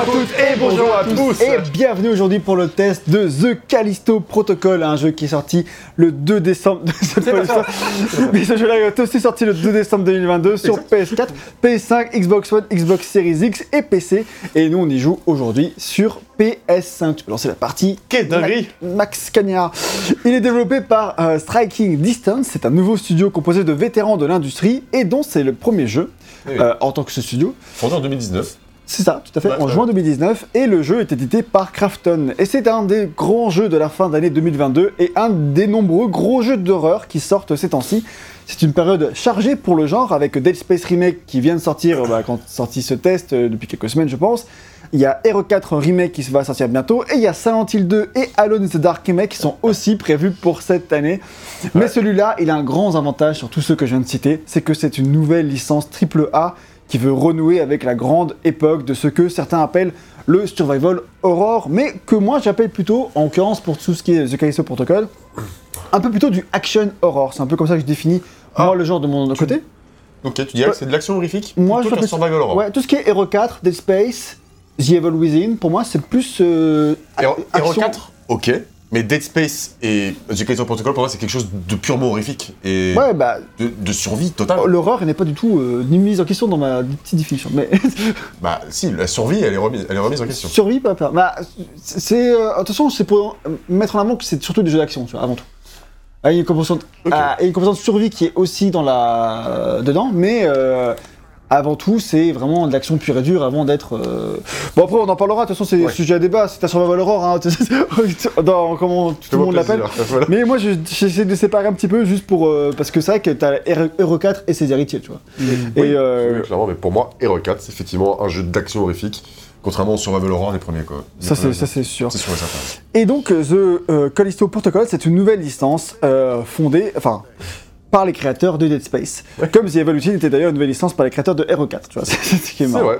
à toutes et bonjour à tous Et bienvenue aujourd'hui pour le test de The Callisto Protocol, un jeu qui est sorti le 2 décembre. Mais ce jeu-là est aussi sorti le 2 décembre 2022 sur PS4, PS5, Xbox One, Xbox Series X et PC. Et nous on y joue aujourd'hui sur PS5. Tu peux lancer la partie. Quelle dinguerie Max Cagnard. Il est développé par euh, Striking Distance. C'est un nouveau studio composé de vétérans de l'industrie et dont c'est le premier jeu Oui, euh, en tant que ce studio. Fondé en 2019. C'est ça, tout à fait, en juin 2019, et le jeu est édité par Krafton. Et c'est un des grands jeux de la fin d'année 2022 et un des nombreux gros jeux d'horreur qui sortent ces temps-ci. C'est une période chargée pour le genre avec Dead Space Remake qui vient de sortir bah, quand sorti ce test euh, depuis quelques semaines, je pense. Il y a Hero 4 Remake qui va sortir bientôt, et il y a Silent Hill 2 et Alone in the Dark Remake qui sont aussi prévus pour cette année. Mais celui-là, il a un grand avantage sur tous ceux que je viens de citer, c'est que c'est une nouvelle licence AAA qui veut renouer avec la grande époque de ce que certains appellent le survival horror, mais que moi j'appelle plutôt, en l'occurrence pour tout ce qui est The Callisto Protocol, un peu plutôt du action horror. C'est un peu comme ça que je définis moi Ah. le genre de mon côté. Ok, tu dirais que c'est de l'action horrifique Moi, je fais- survival horror. Ouais, tout ce qui est Hero 4, Dead Space, The Evil Within, pour moi c'est plus euh, Hero, Hero action- 4, ok. Mais Dead Space et Callisto Protocol, pour moi, c'est quelque chose de purement horrifique et Ouais, bah de, de survie totale. l'horreur elle n'est pas du tout euh, ni mise en question dans ma petite définition. Mais Bah, si, la survie, elle est remise, elle est remise en question. survie, pas peur. Bah, c'est euh, attention, c'est pour mettre en avant que c'est surtout des jeux d'action, tu vois, avant tout. Ah, Il y a une composante, Ok. ah, une composante survie qui est aussi dans la euh, dedans, mais euh, avant tout, c'est vraiment de l'action pure et dure avant d'être. euh, Bon après, on en parlera. De toute façon, c'est Ouais. sujet à débat. C'est un survival horror, hein, dans comment tout le monde l'appelle. Mais moi, je- j'essaie de séparer un petit peu juste pour euh, parce que c'est vrai que t'as Hero 4 et ses héritiers, tu vois. Oui, Et euh, clairement, mais pour moi, Hero 4, c'est effectivement un jeu d'action horrifique, contrairement au survival horror des premiers, quoi. ça, c'est ça, c'est sûr. C'est sûr et certain. Et donc, The Callisto Protocol, c'est une nouvelle licence fondée, enfin, par les créateurs de Dead Space. Comme The Evil Within était d'ailleurs une nouvelle licence par les créateurs de Hero 4, tu vois, c'est ce qui est marrant. vrai.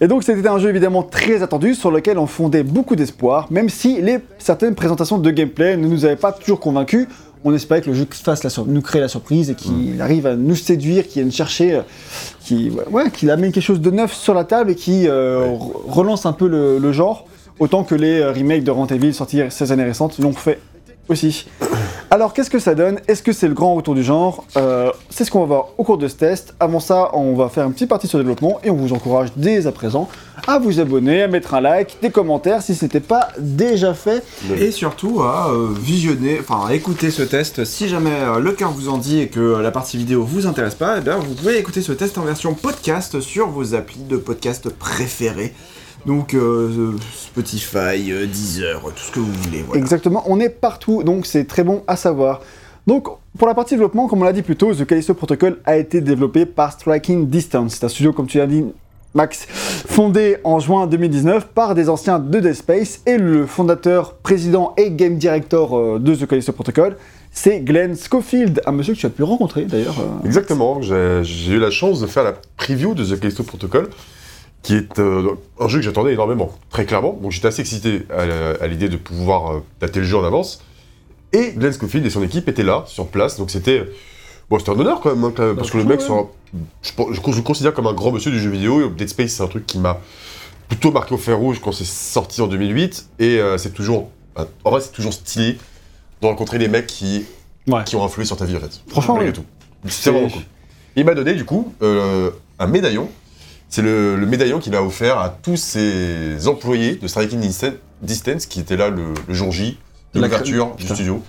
Et donc, c'était un jeu évidemment très attendu, sur lequel on fondait beaucoup d'espoir, même si les, certaines présentations de gameplay ne nous avaient pas toujours convaincus. On espérait que le jeu fasse la sur- nous crée la surprise et qu'il arrive à nous séduire, qu'il vienne chercher, euh, qu'il ouais, amène quelque chose de neuf sur la table et qui euh, Ouais. relance un peu le, le genre, autant que les euh, remakes de Resident Evil sortis ces années récentes l'ont fait aussi. Alors qu'est-ce que ça donne? Est-ce que c'est le grand retour du genre? Euh, C'est ce qu'on va voir au cours de ce test. Avant ça, on va faire une petite partie sur le développement et on vous encourage dès à présent à vous abonner, à mettre un like, des commentaires si ce n'était pas déjà fait. Et surtout à euh, visionner, enfin à écouter ce test. Si jamais euh, le cœur vous en dit et que la partie vidéo vous intéresse pas, eh bien vous pouvez écouter ce test en version podcast sur vos applis de podcast préférés. Donc euh, Spotify, euh, Deezer, tout ce que vous voulez. Voilà. Exactement, on est partout, donc c'est très bon à savoir. Donc, pour la partie développement, comme on l'a dit plus tôt, The Callisto Protocol a été développé par Striking Distance. C'est un studio, comme tu l'as dit, Max, fondé en juin 2019 par des anciens de Dead Space et le fondateur, président et game director euh, de The Callisto Protocol, c'est Glenn Schofield, un monsieur que tu as pu rencontrer d'ailleurs. Exactement, j'ai j'ai eu la chance de faire la preview de The Callisto Protocol, qui est euh, un jeu que j'attendais énormément, très clairement. Donc j'étais assez excité à, l'idée de pouvoir euh, dater le jeu en avance. Et Glenn Schofield et son équipe étaient là, sur place, donc c'était bon, c'était un honneur quand même, hein, parce que le mec, un- je, pense- je le considère comme un grand monsieur du jeu vidéo. Dead Space, c'est un truc qui m'a plutôt marqué au fer rouge quand c'est sorti en 2008, et euh, c'est toujours, en vrai, c'est toujours stylé de rencontrer des mecs qui Ouais. qui ont influé sur ta vie en fait. Franchement, oui. tout. C'est vraiment cool. Il m'a donné du coup euh, un médaillon. C'est le, le médaillon qu'il a offert à tous ses employés de Striking Distan- Distance qui étaient là le, le jour J de l'ouverture du studio.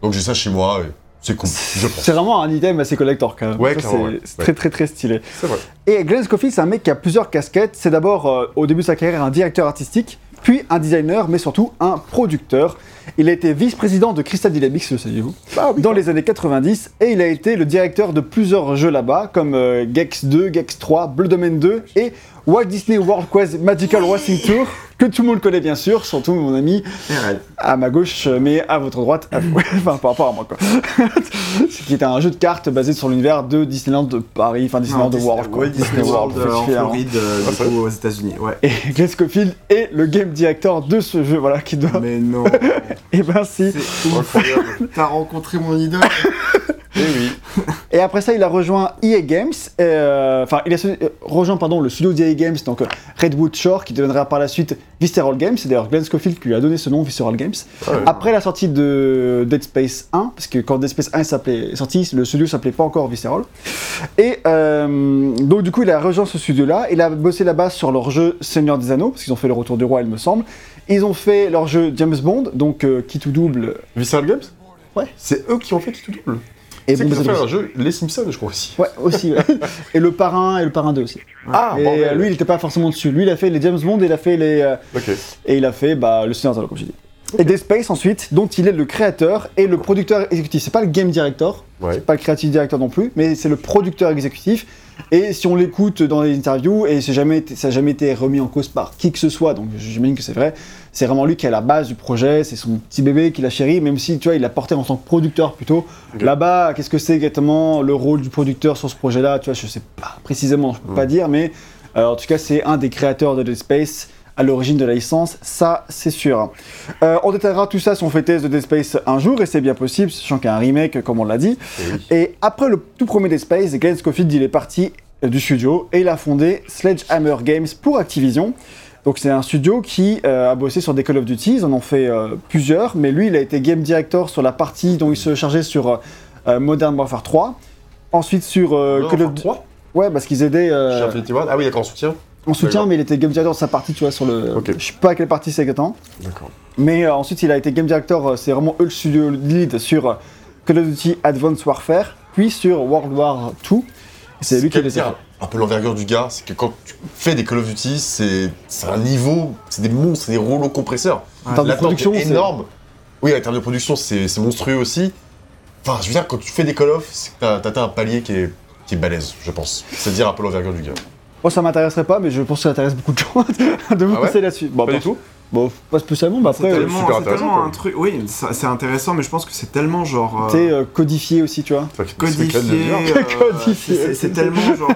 Donc j'ai ça chez moi et c'est cool, je pense. C'est vraiment un item assez collector quand même. Ouais, c'est ouais. c'est Ouais. très très très stylé. Vrai. Et Glenn Scofield, c'est un mec qui a plusieurs casquettes. C'est d'abord, euh, au début de sa carrière, un directeur artistique, puis un designer, mais surtout un producteur. Il a été vice-président de Crystal Dynamics, le saviez-vous, dans les années 90, et il a été le directeur de plusieurs jeux là-bas, comme euh, Gex 2, Gex 3, Blue Domain 2 et Walt Disney World Quest Magical Racing Tour, que tout le monde connaît bien sûr, surtout mon ami RL. à ma gauche, mais à votre droite, à vous. enfin par rapport à moi quoi. Ce qui est un jeu de cartes basé sur l'univers de Disneyland de Paris, enfin Disneyland de World, quoi. Walt Disney World euh, en. Floride, euh, du coup, aux États-Unis. Ouais. Et Glenn Scofield est le game director de ce jeu, voilà, qui doit. Mais non. Et ben si. T'as rencontré mon idole. Eh oui. Et après ça, il a rejoint EA Games, euh, enfin, il a euh, rejoint pardon, le studio d'EA Games, donc euh, Redwood Shore, qui deviendra par la suite Visceral Games. C'est d'ailleurs Glenn Schofield qui lui a donné ce nom, Visceral Games. Ouais. Après la sortie de Dead Space 1, parce que quand Dead Space 1 s'appelait- est sorti, le studio s'appelait pas encore Visceral. Et euh, donc, du coup, il a rejoint ce studio-là. Il a bossé là-bas sur leur jeu Seigneur des Anneaux, parce qu'ils ont fait le Retour du Roi, il me semble. Ils ont fait leur jeu James Bond, donc euh, qui tout double. Visceral Games? Ouais. C'est eux qui ont fait tout double? Et C'est qu'ils ont fait un jeu, Les Simpsons, je crois aussi. Ouais, aussi. ouais. et le parrain et le parrain 2 aussi. Ah, et bordel. euh, lui, il n'était pas forcément dessus. Lui, il a fait les James Bond, et il a fait les euh, Ok. et il a fait bah, le Seigneur Anneaux, comme j'ai dit. Et Dead Space ensuite, dont il est le créateur et le producteur exécutif. C'est pas le game director, Ouais. pas le creative director non plus, mais c'est le producteur exécutif. Et si on l'écoute dans les interviews, et c'est jamais ça n'a jamais été remis en cause par qui que ce soit, donc j'imagine que c'est vrai, c'est vraiment lui qui est à la base du projet, c'est son petit bébé qui l'a chéri, même si tu vois, il l'a porté en tant que producteur plutôt. Là-bas, qu'est-ce que c'est exactement le rôle du producteur sur ce projet-là Tu vois, je sais pas précisément, je peux pas dire, mais euh, en tout cas, c'est un des créateurs de Dead Space à l'origine de la licence, ça c'est sûr. Euh, on détaillera tout ça si on fait test de Dead Space un jour, et c'est bien possible, sachant qu'il y a un remake, comme on l'a dit. Eh oui. Et après le tout premier Dead Space, Glenn Schofield il est parti euh, du studio et il a fondé Sledgehammer Games pour Activision. Donc c'est un studio qui euh, a bossé sur des Call of Duty, ils en ont fait euh, plusieurs, mais lui il a été game director sur la partie dont il se chargeait sur euh, Modern Warfare 3. Ensuite sur Call of Duty. Ouais, parce qu'ils aidaient Ah oui, d'accord, en soutien. en soutien, mais il était game director de sa partie, tu vois, sur le. Je sais pas à quelle partie c'est exactement. D'accord. Mais ensuite, il a été game director, c'est vraiment eux le studio lead sur Call of Duty Advanced Warfare, puis sur World War 2. C'est lui qui les a dire un peu l'envergure du gars, c'est que quand tu fais des Call of Duty, c'est un niveau, c'est des monstres, c'est des rouleaux compresseurs. En termes de production, est c'est- énorme. Oui, en termes de production, c'est monstrueux aussi. Enfin, je veux dire, quand tu fais des Call of, c'est que atteint un palier qui est, qui est balèze, je pense. C'est dire un peu l'envergure du gars. Moi, ça m'intéresserait pas, mais je pense que ça intéresse beaucoup de gens de vous Ah ouais passer là-dessus. Bon, Pas du tout Bon, pas spécialement, bah C'est après, tellement, super c'est intéressant, un truc. Oui, c'est intéressant, mais je pense que c'est tellement genre. euh, tu sais, euh, codifié aussi, tu vois. De codifié. dire. euh, Codifié. c'est- tellement genre.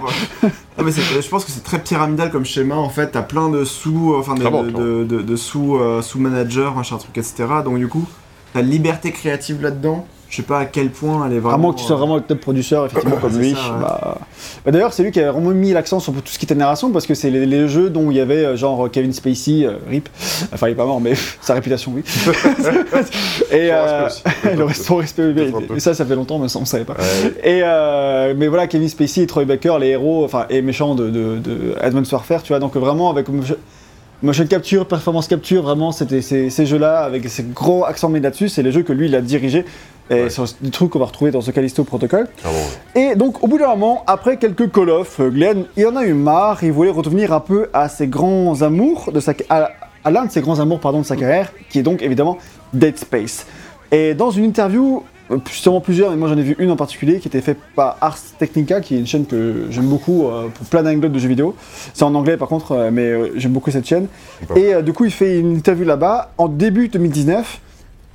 euh, non, mais je pense que c'est très pyramidal comme schéma. En fait, t'as plein de sous, enfin de, Clairement, de, clairement. de- de- de sous, euh, sous managers, machin truc, etc. Donc du coup, t'as liberté créative là-dedans. Je sais pas à quel point elle est vraiment. Vraiment que tu sois euh, vraiment le top producteur, effectivement, comme lui. ça, ouais. bah... bah, D'ailleurs, c'est lui qui a vraiment mis l'accent sur tout ce qui était narration, parce que c'est les, les jeux dont il y avait euh, genre Kevin Spacey, euh, RIP, enfin il est pas mort, mais sa réputation, oui. et euh, le reste, son respect. Et ça, ça fait longtemps, mais ça, on savait pas. Ouais. Et euh, mais voilà, Kevin Spacey et Troy Baker, les héros, enfin, et méchants de, de, de Advanced Warfare, tu vois, donc vraiment avec motion, motion capture, performance capture, vraiment, c'était ces, ces jeux-là, avec ces gros accents mis là-dessus, c'est les jeux que lui, il a dirigés, et Ouais. c'est des trucs qu'on va retrouver dans ce Callisto Protocol. Ouais. Et donc, au bout d'un moment, après quelques Call of, euh, Glenn, il en a eu marre, il voulait revenir un peu à ses grands amours, de sa, à, à l'un de ses grands amours pardon, de sa carrière, qui est donc évidemment Dead Space. Et dans une interview, euh, sûrement plusieurs, mais moi j'en ai vu une en particulier, qui était faite par Ars Technica, qui est une chaîne que j'aime beaucoup euh, pour plein d'anecdotes de jeux vidéo. C'est en anglais par contre, mais euh, j'aime beaucoup cette chaîne. Et euh, du coup, il fait une interview là-bas en début 2019,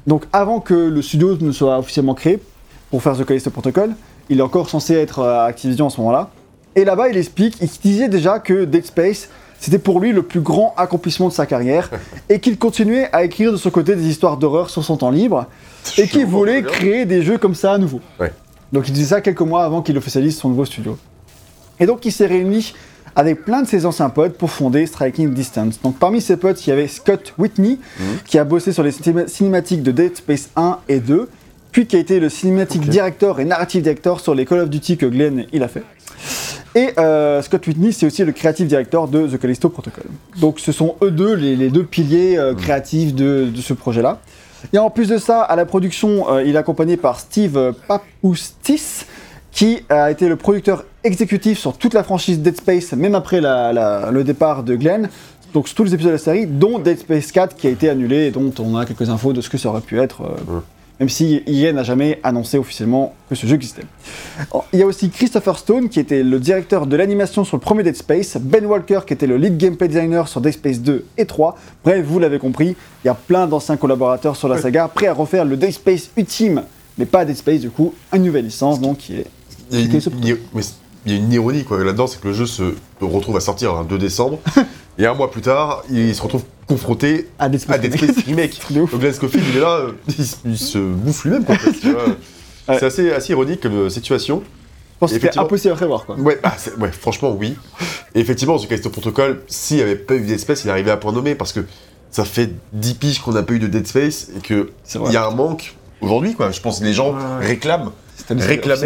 donc avant que le studio ne soit officiellement créé pour faire The Callisto Protocol. Il est encore censé être à Activision à ce moment-là. Et là-bas, il explique, il disait déjà que Dead Space, c'était pour lui le plus grand accomplissement de sa carrière, et qu'il continuait à écrire de son côté des histoires d'horreur sur son temps libre, et qu'il Chaud, voulait créer des jeux comme ça à nouveau. Ouais. Donc il disait ça quelques mois avant qu'il officialise son nouveau studio. Et donc il s'est réuni avec plein de ses anciens potes pour fonder Striking Distance. Donc parmi ses potes, il y avait Scott Whitney, Mhm. qui a bossé sur les cinéma- cinématiques de Dead Space 1 et 2, puis qui a été le cinématique Ok. director et narrative director sur les Call of Duty que Glenn il a fait. Et euh, Scott Whitney, c'est aussi le creative director de The Callisto Protocol. Donc ce sont eux deux les, les deux piliers euh, créatifs de, de ce projet-là. Et en plus de ça, à la production, euh, il est accompagné par Steve Papoustis, qui a été le producteur exécutif sur toute la franchise Dead Space, même après la- la- le départ de Glenn. Donc sur tous les épisodes de la série, dont Dead Space 4 qui a été annulé et dont on a quelques infos de ce que ça aurait pu être, euh, Ouais. même si EA n'a jamais annoncé officiellement que ce jeu existait. Il y a aussi Christopher Stone qui était le directeur de l'animation sur le premier Dead Space, Ben Walker qui était le lead gameplay designer sur Dead Space 2 et 3. Bref, vous l'avez compris, il y a plein d'anciens collaborateurs sur la saga prêts à refaire le Dead Space ultime, mais pas Dead Space du coup, une nouvelle licence donc qui est Il il mais c'est- il y a une ironie quoi là-dedans, c'est que le jeu se retrouve à sortir un 2 décembre, et un mois plus tard, il se retrouve confronté à Dead Space. à Dead Space Remake. Donc Glenn Scofield, il est là, euh, il, se- il se bouffe lui-même quoi. Ouais. C'est assez, assez ironique comme euh, situation. Je pense que c'était Effectivement. impossible à prévoir, quoi. Ouais, bah, ouais, franchement, oui. Et effectivement, The Callisto Protocol, s'il n'y avait pas eu Dead Space, il arrivait à point nommé parce que ça fait 10 piges qu'on n'a pas eu de Dead Space et qu'il y a un manque aujourd'hui, quoi. Je pense que les gens Ouais, ouais. réclament.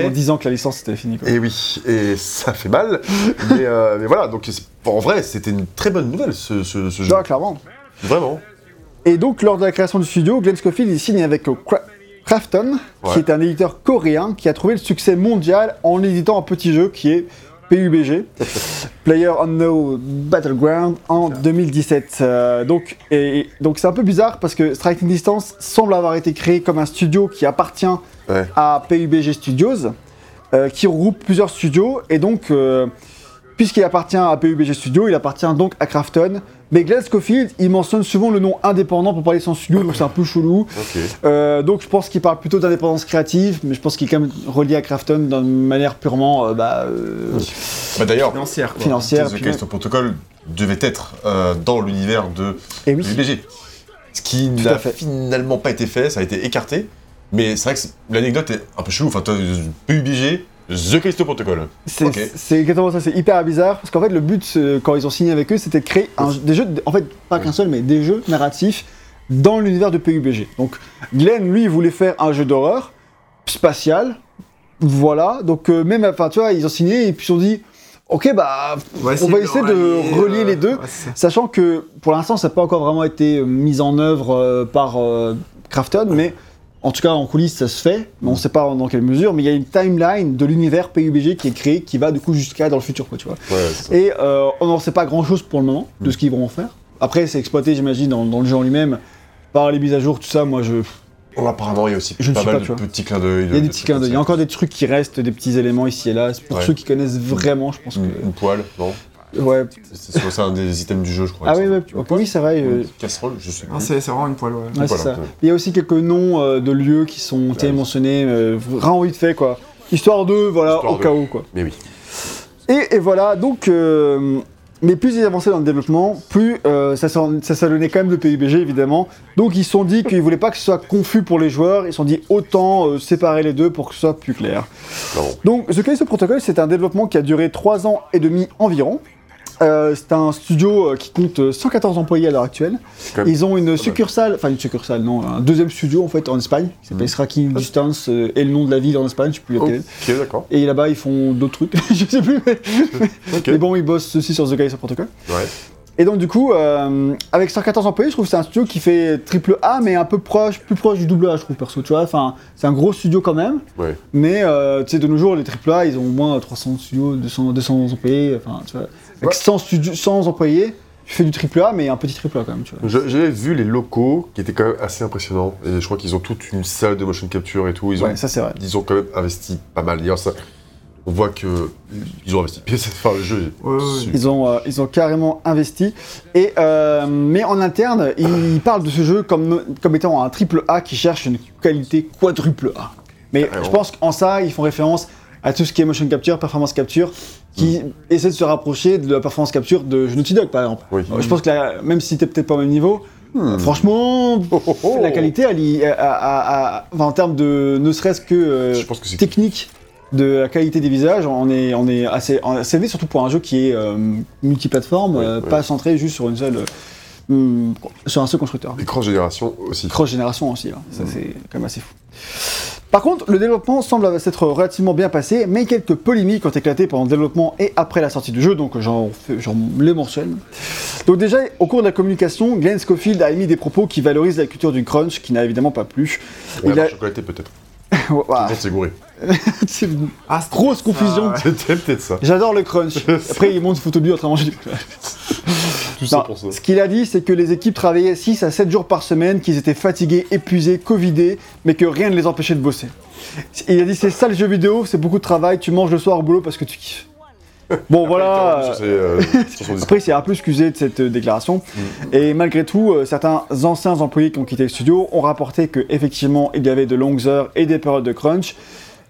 Dans 10 ans que la licence était finie, quoi. Et oui, et ça fait mal. mais, euh, mais voilà, donc en vrai, c'était une très bonne nouvelle ce, ce- ce jeu. Ouais, clairement. Vraiment. Et donc, lors de la création du studio, Glenn Scofield il signe avec euh, Cra- Krafton, Ouais. qui est un éditeur coréen qui a trouvé le succès mondial en éditant un petit jeu qui est PUBG, Player Unknown Battleground, en 2017. Euh, donc, et, donc c'est un peu bizarre parce que Striking Distance semble avoir été créé comme un studio qui appartient Ouais. à PUBG Studios, euh, qui regroupe plusieurs studios, et donc, euh, puisqu'il appartient à PUBG Studios, il appartient donc à Krafton. Mais Glenn Scofield, il mentionne souvent le nom indépendant pour parler de son studio, donc c'est un peu chelou. Euh, donc je pense qu'il parle plutôt d'indépendance créative, mais je pense qu'il est quand même relié à Krafton d'une manière purement euh, bah, euh, Bah, D'ailleurs, Financière, quoi. financière. The Protocol devait être euh, dans l'univers de oui, PUBG. Ce qui n'a finalement pas été fait, ça a été écarté. Mais c'est vrai que l'anecdote est un peu chelou. Enfin, toi, PUBG, The Callisto Protocol. c'est ok. c'est exactement ça, c'est hyper bizarre, parce qu'en fait le but, euh, quand ils ont signé avec eux, c'était de créer un- des jeux, en fait pas qu'un seul, mais des jeux narratifs dans l'univers de PUBG. Donc Glenn, lui, il voulait faire un jeu d'horreur spatial, voilà, donc euh, même, enfin tu vois, ils ont signé et puis ils ont dit, ok bah, on va essayer de relier les deux. ouais, ça. Sachant que pour l'instant, ça n'a pas encore vraiment été euh, mis en œuvre euh, par euh, Krafton, mais en tout cas en coulisses, ça se fait. Mais on ne sait pas dans quelle mesure. Mais il y a une timeline de l'univers PUBG qui est créé, qui va du coup jusqu'à dans le futur, quoi, tu vois. Ouais. Et euh, on n'en sait pas grand-chose pour le moment de ce qu'ils vont en faire. Après, c'est exploité, j'imagine, dans, dans le jeu en lui-même par les mises à jour, tout ça. Moi, je, Oh, apparemment, il y a aussi Je ne pas suis mal pas, de petits clins d'œil. il y a des petits clins d'œil. Il y a encore des trucs qui restent, des petits éléments ici et là. Pour Ouais. ceux qui connaissent vraiment, je pense que. une poêle, non? Ouais. C'est un des items du jeu, je crois. Ah oui, ouais, oui, c'est vrai. euh, casserole, je sais Ah, plus. c'est c'est vraiment une poêle, ouais. Ça. Il y a aussi quelques noms euh, de lieux qui sont été mentionnés, euh, vraiment vite fait, quoi. Histoire de, voilà, Histoire au de. cas où, quoi. Mais oui. Et, et voilà, donc, euh, mais plus ils avançaient dans le développement, plus euh, ça, ça s'allonnait quand même de PUBG, évidemment. Donc ils se sont dit qu'ils voulaient pas que ce soit confus pour les joueurs, ils se sont dit autant euh, séparer les deux pour que ce soit plus clair. Non. Donc The Callisto Protocol, c'est un développement qui a duré 3 ans et demi environ. Euh, c'est un studio euh, qui compte euh, 114 employés à l'heure actuelle. Ils ont une succursale, enfin une succursale, non, un deuxième studio en fait en Espagne, qui s'appelle Mhm. Striking Distance euh, et le nom de la ville en Espagne, je sais plus lequel. Ok, d'accord. Et là-bas, ils font d'autres trucs, je sais plus, mais, bon, ils bossent aussi sur The Callisto Protocol. Ouais. Et donc, du coup, euh, avec 114 employés, je trouve que c'est un studio qui fait triple A, mais un peu proche, plus proche du double A, je trouve, perso, tu vois. Enfin, c'est un gros studio quand même, Ouais. mais euh, tu sais, de nos jours, les triple A, ils ont au moins 300 studios, 200, 200 employés, enfin, tu vois. Avec Ouais. 100, studios, 100 employés, tu fais du triple A, mais un petit triple A quand même, tu vois. Je- J'avais vu les locaux qui étaient quand même assez impressionnants. Et je crois qu'ils ont toute une salle de motion capture et tout. Ils ont, Ouais, ça c'est vrai. ils ont quand même investi pas mal. D'ailleurs, ça, on voit que ils ont investi. Enfin, le jeu. est Ouais, ouais, super. Ils ont, euh, ils ont carrément investi. Et, euh, mais en interne, ils parlent de ce jeu comme, comme étant un triple A qui cherche une qualité quadruple A. Mais Carrément. je pense qu'en ça, ils font référence à tout ce qui est motion capture, performance capture, qui essaie de se rapprocher de la performance capture de Naughty Dog, par exemple. Oui. Euh, Je pense que la- même si t'es peut-être pas au même niveau, Hmm. franchement, Oh, oh, oh. la qualité, elle en termes de ne serait-ce que euh, Je pense que c'est. technique de la qualité des visages, on est, on est assez, assez élevé, surtout pour un jeu qui est euh, multiplateforme, Oui, euh, oui. pas centré juste sur une seule, euh, sur un seul constructeur. Écran génération aussi. Cross génération aussi, hein. ça Mm. c'est quand même assez fou. Par contre, le développement semble s'être relativement bien passé, mais quelques polémiques ont éclaté pendant le développement et après la sortie du jeu, donc j'en fais- j'en les mentionne. Donc déjà, au cours de la communication, Glenn Schofield a émis des propos qui valorisent la culture du crunch, qui n'a évidemment pas plu. Ouais, Il a- la chocolaté peut-être. Gouré. C'est une Ah, grosse confusion. ouais. C'était peut-être ça. J'adore le crunch. Après, il montre une photo de lui en train de manger du crunch. Tout ça Non, pour ça. Ce qu'il a dit, c'est que les équipes travaillaient 6 à 7 jours par semaine, qu'ils étaient fatigués, épuisés, covidés, mais que rien ne les empêchait de bosser. Il a dit c'est ça le jeu vidéo, c'est beaucoup de travail, tu manges le soir au boulot parce que tu kiffes. Bon voilà. Sur ses, euh. Après, il s'est un peu excusé de cette euh, déclaration. Et malgré tout, euh, certains anciens employés qui ont quitté le studio ont rapporté que effectivement il y avait de longues heures et des périodes de crunch.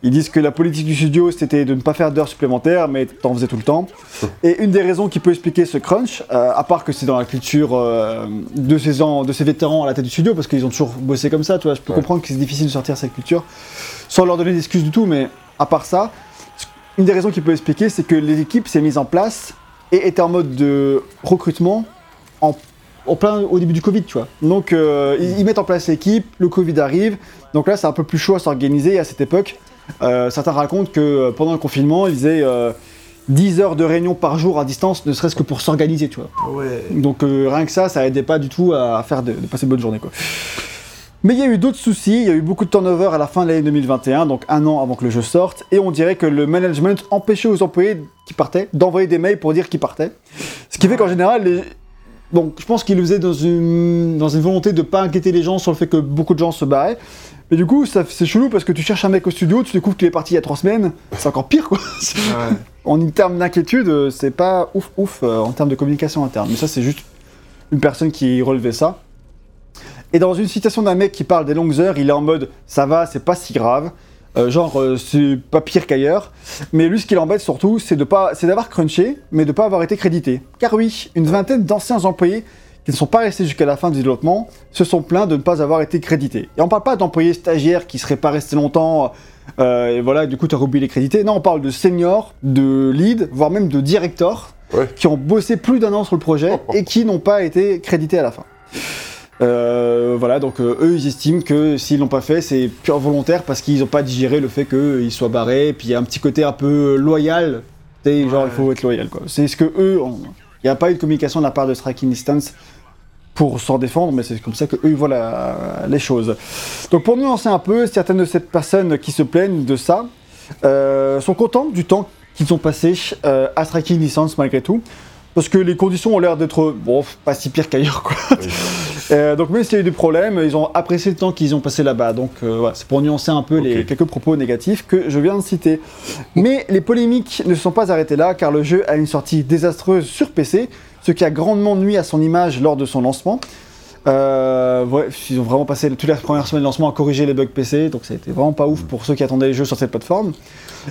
Ils disent que la politique du studio, c'était de ne pas faire d'heures supplémentaires, mais t'en faisais tout le temps. Et une des raisons qui peut expliquer ce crunch, euh, à part que c'est dans la culture euh, de, ces ans, de ces vétérans à la tête du studio, parce qu'ils ont toujours bossé comme ça, tu vois, je peux Ouais. comprendre que c'est difficile de sortir cette culture, sans leur donner d'excuses du tout, mais à part ça, une des raisons qui peut expliquer, c'est que l'équipe s'est mise en place et était en mode de recrutement en, en plein au début du Covid, tu vois. Donc euh, ils, ils mettent en place l'équipe, le Covid arrive, donc là c'est un peu plus chaud à s'organiser à cette époque. Euh, certains racontent que euh, pendant le confinement, ils faisaient euh, 10 heures de réunion par jour à distance, ne serait-ce que pour s'organiser, tu vois. Ouais. Donc euh, rien que ça, ça aidait pas du tout à faire de, de passer de bonnes journées quoi. Mais il y a eu d'autres soucis, il y a eu beaucoup de turnover à la fin de l'année 2021, donc un an avant que le jeu sorte, et on dirait que le management empêchait aux employés qui partaient d'envoyer des mails pour dire qu'ils partaient. Ce qui fait qu'en général, les... donc je pense qu'ils le faisaient dans une, dans une volonté de pas inquiéter les gens sur le fait que beaucoup de gens se barraient. Mais du coup, c'est chelou parce que tu cherches un mec au studio, tu découvres qu'il est parti il y a trois semaines, c'est encore pire quoi. Ouais. en termes d'inquiétude, euh, c'est pas ouf ouf euh, en termes de communication interne. Mais ça, c'est juste une personne qui relevait ça. Et dans une citation d'un mec qui parle des longues heures, il est en mode ça va, c'est pas si grave. Euh, genre, euh, c'est pas pire qu'ailleurs. Mais lui, ce qui l'embête surtout, c'est de pas, c'est d'avoir crunché, mais de pas avoir été crédité. Car oui, une vingtaine d'anciens employés qui ne sont pas restés jusqu'à la fin du développement se sont plaints de ne pas avoir été crédités. Et on parle pas d'employés stagiaires qui seraient pas restés longtemps. euh, et voilà, du coup, tu as oublié les crédités. Non, on parle de seniors, de lead, voire même de directors, Ouais. qui ont bossé plus d'un an sur le projet et qui n'ont pas été crédités à la fin. Euh, voilà, donc euh, eux, ils estiment que s'ils l'ont pas fait, c'est pure volontaire parce qu'ils n'ont pas digéré le fait qu'ils soient barrés. Puis il y a un petit côté un peu loyal. Tu sais, genre, Ouais. il faut être loyal, quoi. C'est ce que eux. ont- Il n'y a pas eu de communication de la part de Striking Distance pour s'en défendre, mais c'est comme ça que eux ils voient la- les choses. Donc pour nuancer un peu, certaines de ces personnes qui se plaignent de ça euh, sont contentes du temps qu'ils ont passé euh, à Striking Distance malgré tout. Parce que les conditions ont l'air d'être, bon, pas si pire qu'ailleurs, quoi. Oui. Euh, donc même s'il y a eu des problèmes, ils ont apprécié le temps qu'ils ont passé là-bas. Donc voilà, c'est pour nuancer un peu les quelques propos négatifs que je viens de citer. Mais les polémiques ne se sont pas arrêtées là, car le jeu a une sortie désastreuse sur PC, ce qui a grandement nuit à son image lors de son lancement. Euh, ouais, ils ont vraiment passé toutes les premières semaines de lancement à corriger les bugs PC, donc ça a été vraiment pas ouf pour ceux qui attendaient les jeux sur cette plateforme.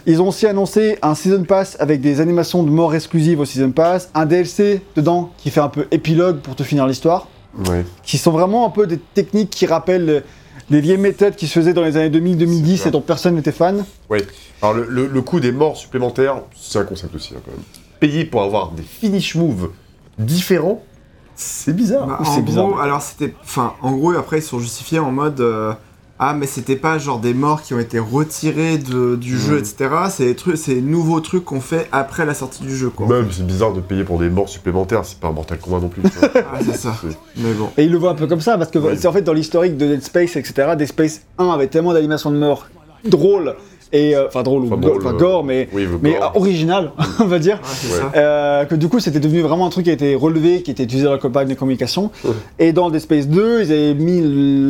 Ils ont aussi annoncé un Season Pass avec des animations de mort exclusives au Season Pass, un DLC dedans qui fait un peu épilogue pour te finir l'histoire Ouais. qui sont vraiment un peu des techniques qui rappellent les vieilles méthodes qui se faisaient dans les années 2000-2010 C'est et dont personne n'était fan. Alors, le, le, le coût des morts supplémentaires, c'est un concept aussi, hein, quand même. Payer pour avoir des finish moves différents, c'est bizarre. Bah, Ou en c'est bizarre. gros, alors c'était. Enfin, en gros, après, ils sont justifiés en mode. euh, ah, mais c'était pas genre des morts qui ont été retirés de- du jeu, Mm. etc. C'est des trucs, c'est des nouveaux trucs qu'on fait après la sortie du jeu, quoi. Même, c'est bizarre de payer pour des morts supplémentaires, c'est pas un Mortal Kombat non plus. Ah, c'est ça. C'est- Mais bon. Et ils le voient un peu comme ça, parce que c'est en fait dans l'historique de Dead Space, etc. Dead Space 1 avait tellement d'animations de mort drôles, et euh, enfin drôles, Enfin, ou drôle, go- enfin, euh, gore, mais, Oui, le mais gore. euh, original, on va dire. Euh, que du coup c'était devenu vraiment un truc qui a été relevé, qui était utilisé dans la campagne de communication. Ouais. Et dans Dead Space 2, ils avaient mis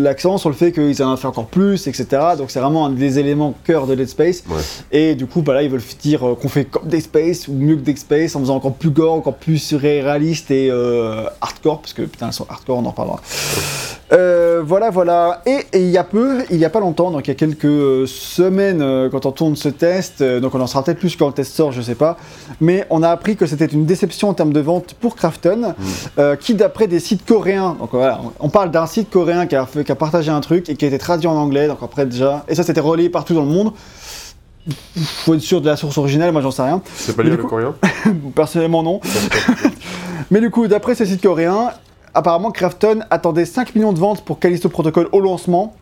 l'accent sur le fait qu'ils en avaient fait encore plus, etc. Donc c'est vraiment un des éléments cœur de Dead Space. Ouais. Et du coup, bah là, ils veulent dire qu'on fait comme Dead Space ou mieux que Dead Space en faisant encore plus gore, encore plus surréaliste et euh, hardcore, parce que putain, elles sont hardcore, on en reparlera. Euh, voilà, voilà. Et il y a peu, il y a pas longtemps, donc il y a quelques semaines, euh, quand on tourne ce test, euh, donc on en sera peut-être plus quand le test sort, je sais pas, mais on a appris que c'était une déception en termes de vente pour Krafton, euh, qui d'après des sites coréens, donc voilà, on parle d'un site coréen qui a, fait- qui a partagé un truc et qui a été traduit en anglais, donc après déjà, et ça c'était relayé partout dans le monde. Faut être sûr de la source originale, moi j'en sais rien. C'est pas du le coup- coréen Personnellement non. Mais du coup, d'après ce site coréen, apparemment Krafton attendait 5 millions de ventes pour Callisto Protocol au lancement.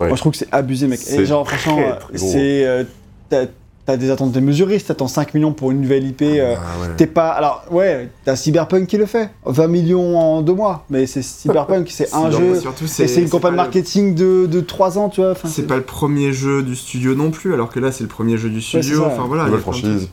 Ouais. Moi je trouve que c'est abusé mec. Et genre franchement, euh, c'est... euh, t'as- T'as des attentes démesurées si t'attends 5 millions pour une nouvelle IP. euh, Ah ouais. T'es pas. Alors, ouais, t'as Cyberpunk qui le fait. 20 millions en deux mois. Mais c'est Cyberpunk, c'est un jeu. surtout, Et c'est une campagne le- marketing de, de 3 ans, tu vois. Enfin, C'est pas le premier jeu du studio non plus, alors que là c'est le premier jeu du studio. ça. enfin voilà. Nouvelle franchise.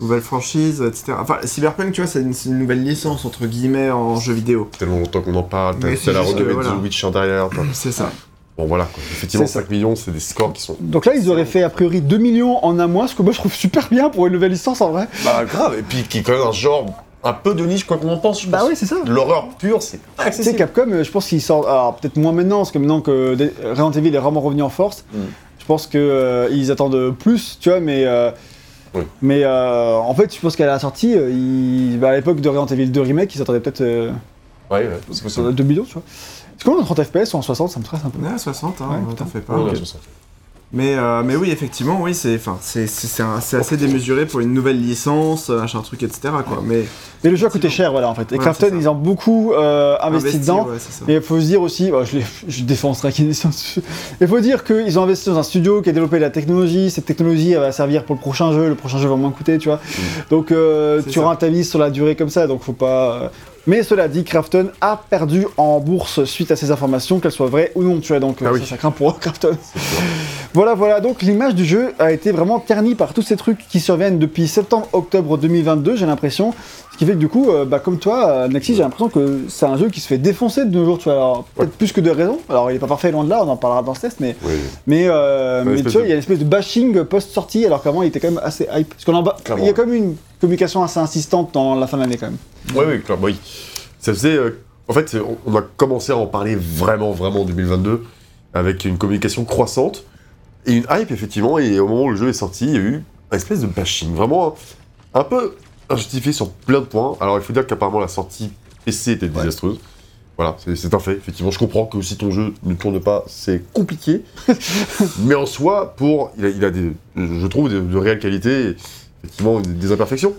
Nouvelle franchise, etc. Enfin, Cyberpunk, tu vois, c'est une, nouvelle licence entre guillemets en jeu vidéo. Tellement longtemps qu'on en parle, t'as la renommée de. The Witcher derrière. C'est ça. Bon voilà, quoi. effectivement, C'est ça. 5 millions, c'est des scores qui sont. Donc là, ils auraient fait a priori 2 millions en un mois, ce que moi je trouve super bien pour une nouvelle licence en vrai. Bah grave, et puis qui est quand même un genre un peu de niche, quoi qu'on en pense. je Bah pense. oui, c'est ça. L'horreur pure, c'est Tu pas sais, accessible. Capcom, euh, je pense qu'ils sortent. Alors, peut-être moins maintenant, parce que maintenant que des- Resident Evil est vraiment revenu en force, Mm. je pense que euh, attendent plus, tu vois, mais. euh, Oui. Mais euh, en fait, je pense qu'à la sortie, euh, ils- bah, à l'époque de Resident Evil 2 Remake, ils attendaient peut-être euh, Ouais, ouais, c'est possible. 2 millions, tu vois. Est-ce qu'on est en 30 FPS ou en 60 Ça me stresse un peu. On est à 60, hein, Ouais, t'en fais pas. Ouais, Ok. ouais, 60. Mais, euh, mais oui, effectivement, oui, c'est enfin, c'est- c'est- c'est un- c'est assez démesuré pour une nouvelle licence, euh, machin truc, etc. Quoi. Mais Mais le jeu a coûté cher, voilà, en fait. Et Ouais, Crafton, ils ont beaucoup euh, investi dedans. ouais. Mais il faut se dire aussi, bah, je, l'ai- je défends Strike. Il faut dire qu'ils ont investi dans un studio qui a développé la technologie. Cette technologie elle va servir pour le prochain jeu. Le prochain jeu va moins coûter, tu vois. Donc euh, tu rentabilises sur la durée comme ça. Donc faut pas. Euh. Mais cela dit, Krafton a perdu en bourse suite à ces informations, qu'elles soient vraies ou non. Tu vois, donc euh, Ah oui. ça craint pour sûr. Voilà, voilà. Donc l'image du jeu a été vraiment ternie par tous ces trucs qui surviennent depuis septembre-octobre 2022, j'ai l'impression. Qui fait que du coup, euh, bah, comme toi, euh, Nexus, j'ai l'impression que c'est un jeu qui se fait défoncer de nos jours, tu vois. Alors, peut-être plus que de raison. Alors, il est pas parfait loin de là, on en parlera dans ce test, mais, Oui. mais, euh, mais tu vois, il y a une espèce de bashing post-sortie, alors qu'avant, il était quand même assez hype. Parce qu'on en il y a quand même une communication assez insistante dans la fin de l'année, quand même. Oui, oui, clairement, oui. Ça faisait. euh, en fait, on, on a commencé à en parler vraiment, vraiment en 2022, avec une communication croissante et une hype, effectivement. Et au moment où le jeu est sorti, il y a eu un espèce de bashing, vraiment un, un peu injustifié sur plein de points. Alors, il faut dire qu'apparemment, la sortie PC était désastreuse. Voilà, c'est un fait. Effectivement, je comprends que si ton jeu ne tourne pas, c'est compliqué. Mais en soi, pour, il a, il a des, je trouve, de, de réelles qualités, effectivement, des, des imperfections,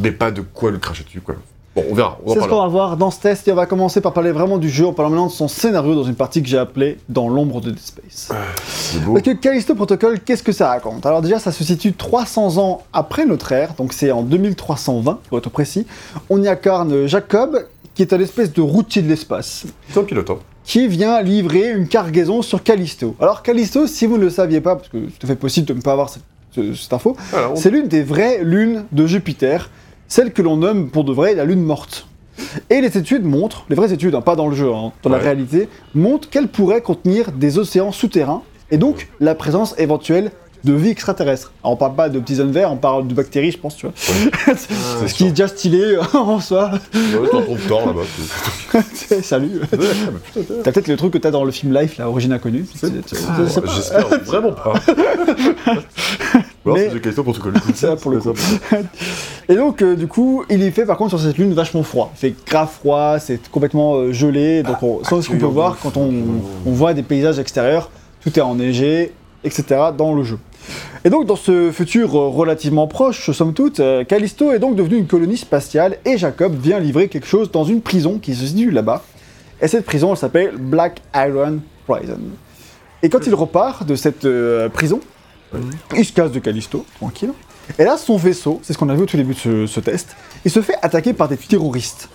mais pas de quoi le cracher dessus, quoi. Bon, on verra, C'est ce qu'on va voir dans ce test, et on va commencer par parler vraiment du jeu, en parlant maintenant de son scénario dans une partie que j'ai appelée Dans l'ombre de Dead Space. C'est beau. Que Callisto Protocol, qu'est-ce que ça raconte? Alors déjà, ça se situe 300 ans après notre ère, donc c'est en 2320 pour être précis. On y incarne Jacob, qui est un espèce de routier de l'espace, C'est un pilote, hein. qui vient livrer une cargaison sur Callisto. Alors Callisto, si vous ne le saviez pas, parce que c'est tout à fait possible de ne pas avoir cette, ce- cette info, c'est l'une des vraies lunes de Jupiter, celle que l'on nomme pour de vrai la lune morte. Et les études montrent, les vraies études, hein, pas dans le jeu, hein, dans la réalité, montrent qu'elle pourrait contenir des océans souterrains et donc la présence éventuelle de vie extraterrestre. Alors, on parle pas de petits zones verts, on parle de bactéries, je pense, tu vois. C'est Ce qui est déjà stylé en soi. Ouais, t'en trouves tort là-bas. Salut. Ouais, T'as peut-être le truc que t'as dans le film Life, la origine inconnue. Ah. J'espère vraiment pas. Mais- c'est des questions pour ça, le coup. Et donc, euh, du coup, il est fait par contre sur cette lune vachement froid. Il fait grave froid, c'est complètement euh, gelé. Donc, on, ça, ce qu'on peut voir quand on, accueillant. on voit des paysages extérieurs, tout est enneigé, etc. dans le jeu. Et donc, dans ce futur euh, relativement proche, somme toute, euh, Callisto est donc devenu une colonie spatiale et Jacob vient livrer quelque chose dans une prison qui se situe là-bas. Et cette prison, elle s'appelle Black Iron Prison. Et quand il repart de cette euh, prison, il se casse de Callisto, tranquille. Et là, son vaisseau, c'est ce qu'on a vu au tout début de ce, test, il se fait attaquer par des terroristes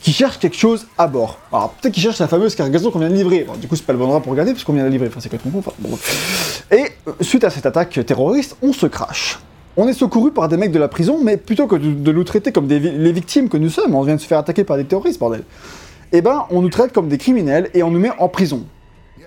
qui cherchent quelque chose à bord. Alors, peut-être qu'ils cherchent la fameuse cargaison qu'on vient de livrer. Du coup, c'est pas le bon endroit pour regarder, parce qu'on vient de la livrer. Enfin, c'est complètement. Enfin, bon. Et euh, suite à cette attaque terroriste, on se crache. On est secouru par des mecs de la prison, mais plutôt que de, nous traiter comme des, les victimes que nous sommes, on vient de se faire attaquer par des terroristes, bordel. Eh ben, on nous traite comme des criminels et on nous met en prison.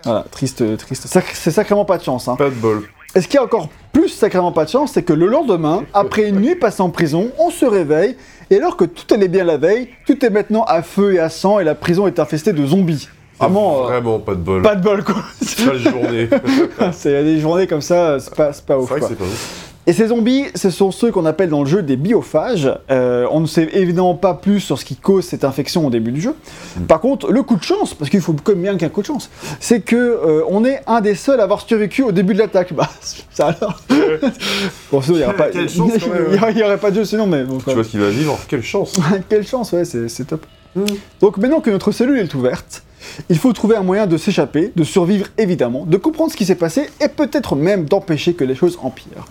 Voilà, triste, triste. C'est sacrément pas de chance, hein. Pas de bol. Et ce qui a encore plus sacrément pas de chance, c'est que le lendemain, après une nuit passée en prison, on se réveille, et alors que tout allait bien la veille, tout est maintenant à feu et à sang, et la prison est infestée de zombies. Vraiment, euh, Vraiment pas de bol. pas de bol, quoi. Sale journée. c'est il y a des journées comme ça, c'est pas, c'est pas C'est ouf, que quoi. c'est pas ouf. Et ces zombies, ce sont ceux qu'on appelle dans le jeu des biophages. Euh, on ne sait évidemment pas plus sur ce qui cause cette infection au début du jeu. Par contre, le coup de chance, parce qu'il faut quand même bien qu'un coup de chance, c'est que euh, on est un des seuls à avoir survécu au début de l'attaque. Bah, ça alors. bon, sinon, il n'y aurait pas, Quelle chance, quand même, il y aurait- il y aurait pas de jeu sinon, mais bon, Tu vois ce qu'il va vivre, quelle chance. quelle chance, ouais, c'est c'est top. Donc maintenant que notre cellule est ouverte, il faut trouver un moyen de s'échapper, de survivre évidemment, de comprendre ce qui s'est passé et peut-être même d'empêcher que les choses empirent.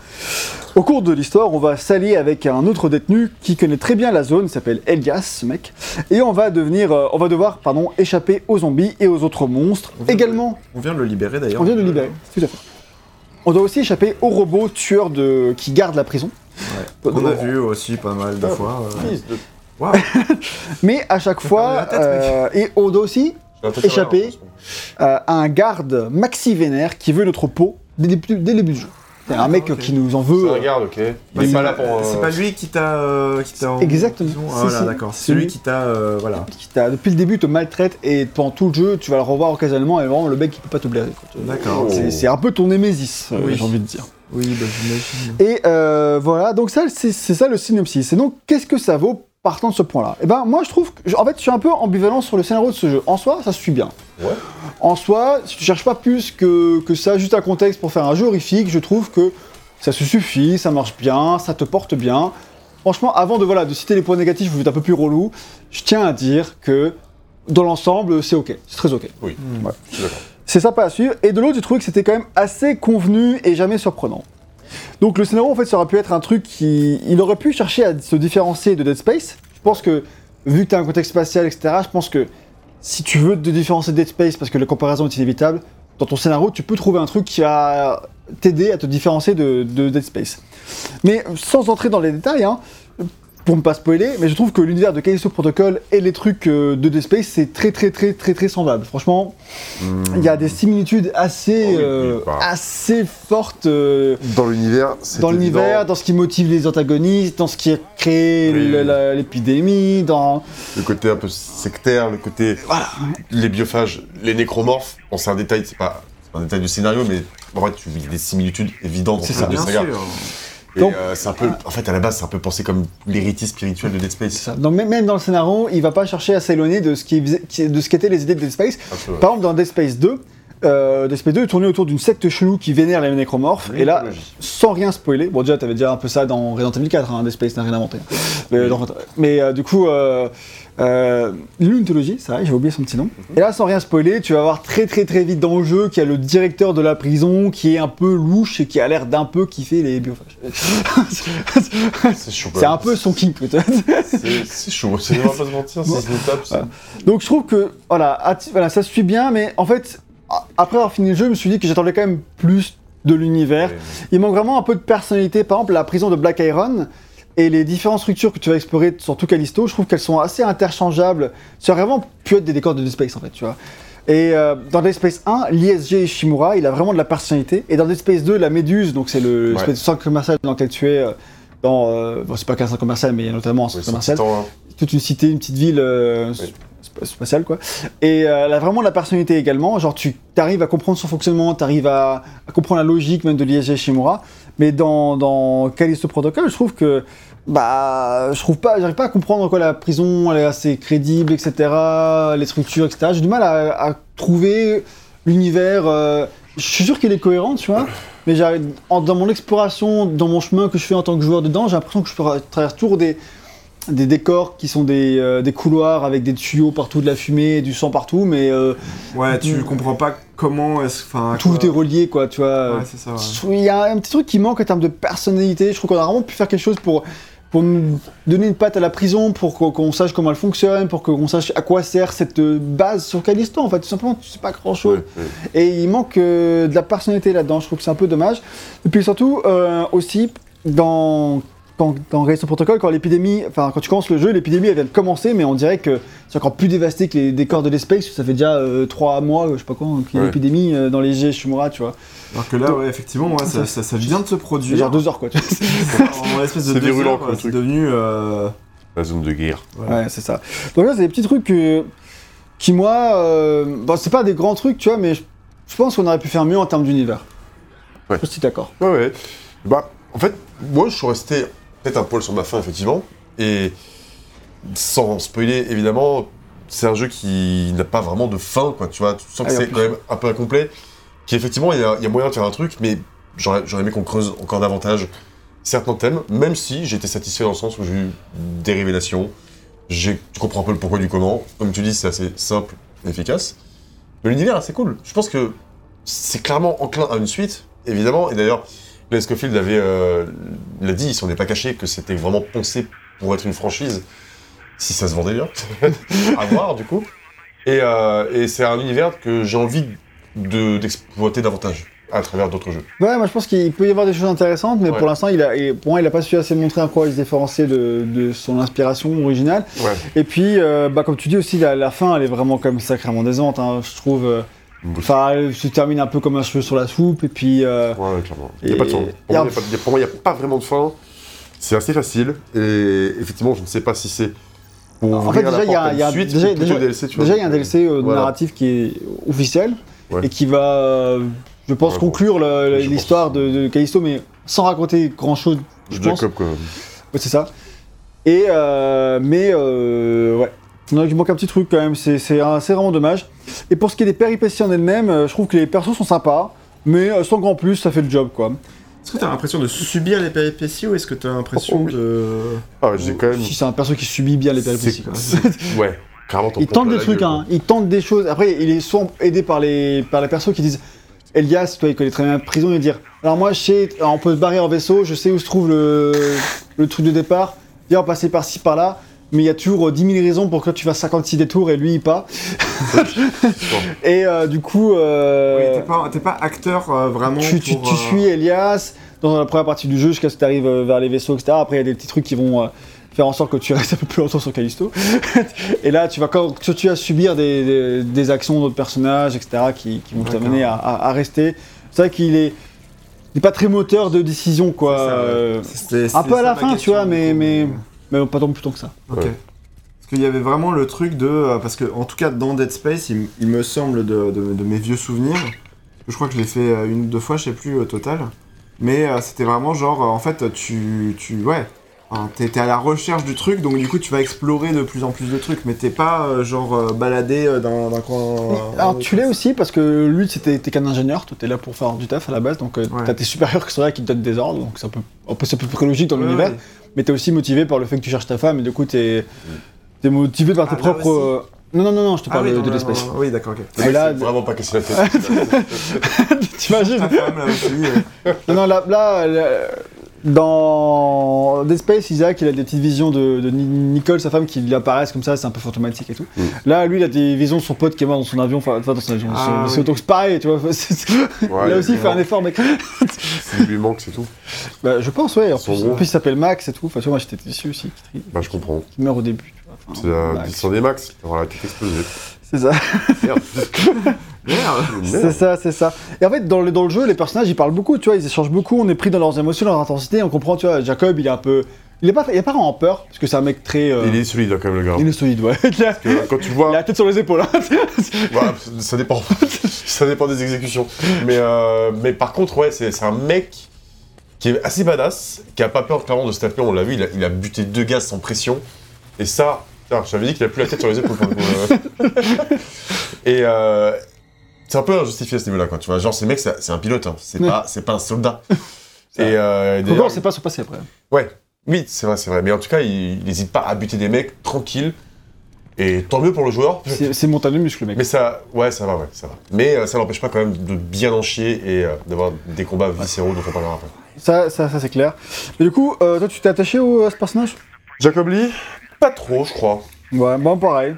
Au cours de l'histoire, on va s'allier avec un autre détenu qui connaît très bien la zone, s'appelle Elias, ce mec, et on va devenir, euh, on va devoir, pardon, échapper aux zombies et aux autres monstres. On vient de- Également, On vient de le libérer d'ailleurs. on vient de le libérer, tout à fait. On doit aussi échapper aux robots tueurs de... qui gardent la prison. Ouais. On a vu aussi pas mal de fois. euh. Mais à chaque fois, tête, euh, et on doit aussi Échappé. d'avoir- euh, à un garde maxi vénère qui veut notre peau dès, les- dès le début du jeu. C'est un mec ok. qui nous en C'est veut. un garde, ok. Bah, Mais c'est pas là pour. euh, C'est pas lui qui t'a. euh, qui t'a en- Exactement. Ah, Si, voilà, si. d'accord. C'est C'est lui lui. qui t'a. euh, voilà. qui t'a- depuis le début te maltraite et pendant tout le jeu tu vas le revoir occasionnellement et vraiment le mec il peut pas te blairer. quoi. D'accord. C'est- C'est un peu ton némésis, euh, Oui. j'ai envie de dire. Oui, bah j'imagine. Et euh, voilà, donc ça c'est c'est ça le synopsis. Et donc qu'est-ce que ça vaut partant de ce point-là Eh ben moi je trouve, que, en fait je suis un peu ambivalent sur le scénario de ce jeu. En soi ça se suit bien. Ouais. En soi, si tu cherches pas plus que, que ça, juste un contexte pour faire un jeu horrifique, je trouve que ça se suffit, ça marche bien, ça te porte bien. Franchement, avant de, voilà, de citer les points négatifs, vous êtes un peu plus relou, je tiens à dire que dans l'ensemble, c'est ok, c'est très ok. Oui. C'est sympa à suivre. Et de l'autre, j'ai trouvé que c'était quand même assez convenu et jamais surprenant. Donc le scénario, en fait, ça aurait pu être un truc qui... Il aurait pu chercher à se différencier de Dead Space. Je pense que, vu que tu un contexte spatial, etc., je pense que si tu veux te différencier de Dead Space, parce que la comparaison est inévitable, dans ton scénario, tu peux trouver un truc qui va t'aider à te différencier de, de Dead Space. Mais sans entrer dans les détails, hein, pour ne pas spoiler, mais je trouve que l'univers de Callisto Protocol et les trucs euh, de Dead Space, c'est très très très très très semblable. Franchement, il y a des similitudes assez, Oh euh, assez fortes euh, Dans l'univers, c'est dans l'univers, dans ce qui motive les antagonistes, dans ce qui a créé Oui, l'épidémie, dans... Le côté un peu sectaire, le côté. Les biophages, les nécromorphes. Bon, c'est un détail, c'est pas, un détail du scénario, mais en vrai, tu il y a des similitudes évidentes C'est ça, Bien sagas. Donc- euh, c'est un peu. En fait, à la base, c'est un peu pensé comme l'héritier spirituel de Dead Space. ça. Donc, même dans le scénario, il va pas chercher à s'éloigner de ce qui, de ce qu'étaient les idées de Dead Space. Par exemple, dans Dead Space 2, euh, Dead Space 2 est tourné autour d'une secte chelou qui vénère les nécromorphes. Et là, sans rien spoiler, bon déjà t'avais déjà un peu ça dans Resident Evil 4, hein, Dead Space n'a rien inventé. Mais, dans- mais, euh, du coup, euh, l'Untologie, c'est vrai, j'ai oublié son petit nom. Et là, sans rien spoiler, tu vas voir très très très vite dans le jeu qu'il y a le directeur de la prison qui est un peu louche et qui a l'air d'un peu kiffer les biophages. C'est c'est un peu son king peut-être. C'est c'est chaud, c'est va pas se mentir, c'est une étape. c'est- Donc je trouve que voilà, voilà, ça se suit bien, mais en fait, après avoir fini le jeu, je me suis dit que j'attendais quand même plus de l'univers. Il manque vraiment un peu de personnalité. Par exemple, la prison de Black Iron et les différentes structures que tu vas explorer sur tout Callisto, je trouve qu'elles sont assez interchangeables. Ça aurait vraiment pu être des décors de Dead Space en fait, tu vois. Et euh, dans Dead Space 1, l'ISG Ishimura, il a vraiment de la personnalité. Et dans Dead Space 2, la Méduse, donc c'est le Ouais. centre commercial dans lequel tu es, euh, dans, euh, bon, c'est pas qu'un centre commercial, mais notamment un centre commercial titan, hein. toute une cité, une petite ville euh, Oui. spatiale quoi. Et elle a vraiment de la personnalité également. Genre tu arrives à comprendre son fonctionnement, tu arrives à, à comprendre la logique même de l'ISG Shimura. Mais dans, dans Callisto Protocol, je trouve que bah je trouve pas, j'arrive pas à comprendre quoi la prison, elle est assez crédible, etc. Les structures, etc. J'ai du mal à, trouver l'univers. euh, je suis sûr qu'il est cohérent, tu vois. Mais dans mon exploration, dans mon chemin que je fais en tant que joueur dedans, j'ai l'impression que je tra- traverse toujours des, des décors qui sont des, euh, des couloirs avec des tuyaux partout, de la fumée, du sang partout, mais euh, Ouais, tu comprends pas comment est-ce. Enfin, tout quoi- est relié, quoi, tu vois. Ouais, c'est ça. ouais. Il y a un petit truc qui manque en termes de personnalité. Je trouve qu'on a vraiment pu faire quelque chose pour, pour nous donner une patte à la prison, pour qu'on sache comment elle fonctionne, pour qu'on sache à quoi sert cette euh, base sur Callisto. En fait, tout simplement, tu sais pas grand chose. Ouais, ouais. Et il manque euh, de la personnalité là-dedans. Je trouve que c'est un peu dommage. Et puis surtout, euh, aussi, dans. Quand, dans Callisto Protocol, quand l'épidémie, enfin quand tu commences le jeu, l'épidémie elle vient de commencer, mais on dirait que c'est encore plus dévasté que les décors de l'espace. Ça fait déjà euh, trois mois, je sais pas quand, qu'il y a Ouais. l'épidémie euh, dans les G Shimura, tu vois. Alors que là, ouais, effectivement, ouais, ça, ça, ça vient de se produire. Genre deux heures quoi. tu vois. en espèce de virulent, heures, quoi, c'est devenu. euh, La zone de guerre. voilà. Ouais, c'est ça. Donc là, c'est des petits trucs que- qui, moi, euh, bon, c'est pas des grands trucs, tu vois, mais je, je pense qu'on aurait pu faire mieux en termes d'univers. Ouais. Je suis d'accord. Ouais, ouais. Bah, en fait, moi, je suis resté peut-être un poil sur ma fin, effectivement. Et sans spoiler, évidemment, c'est un jeu qui n'a pas vraiment de fin, quoi. Tu vois, tu sens que Ah, c'est quand même un peu incomplet. Qui, effectivement, il y a, il y a moyen de faire un truc, mais j'aurais aimé qu'on creuse encore davantage certains thèmes, même si j'étais satisfait dans le sens où j'ai eu des révélations. Tu comprends un peu le pourquoi du comment. Comme tu dis, c'est assez simple et efficace. Mais l'univers est assez cool. Je pense que c'est clairement enclin à une suite, évidemment. Et d'ailleurs, Glenn Scofield avait euh, l'a dit, il s'en est pas caché que c'était vraiment pensé pour être une franchise, si ça se vendait bien. à voir, du coup. Et, euh, et c'est un univers que j'ai envie de- d'exploiter davantage à travers d'autres jeux. Ouais, moi je pense qu'il peut y avoir des choses intéressantes, mais Ouais. pour l'instant, il a, et pour moi, il a pas su assez montrer en quoi il se de, de son inspiration originale. Ouais. Et puis, euh, bah, comme tu dis aussi, la, la fin, elle est vraiment comme sacrément décevante. hein. Je trouve, Enfin, se termine un peu comme un cheveu sur la soupe, et puis. euh, Ouais, clairement. Il n'y a pas de fin. Pour moi, il a pour moi, n'y a pas vraiment de fin. C'est assez facile. Et effectivement, je ne sais pas si c'est pour En fait, déjà, il y a- y a- suite, déjà- déjà- DLC, tu vois. Déjà, il y a un DLC euh, Voilà. narratif qui est officiel Ouais. et qui va, euh, je pense, Ouais, conclure l'histoire de, de Callisto, mais sans raconter grand chose, je pense. Jacob, quoi. Ouais, c'est ça. Et euh, mais ouais, Non, il manque un petit truc quand même. C'est vraiment dommage. Et pour ce qui est des péripéties en elles-mêmes, euh, je trouve que les persos sont sympas, mais euh, sans grand plus, ça fait le job quoi. Est-ce que t'as l'impression de subir les péripéties ou est-ce que t'as l'impression Oh, oui. de. Ah, j'ai quand même. Si c'est un perso qui subit bien les péripéties. Ouais, clairement, Il tente des trucs, gueule, hein. il tente des choses. Après, il est souvent aidé par les, par les persos qui disent Elias, toi, il connaît très bien la prison, il va dire Alors, moi, je sais, on peut se barrer en vaisseau, je sais où se trouve le, le truc de départ, viens, on passer par-ci, par-là. Mais il y a toujours euh, 10 000 raisons pour que tu fasses 56 détours et lui, pas. et euh, du coup, euh, Oui, t'es pas, t'es pas acteur euh, vraiment. tu, tu- pour, tu euh, suis Elias dans la première partie du jeu jusqu'à ce que tu arrives vers les vaisseaux, etc. Après, il y a des petits trucs qui vont euh, faire en sorte que tu restes un peu plus longtemps sur Callisto. et là, tu vas quand tu vas subir des, des- des actions d'autres personnages, etc., qui, qui vont t'amener à, à- à rester. C'est vrai qu'il est, il est pas très moteur de décision, quoi. C'est ça, ouais. Euh, C'était- un peu à la fin, tu vois, mais, mais pas tant plus tant que ça. Ok. Ouais. Parce qu'il y avait vraiment le truc de. euh, Parce que, en tout cas, dans Dead Space, il, me semble de, de- de mes vieux souvenirs. Je crois que je l'ai fait euh, une ou deux fois, je sais plus au total. Mais euh, c'était vraiment genre, en fait, tu. tu ouais. Enfin, T'es à la recherche du truc, donc du coup tu vas explorer de plus en plus de trucs, mais t'es pas euh, genre euh, baladé euh, dans, dans un coin. Alors tu l'es aussi parce que lui c'était t'es qu'un ingénieur, toi t'es là pour faire du taf à la base, donc euh, Ouais. t'as tes supérieurs qui sont là qui te donnent des ordres, donc c'est un peu, un peu, c'est à peu logique dans l'univers. Mais t'es aussi motivé par le fait que tu cherches ta femme et du coup t'es es motivé par tes Ah, propres. euh, Non non non non, je te Ah parle oui, de, l'espèce. Oui, d'accord, ok. Mec, là- vraiment pas cassé la tête. T'imagines Ta femme là aussi. euh. Non non là, là, là, dans Dead Space, Isaac il a des petites visions de, de Ni- Nicole, sa femme, qui lui apparaissent comme ça, c'est un peu fantomatique et tout. Mm. Là lui il a des visions de son pote qui est mort dans son avion, enfin dans son avion, Ah, c'est oui. donc c'est pareil, tu vois. Ouais, là aussi il fait un effort mec. S'il lui manque, c'est tout. Bah, je pense, ouais. En plus, gros. en plus, il s'appelle Max et tout. Enfin, tu vois, moi, j'étais déçu aussi. Bah, je comprends. qu'il meurt au début. Tu vois. Enfin, C'est Max. mission des max. Voilà, la tête explosée. C'est ça. Merde. Merde. C'est ça, c'est ça. Et en fait, dans le, dans le jeu, les personnages, ils parlent beaucoup, tu vois, ils échangent beaucoup, on est pris dans leurs émotions, dans leur intensité, on comprend, tu vois, Jacob, il est un peu... Il est pas, il est pas en peur, parce que c'est un mec très... euh, Il est solide, hein, quand même, le gars. il est solide, ouais. Quand tu le il a vois, la tête sur les épaules. hein. voilà, ça dépend. ça dépend des exécutions. Mais, euh, mais par contre, ouais, c'est un mec qui est assez badass, qui a pas peur clairement de se taper. On l'a vu, il a, il a buté deux gaz sans pression. Et ça, putain, je t'avais dit qu'il a plus la tête sur les épaules. pour le coup, euh. Et euh, c'est un peu injustifié à ce niveau-là, quoi. Tu vois, genre, ces mecs, c'est c'est un pilote, hein. c'est Ouais. pas, c'est pas un soldat. C'est Et euh, Encore, sait pas son passé après. Ouais, oui, c'est vrai, c'est vrai. Mais en tout cas, il n'hésite pas à buter des mecs tranquille. Et tant mieux pour le joueur. C'est c'est montagneux muscle, mec. Mais ça, ouais, ça va, ouais, ça va. Mais euh, ça n'empêche pas quand même de bien en chier et euh, d'avoir des combats viscéraux dont on parlera après. Ça, ça, ça c'est clair. Mais du coup, euh, toi, tu t'es attaché au, à ce personnage? Jacob Lee? Pas trop, je crois. Ouais, bon, pareil.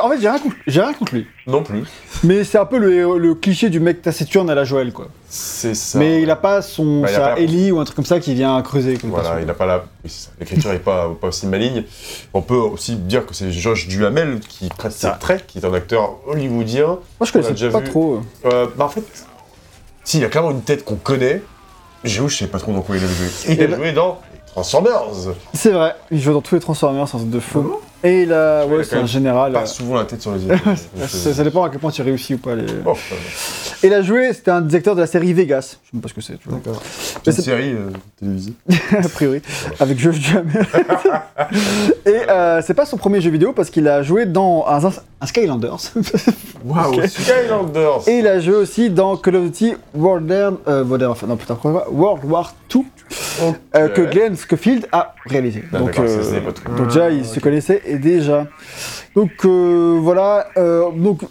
En fait, j'ai rien, contre- j'ai rien contre lui. Non plus. Mais c'est un peu le, le cliché du mec taciturne à la Joël, quoi. C'est ça. Mais il a pas son Bah, il a sa pas- Ellie ou un truc comme ça qui vient creuser. Comme Voilà, il n'a pas la. oui, c'est ça. L'écriture n'est pas, pas aussi maligne. On peut aussi dire que c'est Josh Duhamel qui prête ses traits, qui est un acteur hollywoodien. Moi, je On a connaissais déjà pas vu. trop. Euh, bah en fait, si, il a clairement une tête qu'on connaît. Je sais pas trop dans quoi il a joué. Il Et a là- joué dans Transformers. C'est vrai, il joue dans tous les Transformers, c'est un truc de Ah fou. Et il a, Ouais, il c'est un général. Pas euh, souvent la tête sur les épaules. Donc, Ça, ça dépend à quel point tu réussis ou pas. Les... oh, Et il a joué, c'était un des acteurs de la série Vegas. Je sais même pas ce que c'est. D'accord. c'est une série euh, télévisée. a priori, avec Josh Duhamel. Et euh, c'est pas son premier jeu vidéo parce qu'il a joué dans un, un Skylanders. Waouh. Skylanders. Et il a joué aussi dans Call of Duty World War, euh, Modern Warfare- non, putain, quoi, World War 2 Ok. euh, que Glenn Schofield a réalisé. Ah, donc, donc déjà, ils Ah, se ok. connaissaient déjà. Donc euh, voilà. euh, donc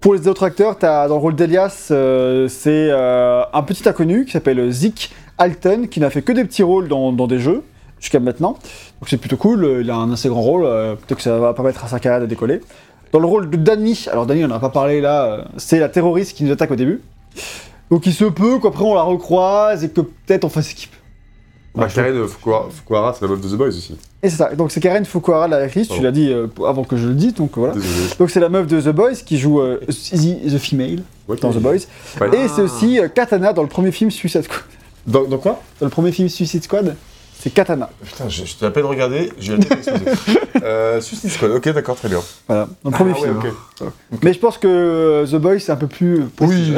pour les autres acteurs, as, dans le rôle d'Elias, euh, c'est un petit inconnu qui s'appelle Zeke Alton, qui n'a fait que des petits rôles dans, des jeux jusqu'à maintenant. Donc c'est plutôt cool. Il a un assez grand rôle. Peut-être que ça va permettre à sa carrière de décoller. Dans le rôle de Danny, alors Danny, on n'en a pas parlé là, c'est la terroriste qui nous attaque au début. Donc il se peut qu'après on la recroise et que peut-être on fasse équipe. Bah, Karen Fukuhara, Fukuhara, c'est la meuf de The Boys aussi. Et c'est ça. Donc c'est Karen Fukuhara l'actrice, tu Pardon. l'as dit euh, avant que je le dise, donc voilà. Désolé. Donc c'est la meuf de The Boys qui joue euh, The, Female Ouais, dans The Boys. Ouais. Et c'est aussi euh, Katana dans le premier film Suicide Squad. Dans, dans quoi? Dans le premier film Suicide Squad, c'est Katana. Putain, je, je te l'appelle regarder, j'ai la tête euh, Suicide Squad, ok, d'accord, très bien. Voilà, le premier Ah ouais, film. Mais je pense que euh, The Boys c'est un peu plus. euh, Oui,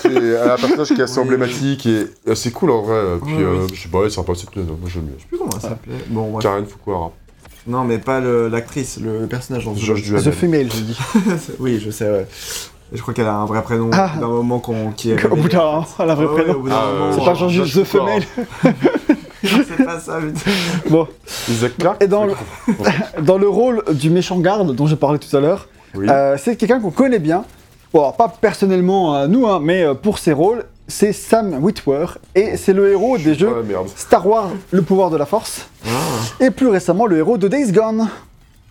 c'est un personnage qui est assez Oui. emblématique et assez cool en vrai. Puis, Oui, euh, oui. je sais pas, elle est sympa cette nana, moi j'aime bien. Je sais plus comment elle s'appelait. Bon, ouais. Karen Fukuhara. Non, mais pas le- l'actrice, le personnage dans Josh The Female, je dis. Oui, je sais, ouais. Et je crois qu'elle a un vrai prénom Ah. d'un moment qu'on qui est. Au bout d'un elle a un vrai prénom. Ah, euh, C'est pas genre juste Josh The Female. C'est pas ça, putain. Bon. Isaac Clarke Et dans le, dans le rôle du méchant garde dont j'ai parlé tout à l'heure, Oui. euh, c'est quelqu'un qu'on connaît bien. Bon, alors, pas personnellement euh, nous, hein, mais euh, pour ses rôles, c'est Sam Witwer. Et c'est le héros des jeux Ah merde. Star Wars, le pouvoir de la force. Et plus récemment, le héros de Days Gone.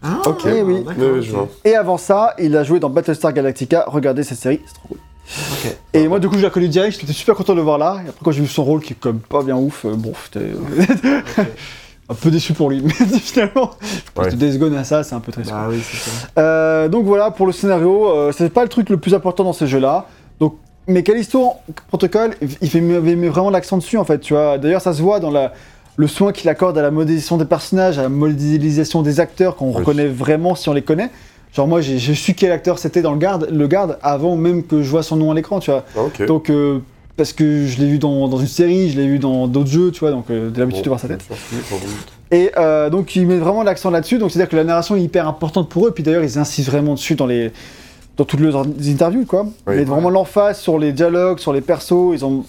Ah, Ok. Eh oui. d'accord, Oui, oui, ok. je vois. Et avant ça, il a joué dans Battlestar Galactica. Regardez cette série, c'est trop cool. Et moi, du coup, je l'ai connu direct, j'étais super content de le voir là. Et après, quand j'ai vu son rôle qui est comme pas bien ouf, euh, bon, j'étais un peu déçu pour lui. Mais finalement, Ouais. Days Gone à ça, c'est un peu triste. Bah oui, c'est ça. Euh, donc voilà, pour le scénario, euh, c'est pas le truc le plus important dans ces jeux-là. Donc, mais Callisto Protocol, il fait, met vraiment l'accent dessus en fait, tu vois. D'ailleurs, ça se voit dans la, le soin qu'il accorde à la modélisation des personnages, à la modélisation des acteurs, qu'on Oui. reconnaît vraiment si on les connaît. Genre moi, j'ai su quel acteur c'était dans le garde, le garde avant même que je vois son nom à l'écran, tu vois. Ah. Donc euh, parce que je l'ai vu dans, dans une série, je l'ai vu dans d'autres jeux, tu vois, donc euh, j'ai l'habitude Bon, de voir sa tête. Et euh, donc ils mettent vraiment l'accent là-dessus, donc c'est-à-dire que la narration est hyper importante pour eux, puis d'ailleurs ils insistent vraiment dessus dans les dans toutes leurs interviews quoi. Oui. Ils mettent vraiment l'emphase sur les dialogues, sur les persos, ils ont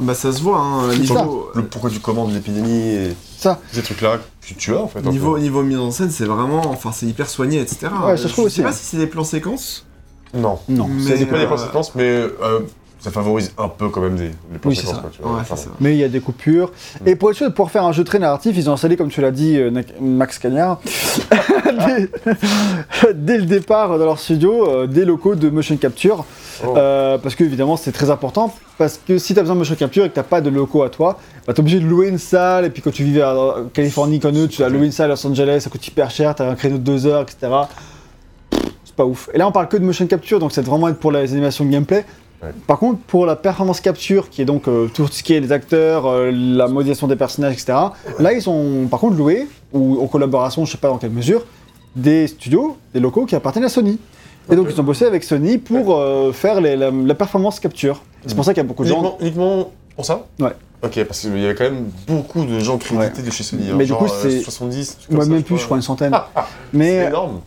Bah ça se voit, hein. Niveau, Le pourquoi du comment de l'épidémie et ça. ces trucs-là que tu as en fait. niveau, niveau mise en scène, c'est vraiment. Enfin, c'est hyper soigné, etc. Ouais, ça, je trouve aussi, sais pas hein. si c'est des plans séquences. Non. Non, C'est pas des Euh, plans séquences, mais euh, ça favorise un peu quand même des, les plans Oui, c'est séquences. ça. quoi, tu vois. Ouais, Enfin, c'est ça. mais il y a des coupures. Et pour être sûr de pouvoir faire un jeu très narratif, ils ont installé, comme tu l'as dit, euh, Max Cagnard, dès, dès le départ dans leur studio, euh, des locaux de motion capture. Oh. Euh, parce que évidemment c'est très important. Parce que si tu as besoin de motion capture et que tu pas de locaux à toi, bah, tu es obligé de louer une salle. Et puis quand tu vivais en Californie comme nous, tu as loué une salle à Los Angeles, ça coûte hyper cher, tu as un créneau de 2 heures, etc. C'est pas ouf. Et là on parle que de motion capture, donc c'est vraiment être pour les animations de gameplay. Ouais. Par contre, pour la performance capture, qui est donc euh, tout ce qui est les acteurs, euh, la modélisation des personnages, etc., là ils sont par contre loués, ou en collaboration, je sais pas dans quelle mesure, des studios, des locaux qui appartiennent à Sony. Et donc ils ont bossé avec Sony pour euh, faire les- la, la performance capture. C'est pour ça qu'il y a beaucoup de gens. Uniquement, uniquement pour ça? Ouais. Ok, parce qu'il y a quand même beaucoup de gens crédités de chez Sony. hein, Mais du genre, coup, c'est- 70, comme Ouais, même plus, je crois une centaine. mais, C'est énorme.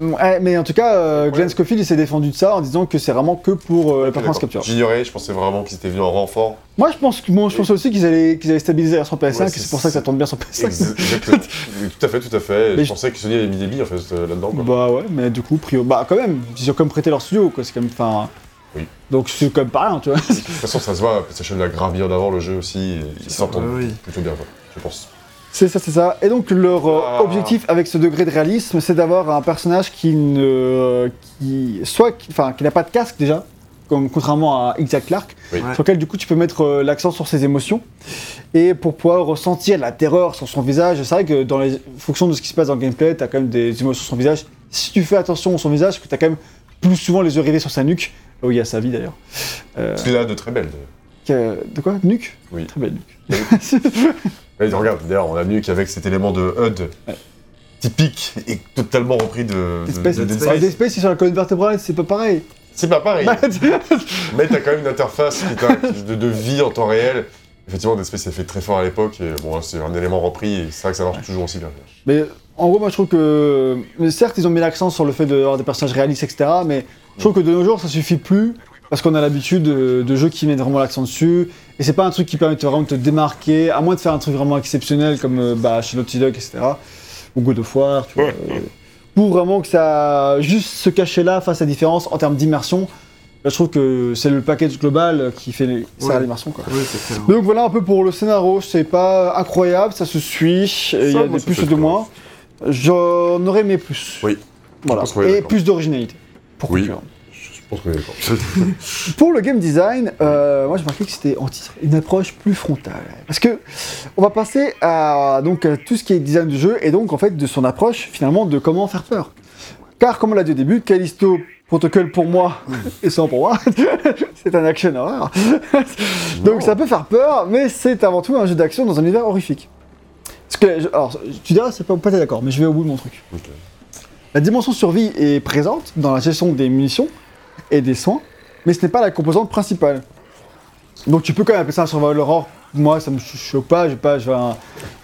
Ouais, mais en tout cas, euh, Glenn. Scofield il s'est défendu de ça en disant que c'est vraiment que pour euh, la performance capture. J'ignorais, je pensais vraiment qu'ils étaient venus en renfort. Moi je pense, que, bon, je pense aussi qu'ils allaient, qu'ils allaient stabiliser sur PS5 Ouais, et c'est- c'est pour ça que ça tourne bien sur PS5. Ex- Exactement. tout à fait, tout à fait. Mais je je- pensais que Sony avait mis des billes en fait euh, là-dedans. quoi. Bah ouais, mais du coup, prio... bah quand même, ils ont comme prêté leur studio, quoi. C'est quand même, enfin. Oui. Donc c'est quand même pas rien, tu vois. De toute façon, ça se voit, PlayStation l'a grave mis en avant le jeu aussi. et Ils s'entendent Ouais, oui. plutôt bien, quoi, je pense. C'est ça, c'est ça. Et donc leur euh, Ah. objectif avec ce degré de réalisme, c'est d'avoir un personnage qui ne, qui soit, enfin, qui n'a pas de casque déjà, comme contrairement à Isaac Clarke, Oui. Sur lequel du coup tu peux mettre euh, l'accent sur ses émotions et pour pouvoir ressentir la terreur sur son visage. C'est vrai que dans les fonctions de ce qui se passe dans le gameplay, t'as quand même des émotions sur son visage. Si tu fais attention à son visage, que t'as quand même plus souvent les yeux rivés sur sa nuque, où il y a sa vie d'ailleurs. Euh, Il a de très que- de quoi? Nuque? Oui. Très belle nuque. Regarde, d'ailleurs, on a mieux qu'avec cet élément de HUD typique et totalement repris de, de, Espèce, de Space. C'est sur la colonne vertébrale, c'est pas pareil. C'est pas pareil, Bah, mais t'as quand même une interface qui de, de vie en temps réel. Effectivement, Dead Space s'est fait très fort à l'époque, et bon, là, c'est un élément repris, et c'est vrai que ça marche toujours aussi bien. Mais en gros, moi je trouve que. mais certes, ils ont mis l'accent sur le fait d'avoir des personnages réalistes, etc. Mais je trouve que de nos jours, ça suffit plus. Parce qu'on a l'habitude de, de jeux qui mettent vraiment l'accent dessus. Et c'est pas un truc qui permet de vraiment de te démarquer, à moins de faire un truc vraiment exceptionnel comme euh, bah, chez Naughty Dog, etc. Ou God of War, tu vois. Ouais. euh, pour vraiment que ça. Juste se cacher là face à la différence en termes d'immersion. Là, je trouve que c'est le package global qui fait les- ça Ouais. à l'immersion, quoi. Donc voilà un peu pour le scénario, c'est pas incroyable, ça se suit, il y a des plus de moins. J'en aurais aimé plus. Oui. Voilà. Et plus d'originalité. Pour Oui. conclure. Pense qu'on est d'accord. Pour le game design, euh, moi j'ai marqué que c'était en titre une approche plus frontale. Parce que on va passer à, donc, à tout ce qui est design du jeu et donc en fait de son approche finalement de comment faire peur. Car comme on l'a dit au début, Callisto Protocol pour moi et sans pour moi, c'est un action horror. donc ça peut faire peur, mais c'est avant tout un jeu d'action dans un univers horrifique. Parce que, alors, tu diras, c'est pas, pas d'accord, mais je vais au bout de mon truc. La dimension survie est présente dans la gestion des munitions et des soins, mais ce n'est pas la composante principale. Donc tu peux quand même appeler ça un survival horror. Moi, ça me ch- choque pas, pas, je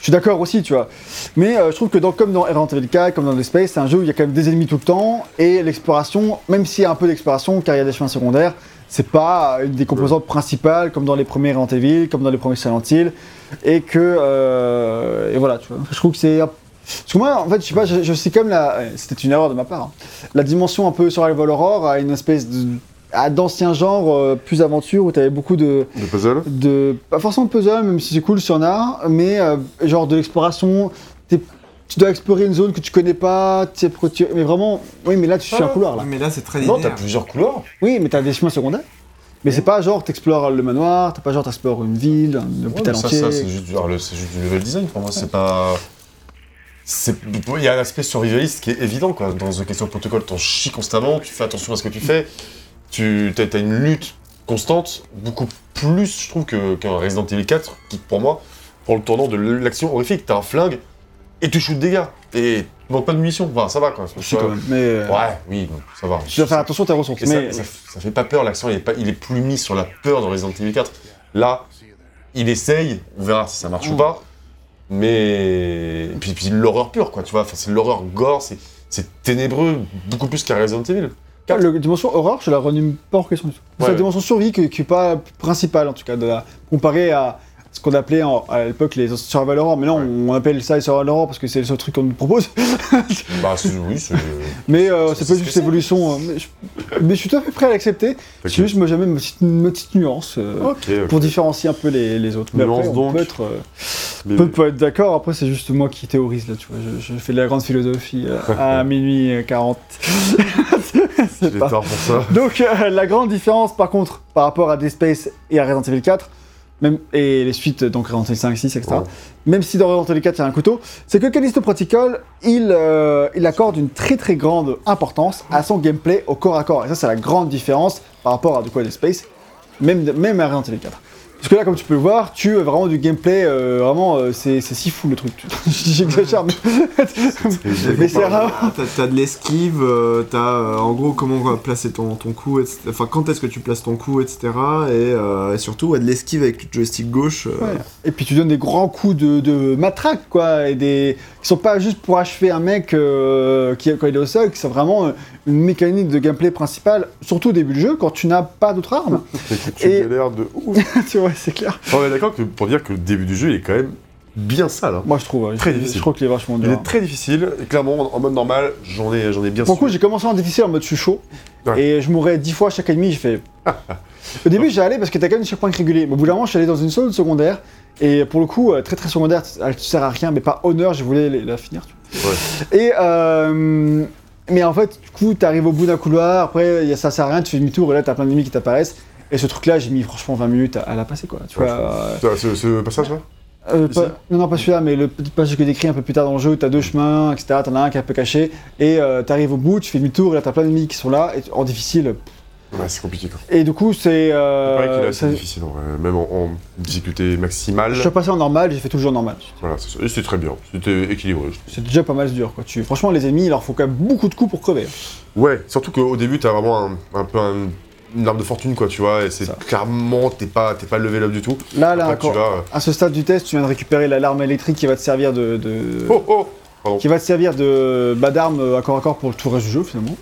suis d'accord aussi, tu vois. Mais euh, je trouve que comme dans 4, comme dans The Space, c'est un jeu où il y a quand même des ennemis tout le temps et l'exploration, même s'il y a un peu d'exploration, car il y a des chemins secondaires, c'est pas une des composantes principales comme dans les premiers Evil, comme dans les premiers Silent Hill, et que euh, et voilà, tu vois. Je trouve que c'est parce que moi, en fait, je sais pas, je, je sais comme la. euh, C'était une erreur de ma part. hein. La dimension un peu survival horror a une espèce de. à d'anciens genres euh, plus aventure où tu avais beaucoup de, Le puzzle de. Pas forcément de puzzle, même si c'est cool, s'il y en a, mais euh, genre de l'exploration. Tu dois explorer une zone que tu connais pas, tu sais pourquoi tu- mais vraiment. Oui, mais là, tu suis un couloir là. Mais là, c'est très Non, linéaire. t'as plusieurs couloirs. Oui, mais t'as des chemins secondaires. Mais c'est pas genre t'explores le manoir, t'as pas genre t'explores une ville, un Ouais, hôpital mais ça, entier. ça, c'est juste, du- alors, le- c'est juste du level design pour moi. C'est pas. Il y a un aspect survivaliste qui est évident quoi. Dans The Question Protocol, t'en chies constamment, tu fais attention à ce que tu fais, tu as, une lutte constante, beaucoup plus, je trouve, qu'un Resident Evil 4, qui pour moi prend le tournant de l'action horrifique. T'as un flingue et tu shoots des gars. Et tu manques pas de munitions. Enfin, ça va quoi. Si, quand même. Mais euh, Ouais, oui, ça va. tu dois faire attention à tes ressources. Et ça- Mais ça, ça fait pas peur, l'accent il est, pas, il est plus mis sur la peur dans Resident Evil 4. Là, il essaye, on verra si ça marche ou pas. Mais. Et puis, puis l'horreur pure, quoi, tu vois. Enfin, c'est l'horreur gore, c'est, c'est ténébreux, beaucoup plus qu'à Resident Evil. Ah, Le dimension horreur, je la renomme pas en question du tout. C'est Ouais. la dimension survie qui, qui est pas principale en tout cas, de la, comparée à ce qu'on appelait en- à l'époque les survival horror. Mais là, on, on appelle ça les survival horror parce que c'est le seul truc qu'on nous propose. Bah, oui, c'est. mais euh, C'est- pas juste c'est. évolution. euh, mais, je, mais je suis tout à fait prêt à l'accepter. C'est juste, moi, j'aime une petite, nuance euh, pour différencier un peu les, les autres. Mais Nuance après, on donc. peut être, euh, Mais- peut, peut être d'accord. Après, c'est juste moi qui théorise là, tu vois. Je, je fais de la grande philosophie euh, à minuit euh, 40. il c'est est pas. pour ça. Donc la grande différence par contre par rapport à Dead Space et à Resident Evil 4, même, et les suites donc Resident Evil 5, 6, etc. Ouais. Même si dans Resident Evil 4 il y a un couteau, c'est que Callisto Protocol, il, euh, il accorde une très très grande importance à son gameplay au corps à corps. Et ça c'est la grande différence par rapport à de quoi Dead Space, même, même à Resident Evil 4. Parce que là, comme tu peux le voir, tu as vraiment du gameplay, euh, vraiment, euh, c'est c'est si fou le truc. J'exagère, mais, mais c'est vraiment. T'as de l'esquive, euh, t'as euh, en gros comment placer ton, ton coup, etc. Enfin, quand est-ce que tu places ton coup, etc. Et, euh, et surtout, ouais, de l'esquive avec le joystick gauche. euh, Ouais. Et puis tu donnes des grands coups de, de matraque, quoi, et des qui sont pas juste pour achever un mec euh, qui quand il est au sol, qui sont vraiment euh, une mécanique de gameplay principale, surtout au début du jeu, quand tu n'as pas d'autres armes. Tu Et- galères de ouf. tu vois, c'est clair. On est d'accord que pour dire que le début du jeu, il est quand même bien sale. hein. Moi je trouve, ouais, Très je, difficile. je crois qu'il est vachement Il dur. est très difficile, et clairement, en mode normal, j'en ai, j'en ai bien Pour le coup, j'ai commencé en difficile en mode je suis chaud, Ouais. et je mourrais dix fois chaque ennemi, j'ai fait. Au début, j'ai allé parce que t'as quand même des checkpoints réguliers. Mais au bout d'un moment, je suis allé dans une zone secondaire, et pour le coup, euh, très très secondaire, elle sert à rien, mais pas honneur, je voulais la finir. Tu vois. Et euh, mais en fait, du coup, t'arrives au bout d'un couloir, après, ça sert à rien, tu fais demi-tour, et là, t'as plein d'ennemis qui t'apparaissent. Et ce truc-là, j'ai mis franchement 20 minutes à, à la passer, quoi. Tu Ouais, vois, euh, Ce, passage-là euh, pas- non, non, pas celui-là, mais le petit passage que décrit un peu plus tard dans le jeu, où t'as deux chemins, etc. T'en as un qui est un peu caché, et euh, t'arrives au bout, tu fais demi-tour, et là, t'as plein d'ennemis qui sont là, et en difficile. Ouais, c'est compliqué quoi. Et du coup, c'est. Euh, assez ça- difficile, en vrai. même en, en difficulté maximale. je suis passé en normal, j'ai fait toujours normal. Voilà, c'est ça. Et c'était très bien, c'était équilibré. C'est déjà pas mal dur, quoi. Tu... Franchement, les ennemis, il leur faut quand même beaucoup de coups pour crever. Ouais, surtout qu'au début, t'as vraiment un, un peu un- une arme de fortune, quoi, tu vois, et c'est clairement, t'es pas, t'es pas level up du tout. Là, là, Après, encore. vas. euh, À ce stade du test, tu viens de récupérer l'alarme électrique qui va te servir de. de- Oh oh Pardon. qui va te servir de bah, d'arme euh, à corps à corps pour tout le reste du jeu finalement.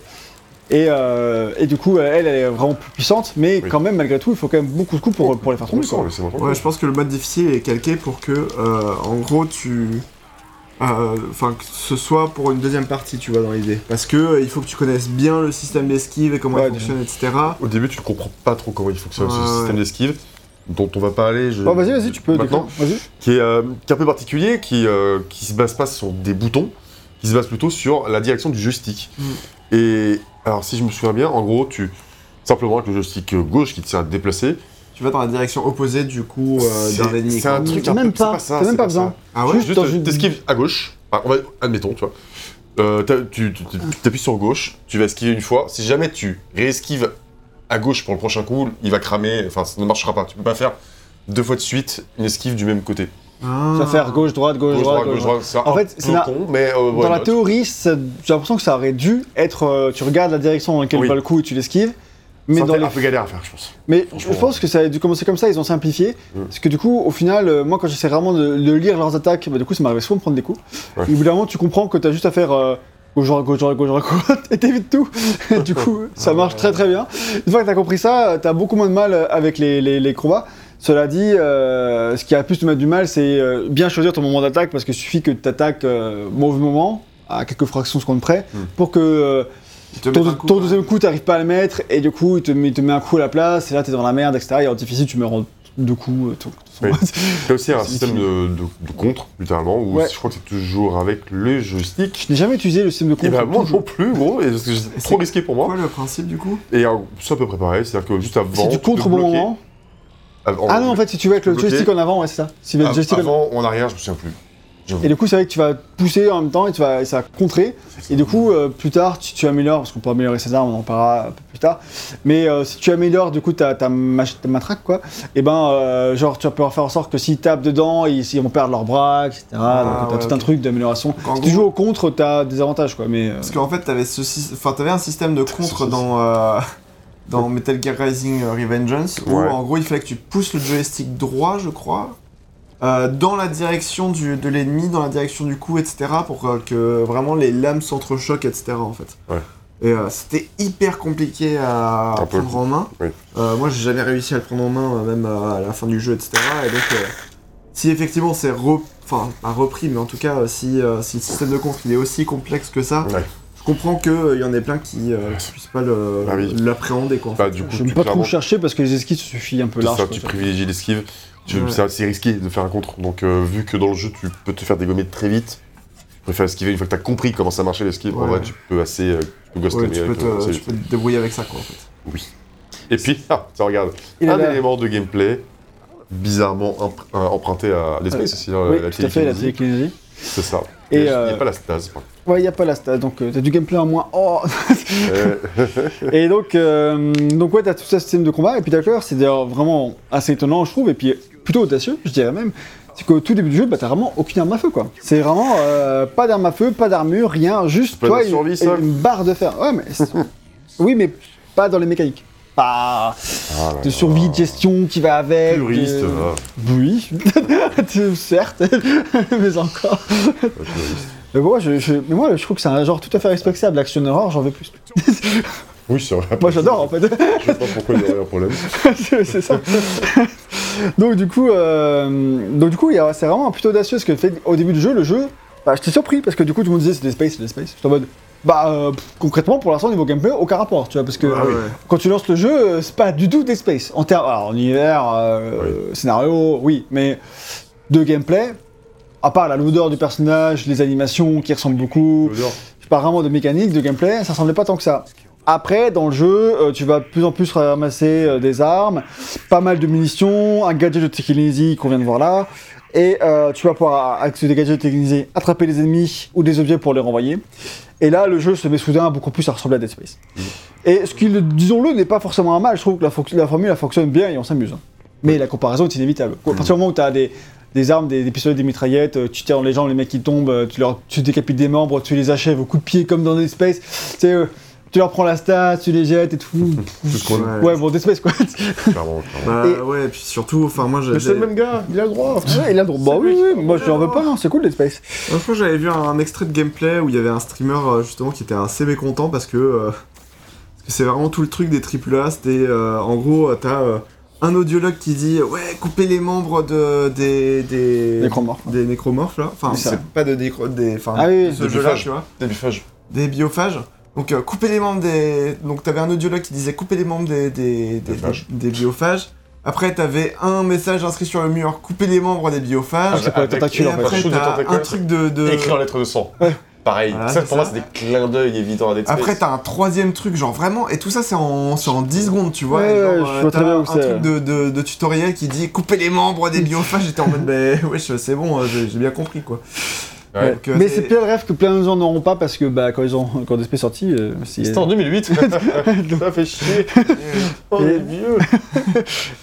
Et, euh, et du coup, elle, elle est vraiment plus puissante, mais Oui. quand même, malgré tout, il faut quand même beaucoup de coups pour, pour les faire tomber. Quoi. Ouais, je pense que le mode difficile est calqué pour que, euh, en gros, tu. Euh, Enfin, que ce soit pour une deuxième partie, tu vois, dans l'idée. Parce que euh, il faut que tu connaisses bien le système d'esquive et comment Ouais, il fonctionne, etc. Au début, tu ne comprends pas trop comment il fonctionne Ouais, ce ouais. système d'esquive, dont on va parler. Je... Bon, vas-y, vas-y, tu peux. Maintenant, qui est, euh, qui est un peu particulier, qui, euh, qui se base pas sur des boutons, qui se base plutôt sur la direction du joystick. Mm. Et alors, si je me souviens bien, en gros, tu, Simplement avec le joystick gauche qui te sert à te déplacer. Tu vas dans la direction opposée du coup euh, d'un ennemi. C'est un truc un même peu- pas- ça, t'as même pas ça. besoin. Ah ouais Juste Juste, t'esquives à gauche. Ah, on va, admettons, tu vois. Euh, tu t'appuies sur gauche, tu vas esquiver une fois. Si jamais tu réesquives à gauche pour le prochain coup, il va cramer. Enfin, ça ne marchera pas. Tu peux pas faire deux fois de suite une esquive du même côté. Ah. Ça va faire gauche, droite, gauche, Gauche, droite, droite, gauche, droite. C'est En un fait, c'est la- con, mais euh, Dans la théorie, j'ai l'impression que ça aurait dû être. euh, tu regardes la direction dans laquelle Oui. va le coup et tu l'esquives. Mais dans les un peu galère à faire, je pense. Mais je pense que ça a dû commencer comme ça, ils ont simplifié. Mm. Parce que du coup, au final, euh, moi quand j'essaie vraiment de, de lire leurs attaques, bah, du coup ça m'arrivait souvent de prendre des coups. Ouais. Et au bout d'un moment, tu comprends que t'as juste à faire euh, gauche, droite, gauche, droite, gauche, droite, et t'évites tout. Du coup, ça marche très très bien. Une fois que t'as compris ça, t'as beaucoup moins de mal euh, avec les, les- les combats. Cela dit, euh, ce qui a plus te mettre du mal, c'est euh, bien choisir ton moment d'attaque parce qu'il suffit que tu attaques euh, au mauvais moment, à quelques fractions de secondes près, Mm. pour que te ton, un coup, ton ouais. deuxième coup, t'arrives pas à le mettre, et du coup, il te met, il te met un coup à la place, et là, t'es dans la merde, etc. Et en difficile, tu meurs en deux coups. euh, tout- Oui. T'as aussi un système de, de- de contre, littéralement, où Ouais. je crois que c'est toujours avec le joystick. Je n'ai jamais utilisé le système de Et contre. bah, moi non plus, gros, et parce que c'est Et trop risqué pour Quoi moi. le principe du coup? Et euh, c'est à peu près pareil, c'est-à-dire que juste avant. C'est du contre au bon moment. Avant- Ah non, en fait, si tu veux avec le bloquer. joystick en avant, ouais, c'est ça. Si tu veux le joystick en- avant en arrière, je me souviens plus. J'avoue. Et du coup, c'est vrai que tu vas pousser en même temps et tu vas, et ça va contrer. Et du coup, euh, plus tard, tu, tu améliores, parce qu'on peut améliorer ses armes, on en parlera un peu plus tard. Mais euh, si tu améliores du coup ta, ta, mach- ta matraque, quoi, et ben, euh, genre, tu vas pouvoir faire en sorte que s'ils tapent dedans, ils, ils vont perdre leur bras, etc. Ah, Donc, t'as ouais, tout un truc d'amélioration. Si tu joues au contre, t'as des avantages, quoi. Mais euh, Parce qu'en fait, t'avais ce t'avais un système de contre dans, euh, dans Metal Gear Rising Revengeance où Ouais. en gros il fallait que tu pousses le joystick droit, je crois, euh, dans la direction du, de l'ennemi, dans la direction du coup, etc. pour euh, que vraiment les lames s'entrechoquent, etc. en fait. Ouais. Et euh, c'était hyper compliqué à Un peu. prendre en main. Oui. Moi, j'ai jamais réussi à le prendre en main, même à la fin du jeu, etc. Et donc, si effectivement c'est re... enfin, pas repris, mais en tout cas, si, si le système de contre il est aussi complexe que ça, Ouais. Je comprends qu'il y en ait plein qui euh, qui puissent pas Ah oui. l'appréhender, quoi. en Bah, fait. du coup, je vais tu, pas trop chercher parce que les esquives suffisent un peu c'est large. ça, quoi, tu ça. privilégies l'esquive. Tu- Ouais. C'est c'est risqué de faire un contre. Donc, euh, vu que dans le jeu, tu peux te faire dégommer très vite, je préfère esquiver une fois que t'as compris comment ça marchait l'esquive. En Ouais. vrai, tu peux assez. euh, tu peux Ouais, tu, peux te, euh, assez tu vite. peux te débrouiller avec ça, quoi, en fait. Oui. Et puis, ah, ça regarde. Il un élément de gameplay bizarrement euh, emprunté à Dead Space aussi, hein, Oui, la tout à fait, la télékinésie. C'est ça. Et, il n'y a euh, pas la stase. par contre. Ouais, il n'y a pas la stat, donc euh, t'as du gameplay en moins. Oh Et donc, euh, donc ouais, t'as tout ça système de combat. Et puis d'accord, c'est d'ailleurs vraiment assez étonnant, je trouve, et puis plutôt audacieux, je dirais même. C'est qu'au tout début du jeu, bah, t'as vraiment aucune arme à feu, quoi. C'est vraiment euh, pas d'arme à feu, pas d'armure, rien, juste Pas toi, survie, une, barre de fer. Ouais, mais oui, mais pas dans les mécaniques. Pas ah de survie, de gestion qui va avec. Puriste, va. Oui, certes, mais encore. Mais moi, je, je- mais moi, je trouve que c'est un genre tout à fait respectable. L'action horror, j'en veux plus. Oui, c'est vrai. Moi, j'adore en fait. Je sais pas pourquoi il y aurait un problème. c'est ça. donc du coup, euh, donc du coup, il y a- c'est vraiment plutôt audacieux ce que fait au début du jeu. Le jeu, bah, j'étais surpris parce que du coup, tout le monde disait c'est des space, c'est des space. J'étais en mode, bah euh, concrètement, pour l'instant, niveau gameplay, aucun rapport, tu vois, parce que Ah ouais. quand tu lances le jeu, euh, c'est pas du tout des space. En termes, alors, en hiver, euh, scénario, oui, mais de gameplay. À part la lourdeur du personnage, les animations qui ressemblent beaucoup, je parle vraiment de mécanique, de gameplay, ça ressemblait pas tant que ça. Après, dans le jeu, euh, tu vas de plus en plus ramasser euh, des armes, pas mal de munitions, un gadget de télékinésie qu'on vient de voir là, et euh, tu vas pouvoir, avec ce gadget de télékinésie, attraper des ennemis ou des objets pour les renvoyer. Et là, le jeu se met soudain beaucoup plus à ressembler à Dead Space. Et ce qui, le- disons-le, n'est pas forcément un mal. Je trouve que la formule elle fonctionne bien et on s'amuse. hein. Mais la comparaison est inévitable. À partir du moment où tu as des, des armes, des, des pistolets, des mitraillettes, euh, tu tires dans les gens, les mecs qui tombent, euh, tu, leur, tu décapites des membres, tu les achèves au coup de pied comme dans Dead Space. Tu sais, euh, tu leur prends la stat, tu les jettes et tout. Tout ce qu'on a. Ouais. bon, Dead Space quoi. Clairement, clairement. Bah Et- ouais, et puis surtout, enfin moi j'ai. Mais c'est le même gars, il a le droit. ouais, il a le droit. Bah oui, oui, moi je n'en veux pas, non, c'est cool Dead Space. Crois que j'avais vu un, un extrait de gameplay où il y avait un streamer justement qui était assez mécontent parce que euh, parce que c'est vraiment tout le truc des AAA. C'était euh, en gros, t'as euh, un audiologue qui dit ouais, coupez les membres de des des Nécromorphes. des nécromorphes là. Enfin, c'est pas de nécro des enfin Ah oui, de ce des biophages. tu vois, des biophages. Donc euh, couper les membres des donc t'avais un audiologue qui disait couper les membres des des, des, Biophages. des biophages. Après, t'avais un message inscrit sur le mur, couper les membres des biophages. Ah, c'est et en fait. après, t'as un truc de, de... Écrit en lettres de sang. Pareil. Voilà, ça, c'est pour moi, c'est des clins d'œil évidents à Dead Space. Après, t'as un troisième truc, genre vraiment, et tout ça, c'est en, c'est en 10 secondes, tu vois. Ouais, et genre, ouais, je euh, vois t'as très bien où un truc de, de, de tutoriel qui dit couper les membres des biophages. J'étais en mode, bah, wesh, c'est bon, euh, j'ai bien compris, quoi. Ouais. Ouais. Donc, euh, Mais c'est- plein de rêves que plein de gens n'auront pas parce que bah, quand ils ont quand Dead Space est sorti, euh, C'était en 2008. ça fait chier. On est vieux.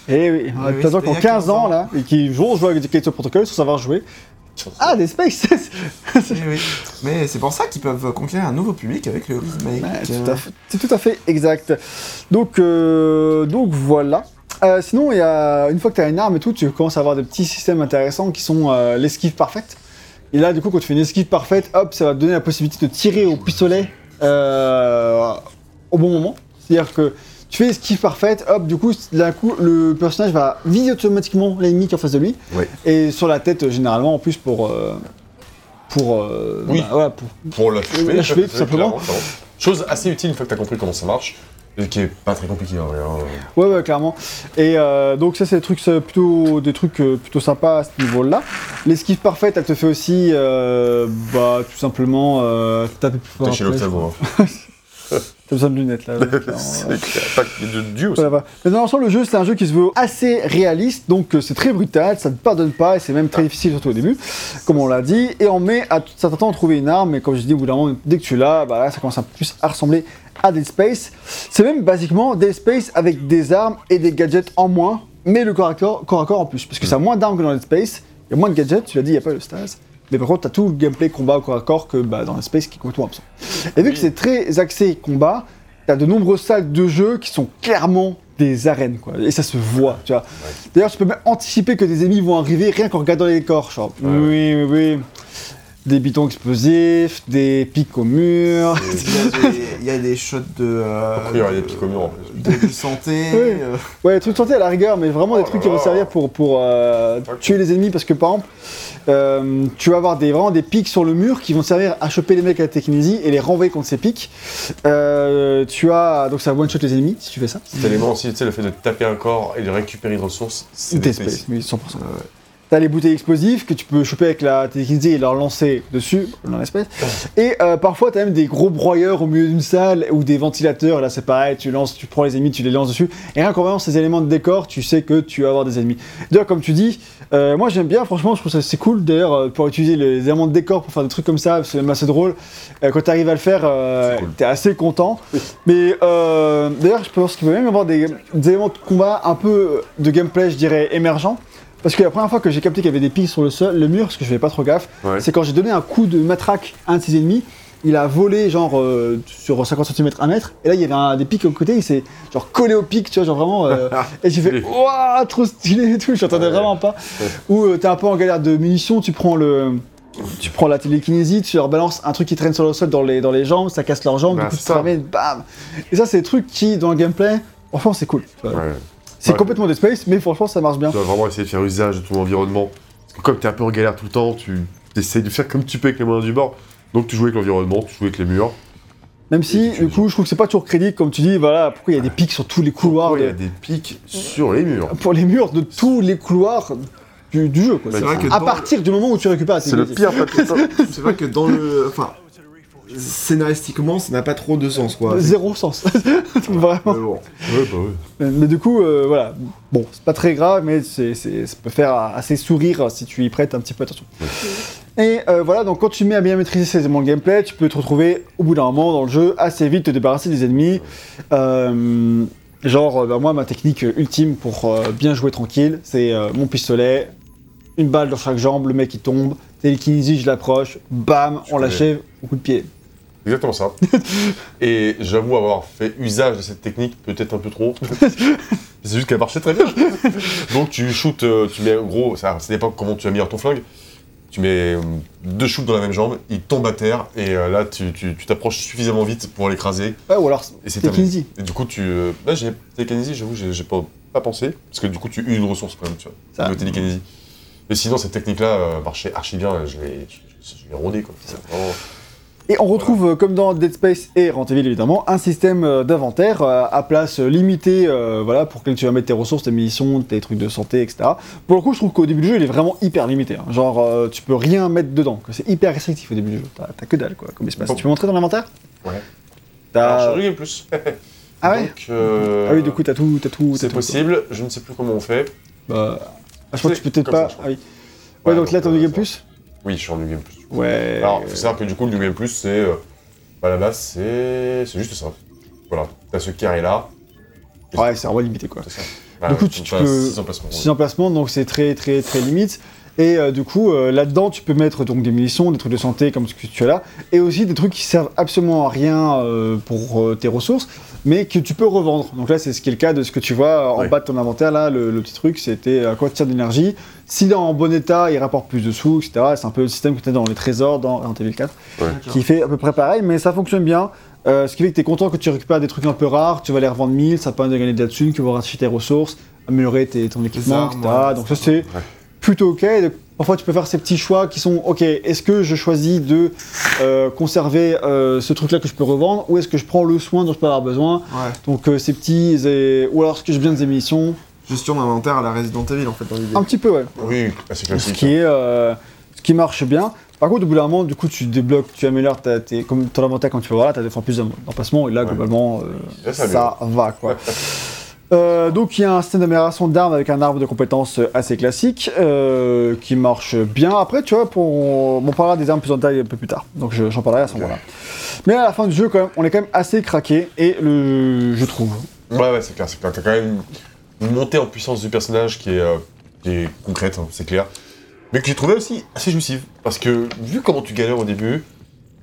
Eh oui, oui, t'as des gens c'était qui il ont y a 15 15 ans ans. là et qui vont jouer avec Callisto Protocol sans savoir jouer. Ah, Dead Space Oui, oui. Mais c'est pour ça qu'ils peuvent conquérir un nouveau public avec le remake. Ouais, C'est tout à fait exact. Donc, euh, donc voilà. Euh, sinon, il y a, une fois que tu as une arme et tout, tu commences à avoir des petits systèmes intéressants qui sont euh, l'esquive parfaite. Et là, du coup, quand tu fais une esquive parfaite, hop, ça va te donner la possibilité de tirer au pistolet euh, au bon moment. C'est-à-dire que tu fais esquive parfaite, hop, du coup, d'un coup, le personnage va viser automatiquement l'ennemi qui est en face de lui. Et sur la tête, généralement, en plus, pour. euh, pour, euh, Oui. bah, voilà, pour Pour l'achever. L'achever, tout simplement. Chose assez utile une fois que t'as compris comment ça marche. Et qui est pas très compliqué en vrai. hein. Ouais, ouais, clairement. Et euh, donc ça, c'est des trucs, plutôt, des trucs euh, plutôt sympas à ce niveau-là. L'esquive parfaite, elle te fait aussi, euh, bah, tout simplement, euh, taper plus fort. T'es chez. T'as besoin de lunettes, là. C'est clair. Pas de Dieu aussi. Voilà. Mais dans l'ensemble, le jeu, c'est un jeu qui se veut assez réaliste, donc euh, c'est très brutal, ça ne pardonne pas, et c'est même très difficile, surtout au début, comme on l'a dit. Et on met à tout certain temps à trouver une arme, et comme je dis, au bout d'un moment, dès que tu l'as, bah là, ça commence un peu plus à ressembler à Dead Space. C'est même basiquement Dead Space avec des armes et des gadgets en moins, mais le corps à corps, corps, à corps en plus, parce que ça a moins d'armes que dans Dead Space, il y a moins de gadgets, tu l'as dit, il n'y a pas le stase. Mais par contre, tu as tout le gameplay combat au corps à corps que bah, dans Dead Space qui est complètement absent. Et vu que c'est très axé combat, T'as de nombreuses salles de jeu qui sont clairement des arènes, quoi. Et ça se voit, tu vois. D'ailleurs, tu peux même anticiper que des ennemis vont arriver rien qu'en regardant les décors. Genre, Ouais. oui, oui, oui. Des bitons explosifs, des pics au mur. Il y, a des, shots de. euh, Après, il y aura des pics au mur, en plus. De, de santé. Oui. euh, Ouais, des trucs de santé à la rigueur, mais vraiment des Oh trucs là qui vont servir pour, pour euh, tuer les ennemis. Parce que par exemple, euh, tu vas avoir des, vraiment des pics sur le mur qui vont servir à choper les mecs à la technésie et les renvoyer contre ces pics. Euh, tu as. Donc ça one-shot les ennemis si tu fais ça. Cet élément aussi, tu sais, le fait de taper un corps et de récupérer une ressource, c'est des Space, Space. oui, 100%. T'as les bouteilles explosives que tu peux choper avec la télékinésie et leur lancer dessus, dans l'espèce. Et euh, parfois, t'as même des gros broyeurs au milieu d'une salle ou des ventilateurs. Là, c'est pareil, tu lances, tu prends les ennemis, tu les lances dessus. Et rien qu'en voyant ces éléments de décor, tu sais que tu vas avoir des ennemis. D'ailleurs, comme tu dis, euh, moi j'aime bien, franchement, je trouve ça c'est cool d'ailleurs euh, pour utiliser les éléments de décor pour faire des trucs comme ça, c'est même assez drôle. Euh, quand tu arrives à le faire, cool. t'es assez content. Mais d'ailleurs, je pense qu'il peut même y avoir des, des éléments de combat un peu de gameplay, je dirais, émergents. Parce que la première fois que j'ai capté qu'il y avait des pics sur le sol, le mur, parce que je fais pas trop gaffe, Ouais. c'est quand j'ai donné un coup de matraque à un de ses ennemis, il a volé genre euh, sur 50 cm, 1 mètre, et là il y avait un, des pics au côté, il s'est genre collé au pic, tu vois, genre vraiment. euh, et j'ai fait. Waouh, trop stylé et tout, je n'entendais Ouais. vraiment pas. Ou euh, t'es un peu en galère de munitions, tu prends le. Tu prends la télékinésie, tu leur balances un truc qui traîne sur le sol dans les, dans les jambes, ça casse leurs jambes, Bah, du coup tu te ramènes, bam Et ça, c'est des trucs qui, dans le gameplay, franchement, c'est cool. tu vois. Ouais. C'est Ouais. complètement Dead Space, mais franchement, ça marche bien. Tu dois vraiment essayer de faire usage de ton environnement. Parce que comme t'es un peu en galère tout le temps, tu essayes de faire comme tu peux avec les moyens du bord. Donc tu joues avec l'environnement, tu joues avec les murs. Même si, du coup, je trouve que c'est pas toujours crédible, comme tu dis, voilà, pourquoi il y a des pics sur tous les couloirs, Pourquoi il y a des pics sur les murs pour les murs de tous les couloirs du, du jeu. Quoi. Bah, C'est vrai que à dans- partir du moment où tu récupères C'est le pire papier. C'est vrai que dans le. Enfin. Scénaristiquement, ça n'a pas trop de sens, quoi. Zéro sens. Vraiment. Mais bon. ouais, bah ouais. Mais du coup, euh, voilà. Bon, c'est pas très grave, mais c'est, ça peut faire assez sourire si tu y prêtes un petit peu attention. Et euh, voilà, donc quand tu mets à bien maîtriser ces éléments de gameplay, tu peux te retrouver au bout d'un moment dans le jeu assez vite te débarrasser des ennemis. Euh, genre, euh, bah, moi, ma technique ultime pour euh, bien jouer tranquille, c'est euh, mon pistolet, une balle dans chaque jambe, le mec il tombe, télékinésie, je l'approche, bam, on l'achève au coup de pied. Exactement ça. Et j'avoue avoir fait usage de cette technique peut-être un peu trop. c'est juste qu'elle marchait très bien. Donc tu shootes, euh, tu mets gros, ça, ça dépend comment tu as mis ton flingue. Tu mets euh, deux shoots dans la même jambe, il tombe à terre et euh, là tu tu- tu t'approches suffisamment vite pour l'écraser Ouais, ou alors et c'est terminé. Et du coup tu, là j'ai télékinésie, j'avoue j'ai j'ai pas, pas pensé parce que du coup tu uses une ressource quand même, tu vois, Ça. le télékinésie. Mais sinon cette technique là marchait archi bien, je l'ai je- je l'ai rodé quoi. C'est vraiment- Et on retrouve, euh, comme dans Dead Space et Resident Evil évidemment, un système euh, d'inventaire euh, à place limitée, euh, voilà, pour que tu vas mettre tes ressources, tes munitions, tes trucs de santé, etc. Pour le coup, je trouve qu'au début du jeu, il est vraiment hyper limité. hein. Genre, euh, tu peux rien mettre dedans. C'est hyper restrictif au début du jeu. T'as que dalle, quoi, comme espace. Bon. Tu peux montrer dans l'inventaire? Ouais. T'as- Alors, je regarde plus. Ah ouais? Donc, euh, Ah oui, du coup, t'as tout, t'as tout. c'est possible. Je ne sais plus comment on fait. Bah, ah, je pense que tu peux peut-être pas. ça, crois. ah oui. Ouais, Ouais, donc là, donc, euh, Game ça. Plus? Oui, je suis en New Game Plus. Ouais. Alors, faut savoir que du coup, le New Game Plus, c'est. euh, bah, à la base, c'est. C'est juste ça. Voilà. T'as ce carré là. Ouais, c'est vraiment limité, quoi. C'est ça. Du coup, tu- tu peux- Six emplacements. 6 emplacements, donc c'est très très très limite. Et euh, du coup, euh, là-dedans, tu peux mettre donc des munitions, des trucs de santé comme ce que tu as là, et aussi des trucs qui servent absolument à rien euh, pour euh, tes ressources, mais que tu peux revendre. Donc là, c'est ce qui est le cas de ce que tu vois en Ouais. bas de ton inventaire. Là, le, le petit truc, c'était à quoi tire d'énergie. S'il est en bon état, il rapporte plus de sous, etc. C'est un peu le système que tu as dans les trésors dans Resident Evil 4, qui fait à peu près pareil, mais ça fonctionne bien. Euh, ce qui fait que tu es content que tu récupères des trucs un peu rares, tu vas les revendre 1000, ça permet de gagner de la thune, que vous racheter tes ressources, améliorer tes, ton équipement, armes, etc. ouais, Donc ça c'est Ouais. Plutôt ok. Et donc, Parfois tu peux faire ces petits choix qui sont ok, est-ce que je choisis de euh, conserver euh, ce truc là que je peux revendre ou est-ce que je prends le soin dont je peux avoir besoin? Ouais. Donc euh, ces petits, et- ou alors est-ce que j'ai besoin des émissions Gestion d'inventaire à la Resident Evil en fait dans l'idée. Un petit peu ouais. Oui, assez Ce classique. qui, est, euh, ce qui marche bien. Par contre, au bout d'un moment, du coup, tu débloques, tu améliores ta, tes, comme ton inventaire quand tu vas voir là, tu as des fois plus d'emplacements, et là, Ouais. globalement, euh, ça va, quoi. Euh, donc il y a un système d'amélioration d'armes avec un arbre de compétences assez classique euh, qui marche bien. Après, tu vois, pour... on parlera des armes plus en détail un peu plus tard. Donc je- j'en parlerai à ce moment-là. Mais à la fin du jeu, quand même, on est quand même assez craqué et le, je trouve. Ouais, ouais, c'est clair, c'est clair. T'as quand même une montée en puissance du personnage qui est, euh, qui est concrète, hein, c'est clair. Mais que j'ai trouvé aussi assez jouissive. Parce que, vu comment tu galères au début,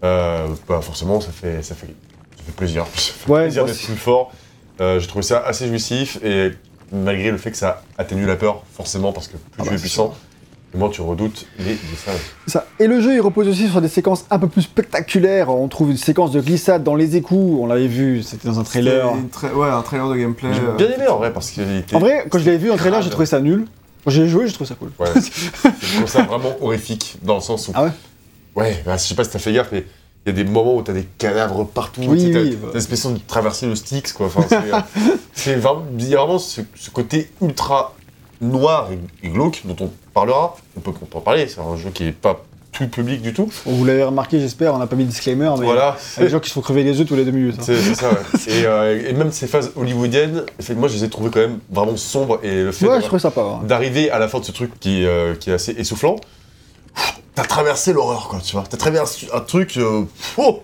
bah forcément, ça fait, ça fait, ça fait plaisir. Ça fait Ouais, plaisir d'être plus fort. Euh, j'ai trouvé ça assez jouissif, et malgré le fait que ça atténue la peur, forcément, parce que plus Ah tu bah, es c'est puissant, plus moins tu redoutes les dessins. Ça. Et le jeu, il repose aussi sur des séquences un peu plus spectaculaires. On trouve une séquence de glissade dans les écous. On l'avait vu, c'était dans un trailer. Tra- Ouais, un trailer de gameplay. J'ai euh, bien aimé en vrai, parce qu'il était. En vrai, quand je l'avais vu en trailer, j'ai trouvé ça nul. Quand j'ai joué, j'ai trouvé ça cool. Ouais. je trouve ça vraiment horrifique, dans le sens où. Ah ouais? Ouais, bah, je sais pas si t'as fait gaffe, mais il y a des moments où t'as des cadavres partout, Oui, t'as oui, bah. l'impression de traverser le Styx, quoi. Enfin, c'est, euh, vraiment, il y a vraiment ce, ce côté ultra noir et, et glauque dont on parlera. On peut, on peut en parler, c'est un jeu qui est pas tout public du tout. Vous l'avez remarqué, j'espère, on n'a pas mis de disclaimer, mais Voilà. il y a des gens qui se font crever les yeux tous les deux minutes. hein. C'est ça, ouais. et, euh, et même ces phases hollywoodiennes, moi je les ai trouvées quand même vraiment sombres et le fait Ouais, d'arriver à la fin de ce truc qui, euh, qui est assez essoufflant, t'as traversé l'horreur, quoi, tu vois. T'as traversé un truc. euh, oh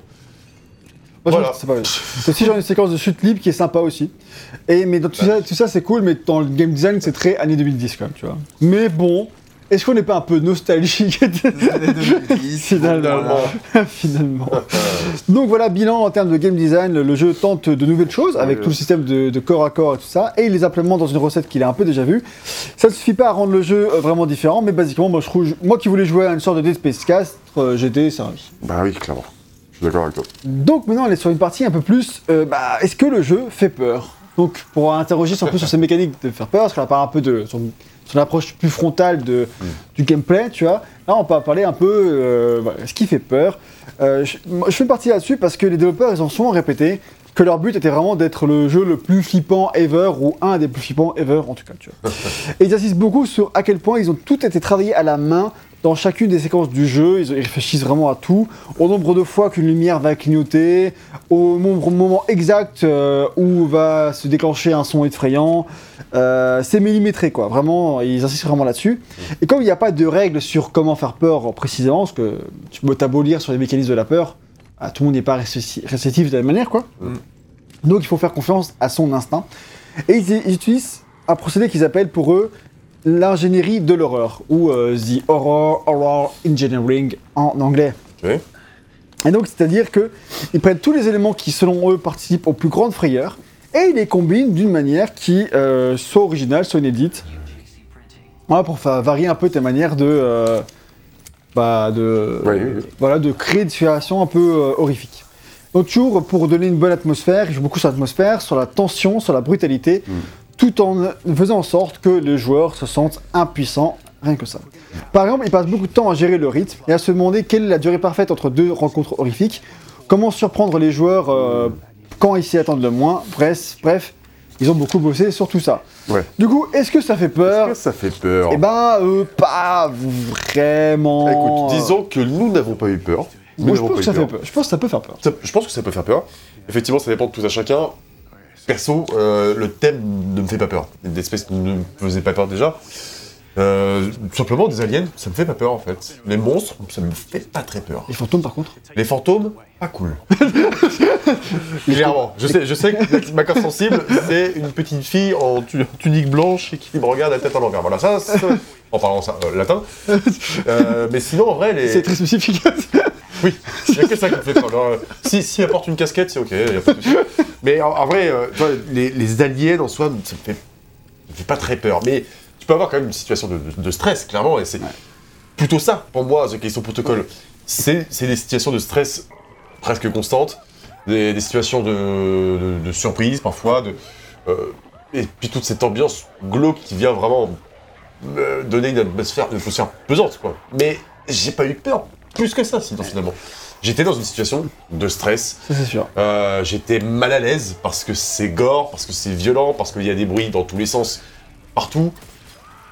Moi, Voilà. c'est pas mal. C'est aussi genre une séquence de chute libre qui est sympa aussi. Et, mais dans tout ça, tout ça c'est cool, mais dans le game design, c'est très année 2010 quand même, tu vois. Mais bon, est-ce qu'on n'est pas un peu nostalgique les années 2010, Finalement. finalement Donc voilà, bilan en termes de game design, le jeu tente de nouvelles choses avec Oui, tout le système de, de corps à corps et tout ça, et il les implémente dans une recette qu'il a un peu déjà vue. Ça ne suffit pas à rendre le jeu euh, vraiment différent, mais basiquement, moi, je trouve, moi qui voulais jouer à une sorte de Dead Space 4, euh, j'étais servi. Bah oui, clairement. Je suis d'accord avec toi. Donc maintenant, on est sur une partie un peu plus. euh, bah, est-ce que le jeu fait peur? Donc pour interroger un peu sur ces mécaniques de faire peur, parce qu'on a parlé un peu de son, son approche plus frontale de, du gameplay, tu vois. Là, on va parler un peu euh, ce qui fait peur. Euh, je, moi, je fais une partie là-dessus parce que les développeurs, ils en sont répété que leur but était vraiment d'être le jeu le plus flippant ever, ou un des plus flippants ever en tout cas, tu vois. Et ils insistent beaucoup sur à quel point ils ont tout été travaillé à la main dans chacune des séquences du jeu. Ils, réfléchissent vraiment à tout, au nombre de fois qu'une lumière va clignoter, au moment exact euh, où va se déclencher un son effrayant. Euh, c'est millimétré quoi, vraiment, ils insistent vraiment là-dessus. Et comme il n'y a pas de règles sur comment faire peur précisément, parce que tu peux beau lire sur les mécanismes de la peur, ah, tout le monde n'est pas réceptif de la même manière quoi. Mm. Donc il faut faire confiance à son instinct. Et ils, ils utilisent un procédé qu'ils appellent pour eux l'ingénierie de l'horreur, ou euh, The Horror Horror Engineering en anglais. Et donc, c'est-à-dire que ils prennent tous les éléments qui, selon eux, participent aux plus grandes frayeurs, et ils les combinent d'une manière qui euh, soit originale, soit inédite. Voilà, pour faire varier un peu tes manières de, euh, bah, de, Oui, oui, oui. voilà, de créer des situations un peu euh, horrifiques. Donc toujours pour donner une bonne atmosphère, il joue beaucoup sur l'atmosphère, sur la tension, sur la brutalité, Mm. tout en faisant en sorte que les joueurs se sentent impuissants Rien que ça. Par exemple, il passe beaucoup de temps à gérer le rythme et à se demander quelle est la durée parfaite entre deux rencontres horrifiques, comment surprendre les joueurs euh, quand ils s'y attendent le moins. Bref, bref, ils ont beaucoup bossé sur tout ça. Ouais. Du coup, est-ce que ça fait peur Est-ce que ça fait peur Eh ben, euh, pas vraiment. Écoute, disons que nous n'avons pas eu peur. Nous Moi, je pense que eu ça fait peur. Je pense que ça peut faire peur. Ça- je pense que ça peut faire peur. Effectivement, ça dépend de tout à chacun. Perso, euh, le thème ne me fait pas peur. L'espèce ne me faisait pas peur déjà. Euh, simplement, des aliens, ça me fait pas peur en fait. Les monstres, ça me fait pas très peur. Les fantômes, par contre. Les fantômes, pas cool. Clairement. Je sais, je sais que ma corde sensible, c'est une petite fille en tu- tunique blanche et qui me regarde la tête en l'envers. Voilà, ça, en parlant ça, euh, latin. Euh, mais sinon, en vrai, les. C'est très spécifique. Oui, il y a que ça qui me fait peur. Alors, si, si elle porte une casquette, c'est ok, il y a pas de souci. Mais en, en vrai, les aliens en soi, ça me, fait, ça me fait pas très peur. Mais tu peux avoir quand même une situation de, de- de stress, clairement, et c'est plutôt ça, pour moi, The Question Protocol. C'est c'est des situations de stress presque constantes, des, des situations de, surprise parfois, de, euh, et puis toute cette ambiance glauque qui vient vraiment me donner une atmosphère, une atmosphère pesante, quoi. Mais j'ai pas eu peur plus que ça, sinon, finalement. J'étais dans une situation de stress, c'est sûr. euh, j'étais mal à l'aise parce que c'est gore, parce que c'est violent, parce qu'il y a des bruits dans tous les sens, partout.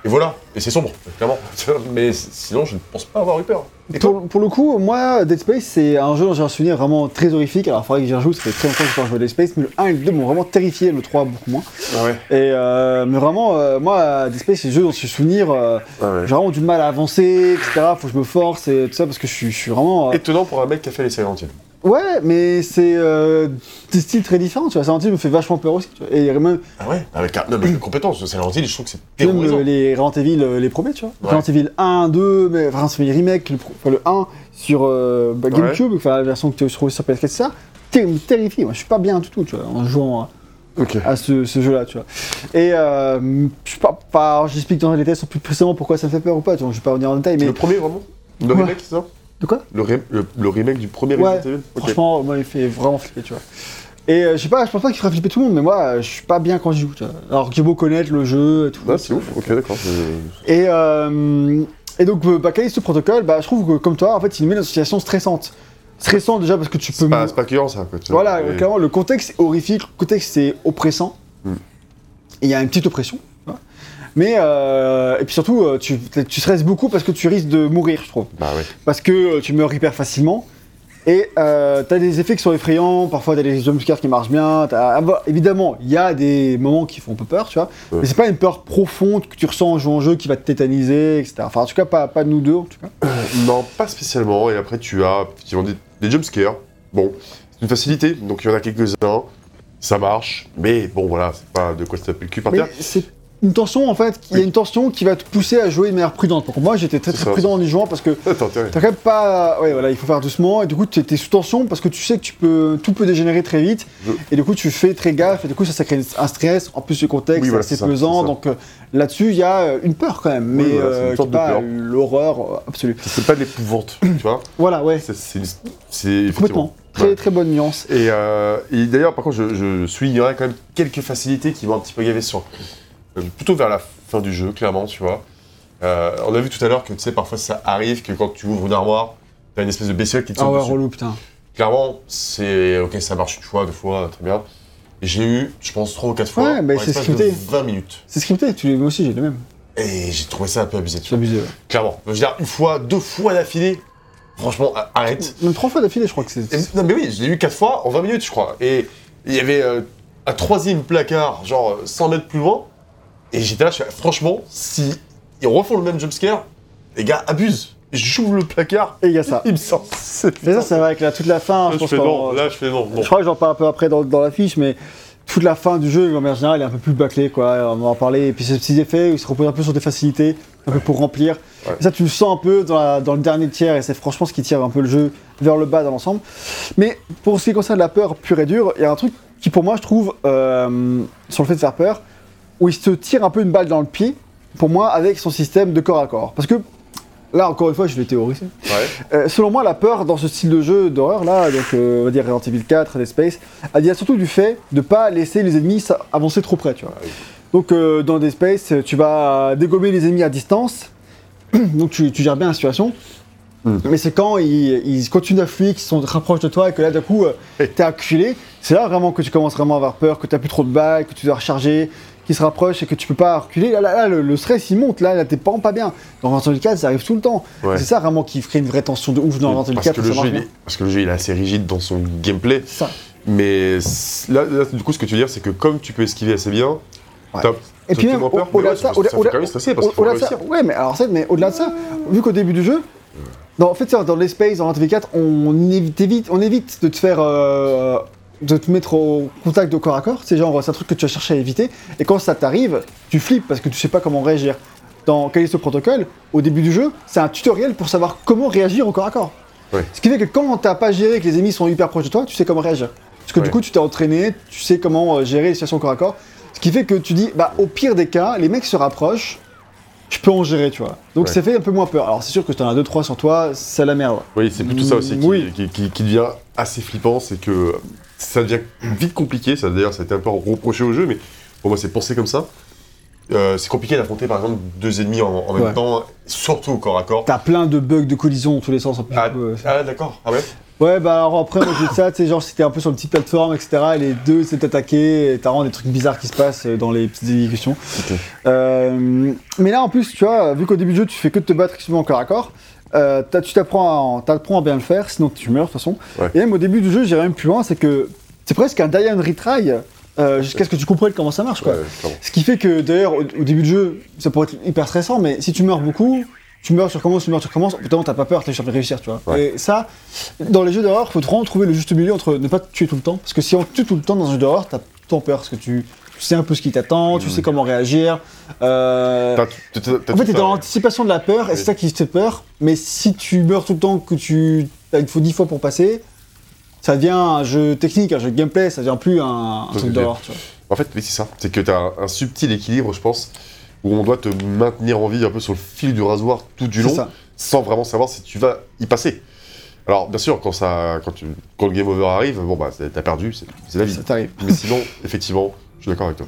Et voilà, et c'est sombre, clairement. Mais sinon, je ne pense pas avoir eu peur. Et Pour, pour le coup, moi, Dead Space, c'est un jeu dont j'ai un souvenir vraiment très horrifique. Alors, il faudrait que j'y rejoue, ça fait très longtemps que je n'ai pas joué à Dead Space, mais le 1 et le 2 m'ont vraiment terrifié, le 3 beaucoup moins. Ah ouais. Et euh, mais vraiment, euh, moi, Dead Space, c'est le jeu dont j'ai souvenir. euh, Ah ouais. j'ai vraiment du mal à avancer, etc. Faut que je me force et tout ça parce que je suis, je suis vraiment. euh, Étonnant pour un mec qui a fait les Silent Hill. Ouais, mais c'est euh, des styles très différents. Tu vois, Silent Hill me fait vachement peur aussi. tu vois. Et même, Ah ouais Avec un homme de compétences, Silent Hill, je trouve que c'est même terrorisant. euh, les Resident Evil, euh, les premiers, tu vois. Ouais. Evil 1, 2, mais enfin, Resident Evil Remake, le, enfin, le 1 sur euh, bah, GameCube, enfin la version que tu as sur PS4, c'est ça. Ter- me terrifie. Moi, je suis pas bien du tout, tu vois, en jouant. à- Ok. à ce, ce jeu-là, tu vois. Et euh, je sais pas, pas j'explique dans les tests plus précisément pourquoi ça me fait peur ou pas, tu vois, je vais pas revenir en détail, mais Le premier, vraiment? Le Ouais. remake, c'est ça? De quoi le, ré- le, le remake du premier Ouais, Resident Evil. Franchement, moi, il fait vraiment flipper, tu vois. Et euh, je sais pas, je pense pas qu'il ferait flipper tout le monde, mais moi, euh, je suis pas bien quand je joue, tu vois. Alors que j'ai beau connaître le jeu et tout. Ah, c'est ouf, ok, d'accord. Et, euh, et donc, euh, bah, Callisto Protocol, bah, je trouve que comme toi, en fait, il met dans une situation stressante. Stressant déjà parce que tu peux. C'est pas, c'est pas cueillant, ça, quoi. tu vois. Voilà, Et- clairement, le contexte est horrifique, le contexte c'est oppressant. Mm. Et Il y a une petite oppression. Mais, euh, et puis surtout, euh, tu, tu stresses beaucoup parce que tu risques de mourir, je trouve. Bah ouais. Parce que euh, tu meurs hyper facilement. Et euh, t'as des effets qui sont effrayants, parfois t'as des jumpscares qui marchent bien. ah, bah, évidemment, il y a des moments qui font un peu peur, tu vois. Ouais. Mais c'est pas une peur profonde que tu ressens en jouant au jeu qui va te tétaniser, etc. Enfin, en tout cas, pas, pas nous deux, en tout cas. Non, pas spécialement. Et après, tu as effectivement des, des jumpscares. Bon, c'est une facilité. Donc, il y en a quelques-uns. Ça marche. Mais bon, voilà, c'est pas de quoi se taper le cul par Mais terre. Une tension, en fait, il y a une tension qui va te pousser à jouer de manière prudente. Donc, moi, j'étais très très prudent en y jouant parce que. T'as quand même pas. Ouais, voilà, il faut faire doucement. Et du coup, tu es sous tension parce que tu sais que tu peux, tout peut dégénérer très vite. Je- Et du coup, tu fais très gaffe. Et du coup, ça, ça crée un stress. En plus, le contexte Oui, voilà, c'est pesant. ça. Donc euh, là-dessus, il y a euh, une peur quand même. Mais Oui, voilà, euh, qui pas l'horreur euh, absolue. C'est pas de l'épouvante, tu vois. Voilà, ouais. C'est-. Complètement. Très, Ouais. très bonne nuance. Et, euh, et d'ailleurs, par contre, je, je soulignerais quand même quelques facilités qui m'ont un petit peu gavé sur. Euh, plutôt vers la fin du jeu, clairement, tu vois. Euh, on a vu tout à l'heure que, tu sais, parfois ça arrive que quand tu ouvres une armoire, t'as une espèce de bestiole qui te Ah saute ouais, dessus. relou, putain. Clairement, c'est. Ok, ça marche une fois, deux fois, très bien. Et j'ai eu, je pense, trois ou quatre fois. Ouais, mais en c'est l'espace de scripté. 20 minutes. C'est scripté. Tu, moi aussi, j'ai le même. Et j'ai trouvé ça un peu abusé, tu C'est vois. abusé. ouais. Clairement. Je veux dire, une fois, deux fois d'affilée, franchement, a- arrête. Même trois fois d'affilée, je crois que c'est. Et- non mais oui, je l'ai eu quatre fois en 20 minutes, je crois. Et il y avait euh, un troisième placard, genre euh, 100 mètres plus loin. Et j'étais là, je fais, franchement, si ils refont le même jumpscare, les gars abusent. J'ouvre le placard, Et il y a ça. il me sort. C'est Mais ça, ça va avec la, toute la fin. Là, je je pense fais non, là, je fais non, non. Je crois que j'en parle un peu après dans, dans la fiche, mais toute la fin du jeu, en manière générale, est un peu plus bâclée, quoi. On va en parler. Et puis ces petits effets, ils se reposent un peu sur des facilités, un peu pour remplir. Ouais. Et ça, tu le sens un peu dans, la- dans le dernier tiers, et c'est franchement ce qui tire un peu le jeu vers le bas dans l'ensemble. Mais pour ce qui concerne la peur pure et dure, il y a un truc qui, pour moi, je trouve, euh, sur le fait de faire peur, où il se tire un peu une balle dans le pied, pour moi, avec son système de corps à corps. Parce que, là, encore une fois, je vais théoriser. Ouais. Euh, selon moi, la peur dans ce style de jeu d'horreur là, donc euh, on va dire Resident Evil 4, Dead Space, elle vient surtout du fait de pas laisser les ennemis avancer trop près, tu vois. Ah oui. Donc euh, dans Dead Space, tu vas dégommer les ennemis à distance, donc tu, tu gères bien la situation. Hmm. Mais c'est quand ils, ils continuent à fuir, qu'ils se rapprochent de toi et que là d'un coup t'es acculé, c'est là vraiment que tu commences vraiment à avoir peur, que t'as plus trop de balles, que tu dois recharger, se rapprochent et que tu peux pas reculer. Là, là, là, le, le stress il monte, là, là t'es pas, pas bien. Dans Resident Evil 4 ça arrive tout le temps. Ouais. C'est ça vraiment qui crée une vraie tension de ouf dans Parce 4. que, le jeu, il bien. est, parce que le jeu il est assez rigide dans son gameplay. Ça. Mais là, là, du coup, ce que tu veux dire, c'est que comme tu peux esquiver assez bien, Ouais. top. Et puis même, au-delà de ça, ouais, mais alors mais au-delà de ça, vu qu'au début du jeu, dans, en fait, dans l'espace, dans Resident Evil 4, on évite, évite- on évite de te faire, euh, de te mettre au contact de corps à corps. C'est genre, c'est un truc que tu as cherché à éviter. Et quand ça t'arrive, tu flippes parce que tu sais pas comment réagir. Dans Callisto Protocol, au début du jeu, c'est un tutoriel pour savoir comment réagir au corps à corps. Ouais. Ce qui fait que quand t'as pas géré que les ennemis sont hyper proches de toi, tu sais comment réagir. Parce que du coup, tu t'es entraîné, tu sais comment euh, gérer les situations corps à corps. Ce qui fait que tu dis, bah, au pire des cas, les mecs se rapprochent, je peux en gérer, tu vois. Donc Ouais. ça fait un peu moins peur. Alors c'est sûr que tu en as 2-3 sur toi, c'est la merde. Oui, c'est plutôt ça aussi qui, Oui. qui, qui- qui devient assez flippant, c'est que ça devient vite compliqué. Ça d'ailleurs, ça a été un peu reproché au jeu, mais pour moi, c'est pensé comme ça. Euh, c'est compliqué d'affronter par exemple deux ennemis en, en même Ouais. temps, surtout au corps à corps. T'as plein de bugs de collision dans tous les sens. en plus. Ah, Euh, ah, d'accord. Ah ouais? Ouais, bah alors après, moi j'ai dit ça, tu sais, genre c'était un peu sur une petite plateforme, etc. Et les deux s'étaient attaqués, et t'as vraiment des trucs bizarres qui se passent euh, dans les petites exécutions. Euh, mais là en plus, tu vois, vu qu'au début du jeu tu fais que de te battre exclusivement corps à corps, euh, tu t'apprends à, à bien le faire, sinon tu meurs de toute façon. Ouais. Et même au début du jeu, j'irai même plus loin, c'est que c'est presque un die and retry euh, jusqu'à ce que tu comprennes comment ça marche, quoi. Ouais. Ce qui fait que d'ailleurs, au, au début du jeu, ça pourrait être hyper stressant, mais si tu meurs beaucoup, tu meurs, tu recommences, tu meurs, tu recommences, moment, t'as pas peur, t'es sûr de réussir, tu vois. Ouais. Et ça, dans les jeux d'horreur, faut vraiment trouver le juste milieu entre ne pas te tuer tout le temps, parce que si on te tue tout le temps dans un jeu d'horreur, t'as temps peur, parce que tu sais un peu ce qui t'attend, tu sais comment réagir. Euh, T'as- t'as- t'as en fait, t'es dans l'anticipation de la peur, et c'est ça qui te fait peur, mais si tu meurs tout le temps, que tu as il faut 10 fois pour passer, ça devient un jeu technique, un jeu de gameplay, ça devient plus un, un truc d'horreur, tu. En fait, oui, c'est ça. C'est que tu as un, subtil équilibre, je pense, où on doit te maintenir en vie un peu sur le fil du rasoir tout du long, sans vraiment savoir si tu vas y passer. Alors, bien sûr, quand, ça, quand, tu, quand le game over arrive, bon, bah, t'as perdu, c'est c'est la vie. Ça t'arrive. Mais sinon, effectivement, je suis d'accord avec toi.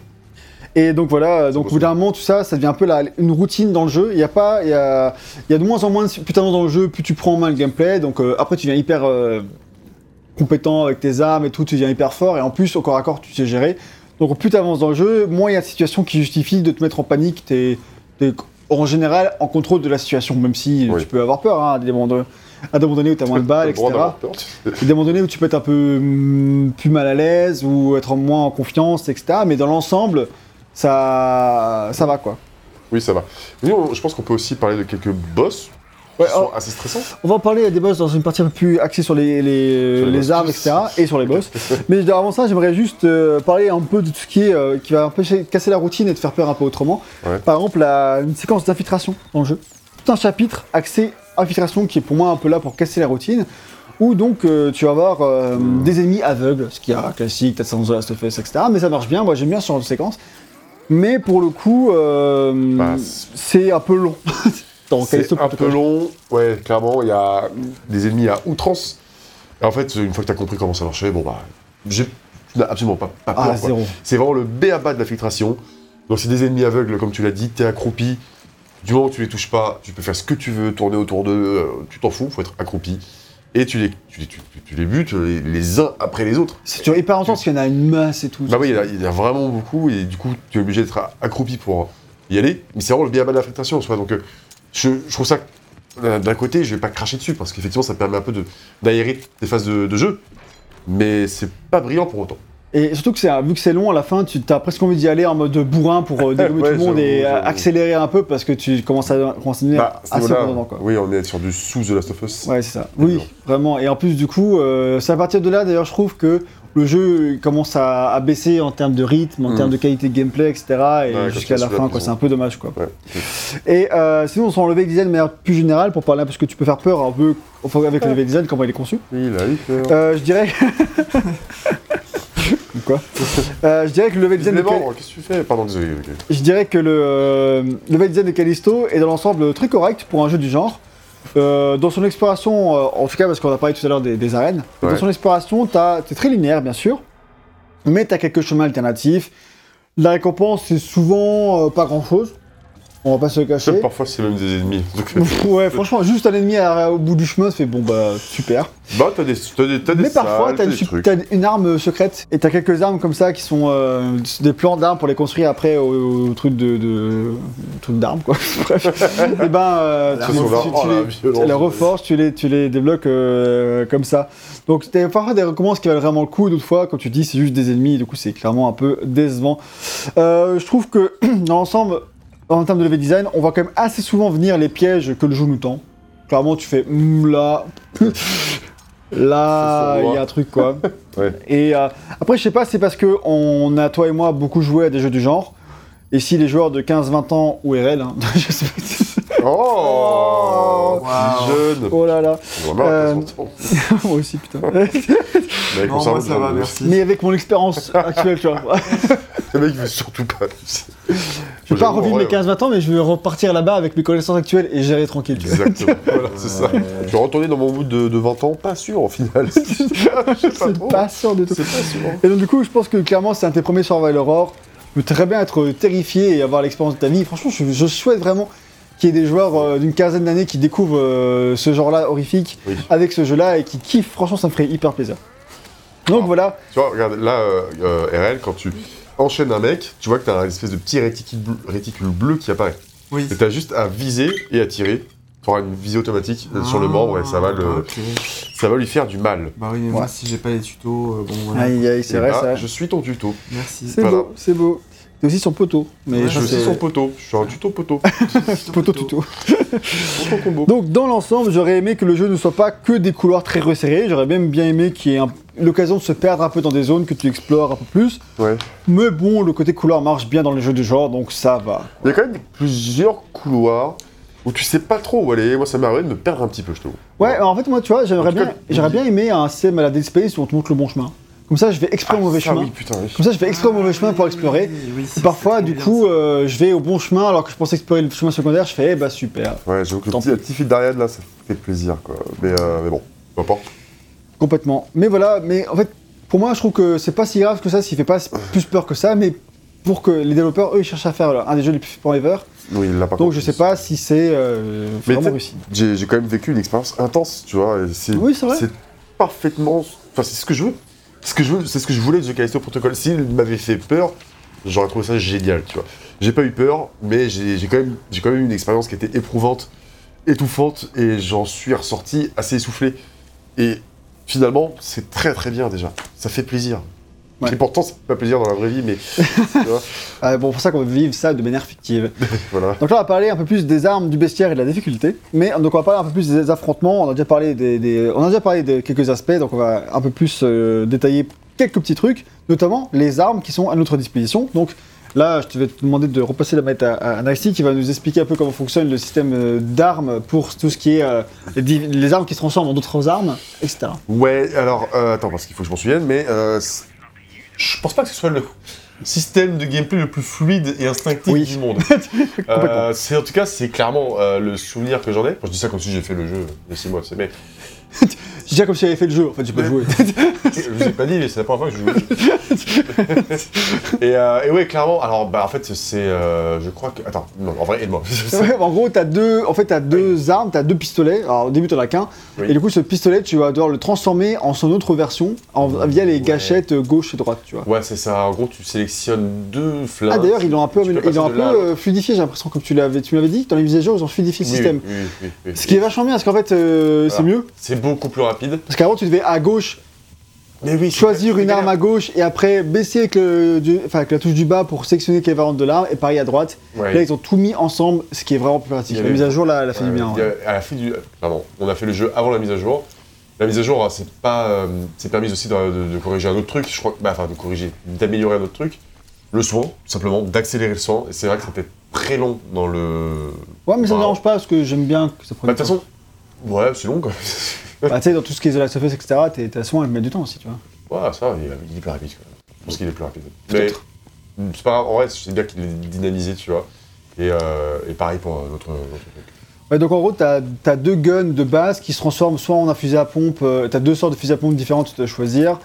Et donc voilà, donc au bout d'un moment, tout ça, ça devient un peu la- une routine dans le jeu. Il y a pas, il y a, il y a de moins en moins de, t'avances dans le jeu, plus tu prends en main le gameplay. Donc euh, après, tu deviens hyper euh, compétent avec tes armes et tout, tu deviens hyper fort. Et en plus, au corps à corps, tu sais gérer. Donc plus tu avances dans le jeu, moins il y a de situations qui justifient de te mettre en panique. T'es, t'es en général en contrôle de la situation, même si Oui. tu peux avoir peur hein, à des moments de- à des moments donnés où tu as moins de balles, etc. a des moments donnés où tu peux être un peu hum, plus mal à l'aise ou être moins en confiance, etc. Mais dans l'ensemble, ça, ça va quoi. Oui, ça va. Mais on- je pense qu'on peut aussi parler de quelques boss Ouais, qui sont alors, assez stressants. on va en parler des boss dans une partie un peu plus axée sur les, les, Sur les les boss. armes, etc. et sur les boss. Mais avant ça, j'aimerais juste euh, parler un peu de tout ce qui, est, euh, qui va empêcher, casser la routine et te faire peur un peu autrement. Ouais. Par exemple, la, une séquence d'infiltration dans le jeu. Tout un chapitre axé infiltration qui est pour moi un peu là pour casser la routine. Où donc euh, tu vas avoir euh, des ennemis aveugles, ce qui est classique, dans The Last of Us, etc. Mais ça marche bien, moi j'aime bien ce genre de séquence. Mais pour le coup, euh, Bah, c'est un peu long. C'est un peu long, ouais, clairement, il y a des ennemis à outrance. Et en fait, une fois que tu as compris comment ça marchait, bon bah, j'ai absolument pas, pas peur. Ah, quoi. zéro. C'est vraiment le B à bas de la filtration. Donc c'est des ennemis aveugles, comme tu l'as dit, t'es accroupi. Du moment que tu les touches pas, tu peux faire ce que tu veux, tourner autour d'eux, euh, tu t'en fous, faut être accroupi. Et tu les, tu, les- tu- tu- tu les butes les, les uns après les autres. C'est toujours hyper intense parce qu'il y en a une masse et tout. Bah oui, il y, en a- il y en a vraiment beaucoup, et du coup, tu es obligé d'être accroupi pour y aller. Mais c'est vraiment le B à bas de la filtration, en soi. Donc euh, je, je trouve ça, euh, d'un côté, je vais pas cracher dessus, parce qu'effectivement, ça permet un peu de- d'aérer tes phases de, de jeu. Mais c'est pas brillant pour autant. Et surtout que c'est vu que c'est long à la fin, tu as presque envie d'y aller en mode bourrin pour euh, dégommer Ouais, tout le monde et euh, accélérer un peu parce que tu commences à commences à devenir Bah, assez niveau-là, redondant quoi. Oui, on est sur du sous The Last of Us. Ouais, c'est ça. Oui, vraiment. Et en plus, du coup, euh, c'est à partir de là, d'ailleurs, je trouve que le jeu commence à, à baisser en termes de rythme, en Mm. termes de qualité de gameplay, etc. Et jusqu'à la fin, quoi. C'est un peu dommage, quoi. Ouais. Et euh, sinon, sur le level design, de manière plus générale, pour parler un peu ce que tu peux faire peur un peu enfin, avec le level design, comment il est conçu. Il a eu peur. Euh, je dirais. Quoi Euh, Je dirais que le level design de Cal- Décidément, qu'est-ce que tu fais Pardon, désolé. ok. je dirais que le euh, le level design de Callisto est dans l'ensemble très correct pour un jeu du genre. Euh, dans son exploration, euh, en tout cas parce qu'on a parlé tout à l'heure des, des arènes, Ouais. dans son exploration, t'es très linéaire bien sûr, mais t'as quelques chemins alternatifs. La récompense c'est souvent pas grand chose. On va pas se le cacher. Parfois, c'est même des ennemis. Donc, ouais, franchement, juste un ennemi à- au bout du chemin, ça fait bon bah super. bah, t'as des, t'as des, t'as des Mais parfois, t'as une, une arme secrète et t'as quelques armes comme ça qui sont euh, des plans d'armes pour les construire après au, au truc de, de truc d'armes quoi. Bref. et ben, euh, tu, les- tu- Oh, les, tu les reforges, tu les, tu les débloques euh, comme ça. Donc t'as parfois des recommences qui valent vraiment le coup, d'autres fois, comme tu dis, c'est juste des ennemis, du coup c'est clairement un peu décevant. Euh, je trouve que dans l'ensemble, en termes de level design, on voit quand même assez souvent venir les pièges que le jeu nous tend. Clairement, tu fais Hmm, là. Là, il y a un truc quoi. Ouais. Et euh, après, je sais pas, c'est parce que on a, toi et moi, beaucoup joué à des jeux du genre. Et si les joueurs de 15-20 ans ou RL, hein, je sais pas. Oh, Waouh. jeune. Oh là là, Voilà, Euh, moi aussi, putain. Mais Non, moi ça va, merci. Mais avec mon expérience actuelle, tu vois. Le mec, il veut surtout pas. Je vais pas revivre mes Ouais, 15-20 ans, mais je vais repartir là-bas avec mes connaissances actuelles et gérer tranquille. tu vois. Exactement. Voilà, c'est ça. Je vais retourner dans mon mood de, de 20 ans, pas sûr au final. Je sais pas C'est trop. pas sûr du tout. Pas sûr. Et donc du coup, je pense que clairement, c'est un de tes premiers Survival Horror. Tu peux très bien être terrifié et avoir l'expérience de ta vie. Franchement, je, je souhaite vraiment qu'il y ait des joueurs euh, d'une quinzaine d'années qui découvrent euh, ce genre-là horrifique Oui. avec ce jeu-là et qui kiffent. Franchement, ça me ferait hyper plaisir. Donc Ah. voilà, Tu vois, regarde, là, euh, euh, RL, quand tu enchaînes un mec, tu vois que t'as un espèce de petit réticule bleu, réticule bleu qui apparaît. Oui. Et t'as juste à viser et à tirer. Tu auras une visée automatique sur le membre et ça va, le, Ah, ça va lui faire du mal. Bah oui, mais moi Ouais. si j'ai pas les tutos, euh, bon voilà. aïe aïe, c'est Et vrai bah, ça. Je suis ton tuto. Merci. C'est voilà. beau, c'est beau. T'es aussi son poteau. Mais Ouais, je suis son poteau. Je suis un tuto poteau. poteau tuto. Combo. Donc dans l'ensemble, j'aurais aimé que le jeu ne soit pas que des couloirs très resserrés. J'aurais même bien aimé qu'il y ait un- l'occasion de se perdre un peu dans des zones que tu explores un peu plus. Ouais. Mais bon, le côté couloir marche bien dans les jeux de genre, donc ça va. Il y a quand même plusieurs couloirs où tu sais pas trop où aller. Moi, ça m'arrive de me perdre un petit peu, je trouve. Ouais, en fait, moi, tu vois, j'aimerais bien, cas, j'aurais bien aimé un la Dead Space où on te montre le bon chemin. Comme ça, je vais exprès au mauvais ça, chemin. oui, putain, oui. Comme ça, je vais exprès au mauvais chemin pour explorer. Oui, oui, c'est- Parfois, du coup, euh, je vais au bon chemin alors que je pensais explorer le chemin secondaire. Je fais, eh bah super. Ouais, j'avoue que le petit, le petit fil d'Ariane, là, ça fait plaisir, quoi. Mais, euh, mais bon, peu importe. Complètement. Mais voilà, mais en fait, pour moi, je trouve que c'est pas si grave que ça, s'il fait pas plus peur que ça, mais pour que les développeurs, eux, ils cherchent à faire un des jeux les plus flippants ever. Oui, il l'a pas Donc compris. je sais pas si c'est euh, Mais vraiment réussi. J'ai j'ai quand même vécu une expérience intense, tu vois. et c'est- Oui, c'est vrai. C'est parfaitement. Enfin, c'est ce que je veux. C'est ce que je voulais de The Callisto Protocol. S'il m'avait fait peur, j'aurais trouvé ça génial, tu vois. J'ai pas eu peur, mais j'ai j'ai quand même, j'ai quand même eu une expérience qui était éprouvante, étouffante, et j'en suis ressorti assez essoufflé. Et finalement, c'est très très bien déjà. Ça fait plaisir. Ouais. Et pourtant, c'est pas plaisir dans la vraie vie, mais Ah, bon, pour ça qu'on va vivre ça de manière fictive. voilà. Donc là, on va parler un peu plus des armes, du bestiaire et de la difficulté. Mais donc on va parler un peu plus des affrontements. On a déjà parlé des, des- on a déjà parlé de quelques aspects, donc on va un peu plus euh, détailler quelques petits trucs, notamment les armes qui sont à notre disposition. Donc là, je vais te demander de repasser la manette à, à Naxi qui va nous expliquer un peu comment fonctionne le système euh, d'armes pour tout ce qui est euh, les, armes qui se transforment en d'autres armes, etc. Ouais, alors, euh, attends, parce qu'il faut que je m'en souvienne, mais euh, je pense pas que ce soit le système de gameplay le plus fluide et instinctif Oui. du monde. Euh, c'est en tout cas, c'est clairement euh, le souvenir que j'en ai. je dis ça comme si j'ai fait le jeu il y a 6 mois, mais Je ça comme si j'avais fait le jeu, en fait j'ai pas joué. je vous ai pas dit, mais c'est la première fois que je joue. et, euh, et ouais, clairement. Alors, bah en fait, c'est, euh, je crois que, attends, non, en vrai, aide-moi. Ouais, en gros, t'as deux, en fait, t'as deux armes, t'as deux pistolets. Alors, au début, t'en as qu'un. Oui. Et du coup, ce pistolet, tu vas devoir le transformer en son autre version en- via les gâchettes euh, gauche et droite, tu vois. Ouais, c'est ça. En gros, tu sélectionnes deux flammes. Ah, d'ailleurs, ils l'ont un peu, Tu peux ils l'ont un passer peu de là à l'autre. euh, fluidifié, j'ai l'impression, comme tu l'avais, tu m'avais dit, dans les mises à jour, ils ont fluidifié le Oui, système. oui, oui, oui, oui. Ce qui est vachement bien, parce qu'en fait, euh, c'est Voilà. mieux. C'est beaucoup plus rapide. Parce qu'avant, tu devais à gauche Mais oui, choisir une arme à gauche et après baisser avec, le, du- enfin, avec la touche du bas pour sélectionner quelle variante de l'arme et pareil à droite. Ouais. Là, ils ont tout mis ensemble, ce qui est vraiment plus pratique. La mise à jour, là, elle a fait du Ouais, bien. ouais. à la fin du, pardon, on a fait le jeu avant la mise à jour. La mise à jour, c'est pas, euh, c'est permis aussi de, de- de corriger un autre truc. Je crois, bah, enfin, de corriger, d'améliorer un autre truc. Le soin, tout simplement, d'accélérer le soin. Et c'est vrai que c'était très long dans le. Ouais, mais ça me Wow. dérange pas parce que j'aime bien que ça prenne Bah, de toute façon, ouais, c'est long quoi. Bah, tu sais, dans tout ce qui est The Last of Us, etc., t'es- t'as soin à mettre du temps aussi, tu vois. ouais, ça, il, il est plus rapide. Quoi. Je pense qu'il est plus rapide. Mais Peut-être. c'est pas grave, en vrai, c'est bien qu'il est dynamisé, tu vois. Et, euh, et pareil pour euh, notre, notre truc. Ouais, donc en gros, t'as as deux guns de base qui se transforment soit en un fusil à pompe, euh, t'as deux sortes de fusils à pompe différentes, tu dois choisir,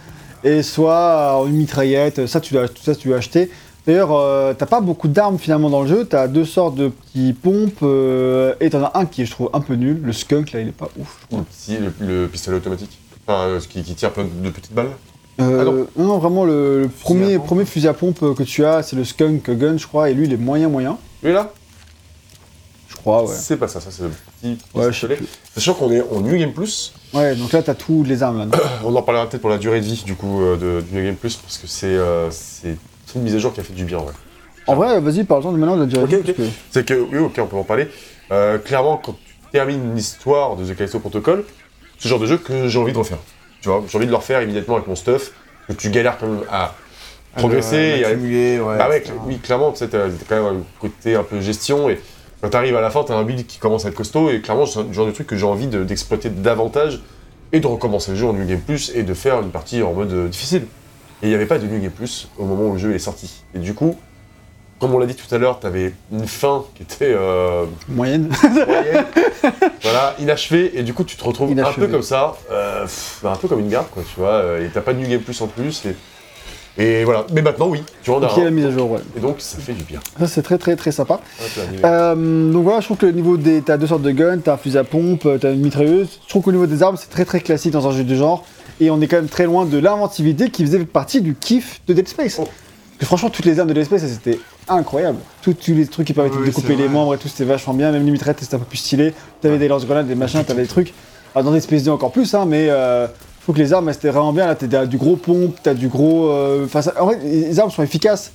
et soit en une mitraillette, ça tu dois, ça, tu dois acheter. D'ailleurs, euh, t'as pas beaucoup d'armes finalement dans le jeu, t'as deux sortes de petits pompes, euh, et t'en as un qui est, je trouve, un peu nul, le skunk là, il est pas ouf. je Le, le, le pistolet automatique. Enfin, euh, ce qui, qui tire plein de petites balles. Euh, Ah non. non. non, vraiment, le, le premier, fusil à pompe que tu as, c'est le skunk gun, je crois, et lui, il est moyen moyen, Lui là? Je crois, ouais. C'est pas ça, ça c'est le petit Ouais, pistolet. Sachant qu'on est en New Game Plus, Ouais, donc là, t'as tous les armes là. on en parlera peut-être pour la durée de vie du coup de, du New Game Plus, parce que c'est une mise à jour qui a fait du bien, ouais. En vrai, vas-y, parle-en de maintenant de la durée. Que- C'est que, oui, ok, on peut en parler. Euh, clairement, quand tu termines l'histoire de The Callisto Protocol, c'est le genre de jeu que j'ai envie de refaire. Tu vois, j'ai envie de le refaire immédiatement avec mon stuff, que tu galères quand même à progresser et à accumuler, ouais. Bah ouais, etc. oui, clairement, tu sais, t'as quand même un côté un peu gestion et quand t'arrives à la fin, t'as un build qui commence à être costaud et clairement, c'est le genre de truc que j'ai envie de- d'exploiter davantage et de recommencer le jeu en New Game Plus et de faire une partie en mode euh, difficile. Et il n'y avait pas de New Game Plus au moment où le jeu est sorti. Et du coup, comme on l'a dit tout à l'heure, t'avais une fin qui était euh, Moyenne. moyenne, voilà, inachevée, et du coup, tu te retrouves un peu comme ça, euh, pff, un peu comme une garde, quoi, tu vois, euh, et t'as pas de New Game Plus en plus, et, et voilà. Mais maintenant, oui, tu en as la mise à jour, ouais. Et donc, ça fait du bien. Ça, c'est très très très sympa. Tu Euh, donc voilà, je trouve que le niveau des. T'as deux sortes de guns, t'as un fusil à pompe, t'as une mitrailleuse. Je trouve qu'au niveau des armes, c'est très très classique dans un jeu de genre. Et on est quand même très loin de l'inventivité qui faisait partie du kiff de Dead Space. Oh. Parce que franchement, toutes les armes de Dead Space, elles, c'était incroyable. Tous, les trucs qui permettaient Oui, de découper les membres et tout, c'était vachement bien. Même les mitraillettes, c'était un peu plus stylé. T'avais des lance-grenades, des machins, t'avais des trucs. Alors, dans Dead Space 2 encore plus, hein, mais. Euh, je trouve que les armes, elles, c'était vraiment bien. Là, t'as du gros pompe, t'as du gros. euh, ça- en vrai, les armes sont efficaces.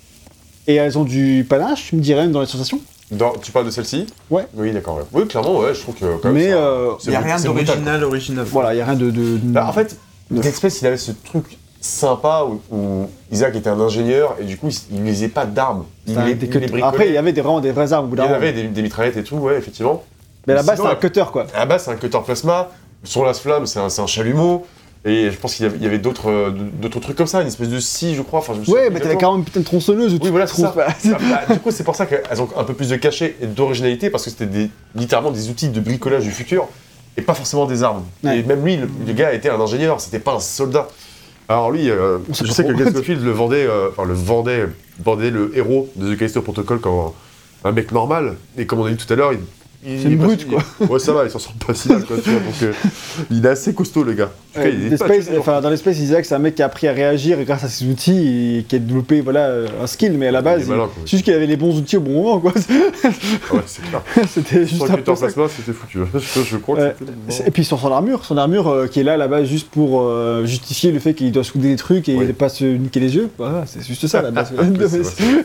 Et elles ont du panache, tu me dirais, même dans les sensations. Dans- tu parles de celle-ci? Ouais. Oui, d'accord. ouais. Oui, clairement, ouais, je trouve que quand même. Mais euh, Il n'y a rien d'original, original. voilà, il n'y a rien de. de- de- Bah, en fait, De- Dead il avait ce truc sympa où, où Isaac était un ingénieur et du coup, il il n'utilisait pas d'armes. Il, les, des il les cutters. bricolait. Après, il y avait des, vraiment des vraies armes au bout Il d'un y moment. avait des, des mitraillettes et tout, ouais, effectivement. Mais à la base, c'est un la- cutter quoi. À la base, c'est un cutter plasma. Son lance-flamme, c'est un, c'est un chalumeau. Et je pense qu'il y avait, il y d'autres, euh, d'autres trucs comme ça, une espèce de scie, je crois. Enfin, je Ouais, mais t'avais quand même une putain de tronçonneuse où tu Oui, voilà, ça. pas. Bah, du coup, c'est pour ça qu'elles ont un peu plus de cachet et d'originalité parce que c'était littéralement des outils de bricolage du futur et pas forcément des armes. Ouais. Et même lui, le, le gars était un ingénieur, c'était pas un soldat. Alors lui, euh, je sais que. Gatsfield le vendait, euh, enfin le vendait, vendait le héros de The Callisto Protocol comme un, un mec normal. Et comme on a dit tout à l'heure, il- C'est une brute, quoi. Ouais, ça va, il s'en sort pas si mal, quoi. Tu vois, donc euh, il est assez costaud, le gars. En tout cas, il est Dead pas Space, tueur. enfin, dans l'espace, il disait que c'est un mec qui a appris à réagir grâce à ses outils et qui a développé voilà, euh, un skill, mais à la base, Il est malin, quoi. c'est juste qu'il avait les bons outils au bon moment. quoi. Ouais, c'est clair. C'était juste Sans un le peu ça. plasma, c'était foutu. Je, je crois que c'était- Et puis sur son armure, son armure euh, qui est là là-bas juste pour euh, justifier le fait qu'il doit souder des trucs et Oui. pas se niquer les yeux. Voilà, c'est juste ça la base. Oui, c'est vrai,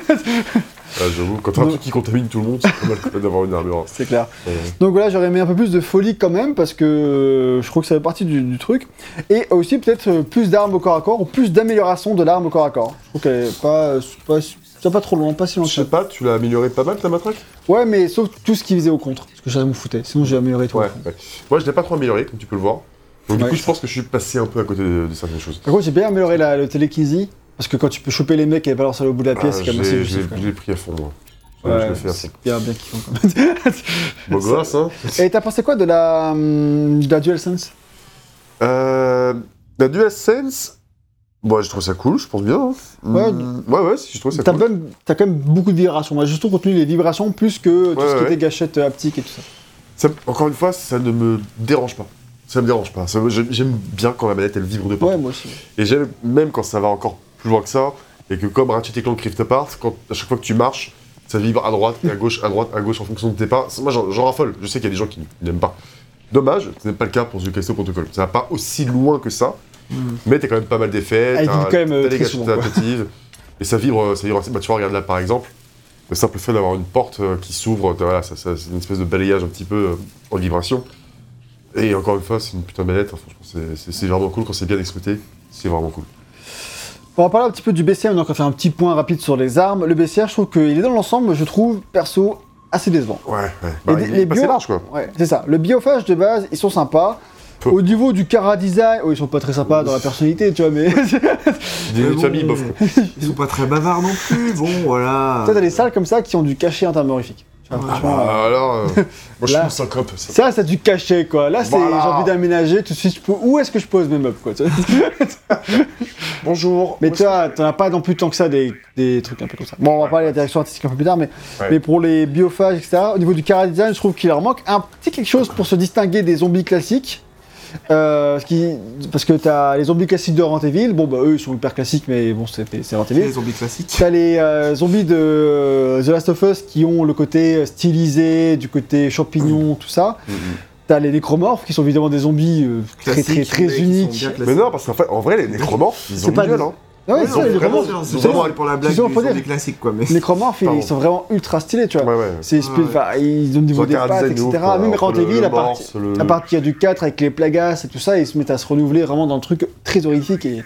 Ah, J'avoue, quand t'as un truc qui contamine tout le monde, c'est pas mal quand d'avoir une armure. c'est clair. Ouais. Donc voilà, j'aurais mis un peu plus de folie quand même parce que euh, je crois que ça fait partie du, du truc. Et aussi peut-être euh, plus d'armes au corps à corps ou plus d'amélioration de l'arme au corps à corps. Je trouve qu'elle est pas, pas, pas trop loin, pas si loin Je sais pas, tu l'as amélioré pas mal ta matraque? Ouais, mais sauf tout ce qui visait au contre, parce que ça me foutait. Sinon j'ai amélioré tout. ouais, ouais. Moi je l'ai pas trop amélioré, comme tu peux le voir. Donc du coup, je pense que je suis passé un peu à côté de, de certaines choses. Par contre, j'ai bien amélioré la, le télékinésie parce que quand tu peux choper les mecs et balancer au bout de la pièce, Ah, c'est quand même assez j'ai- pris à fond, moi. Ouais, je le fais à fond. c'est bien, bien kiffant quand même. Bon, grâce, hein. Et t'as pensé quoi de la, hum, de la DualSense Euh, la DualSense, bon, je trouve ça cool, je pense bien. hein. Ouais. Mm, ouais, ouais, si, je trouve ça T'as cool. même, t'as quand même beaucoup de vibrations. Moi, j'ai surtout retenu les vibrations plus que tout Ouais, ce qui ouais. était gâchette euh, haptique et tout ça. Ça- encore une fois, ça ne me dérange pas. Ça me dérange pas. J'aime bien quand la manette elle vibre de partout. Ouais, moi aussi. Et j'aime même quand ça va encore plus loin que ça, et que comme Ratchet Clank Rift Apart, quand à chaque fois que tu marches, ça vibre à droite et à gauche, à droite, à gauche en fonction de tes pas. Moi j'en raffole, je sais qu'il y a des gens qui n'aiment pas. Dommage, ce n'est pas le cas pour The Callisto Protocol. Ça va pas aussi loin que ça, mais t'as quand même pas mal d'effets, Ah, t'as vibre quand même, euh, des et ça vibre, ça vibre assez. Bah tu vois, regarde là par exemple, le simple fait d'avoir une porte euh, qui s'ouvre, voilà, ça, ça- c'est une espèce de balayage un petit peu euh, en vibration. Et encore une fois, c'est une putain de manette, hein, franchement, c'est vraiment cool quand c'est bien exploité, c'est vraiment cool. On va parler un petit peu du bestiaire, donc on va faire un petit point rapide sur les armes. Le bestiaire, je trouve qu'il est dans l'ensemble, je trouve, perso, assez décevant. Ouais, ouais. Bah, Les- il les est passé bio- large, quoi. Ouais, c'est ça. Le biophage de base, ils sont sympas. Peu. Au niveau du cara design, oh, ils sont pas très sympas dans la personnalité, tu vois, mais. Des Mais bon. famille, bof. quoi. Ils sont pas très bavards non plus, bon voilà. Toi, t'as des salles comme ça qui ont du cachet en euh, Ah, alors, euh, moi je Là- suis en syncope. ça. Ça, a du cachet, quoi. Là, c'est Voilà. j'ai envie d'aménager tout de suite. je peux- Où est-ce que je pose mes meubles, quoi tu vois? Bonjour. Mais Où toi, t'en as pas non plus tant que ça des, des trucs un peu comme ça. Bon, on va Ouais. parler de la direction artistique un peu plus tard, mais, Ouais. mais pour les biophages, etc., au niveau du chara design, je trouve qu'il leur manque un petit quelque chose pour se distinguer des zombies classiques. Euh, qui, parce que t'as les zombies classiques de Resident Evil, bon bah eux ils sont hyper classiques, mais bon c'est Evil. Les zombies classiques. T'as les euh, zombies de euh, The Last of Us qui ont le côté stylisé, du côté champignon, tout ça. Mhm. T'as les nécromorphes qui sont évidemment des zombies euh, très très très uniques. Mais non, parce qu'en fait, en vrai, les nécromorphes, ils ont pas une gueule, des- hein. Ah ouais, Ouais, c'est les vraiment, c'est pour la blague ils ont du faut dire- zombie classique, quoi. Mais Les nécromorphes, ils sont vraiment ultra stylés, tu vois. Ouais. C'est ils ont niveau des pattes, etc. ouf. Même Entre Resident le- Evil, le à, partir du 4 avec les plagas et tout ça, ils se mettent à se renouveler vraiment dans le truc très horrifique et,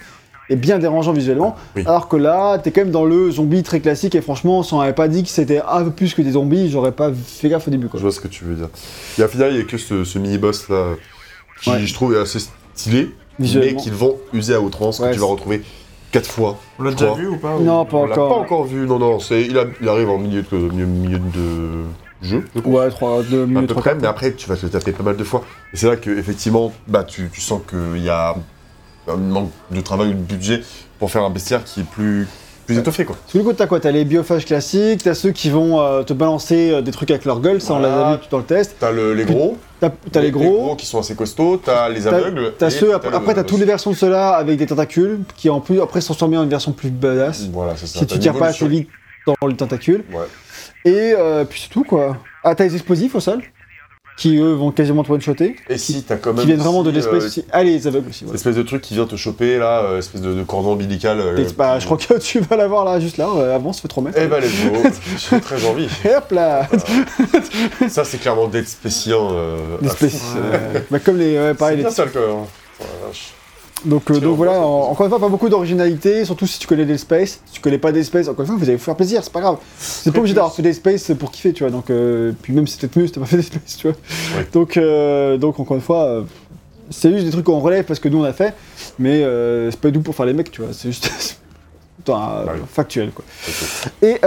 et bien dérangeant visuellement. Oui. Alors que là, t'es quand même dans le zombie très classique et franchement, si on m'avait pas dit que c'était un peu plus que des zombies, j'aurais pas fait gaffe au début. Quoi. Je vois ce que tu veux dire. Et à final, il y a que ce, ce mini-boss là, qui Ouais. je trouve est assez stylé, mais qu'ils vont user à outrance, Ouais, que tu vas retrouver quatre fois. on l'a déjà vu ou pas Non, pas On l'a pas encore. encore vu, non, non, c'est, il, a- il arrive en milieu de, milieu, milieu de jeu, je. Ouais, 3, 2 à minutes, peu 3 près, mais après tu vas te le taper pas mal de fois. Et c'est là que effectivement, bah, tu, tu sens qu'il y a un manque de travail ou de budget pour faire un bestiaire qui est plus, plus étoffé quoi. Parce que du coup, t'as quoi? T'as les biophages classiques, t'as ceux qui vont euh, te balancer euh, des trucs avec leur gueule, ça on Voilà. l'a vu dans le test. T'as le- les gros, T'as t'as les gros, qui sont assez costauds, t'as les aveugles. T'as ceux, après, t'as toutes les versions de ceux-là avec des tentacules, qui en plus après se transforment en une version plus badass. Voilà, c'est ça. si tu tires pas assez vite dans le tentacule. Ouais. Et euh, puis c'est tout quoi. Ah, t'as les explosifs au sol, qui eux vont quasiment te one-shotter, Et si t'as quand même. qui viennent vraiment de l'espèce euh, aussi. Ah, les aveugles aussi, ouais. Espèce de truc qui vient te choper là, euh, espèce de, de cordon ombilical. euh, T'es- bah, je crois que tu vas l'avoir là, juste là, euh, avant, ça fait trop mettre. Eh bah, let's go. J'ai très envie. Hop là Ça, c'est clairement Dead. Euh, à L'espèce. fond. euh, bah, comme les. Ouais, C'est pareil, les bien ça le. Oh la vache. Donc, euh, donc voilà, en- encore une fois, pas beaucoup d'originalité, surtout si tu connais des space. Si tu connais pas des space, encore une fois, vous allez vous faire plaisir, c'est pas grave. C'est pas obligé d'avoir fait des space pour kiffer, tu vois. Donc, euh, puis même si c'était mieux si t'as pas fait des space, tu vois. Ouais. Donc, euh, donc, encore une fois, c'est juste des trucs qu'on relève parce que nous on a fait, mais c'est pas du tout pour faire les mecs, tu vois. C'est juste Attends, Bah oui. factuel, quoi. Et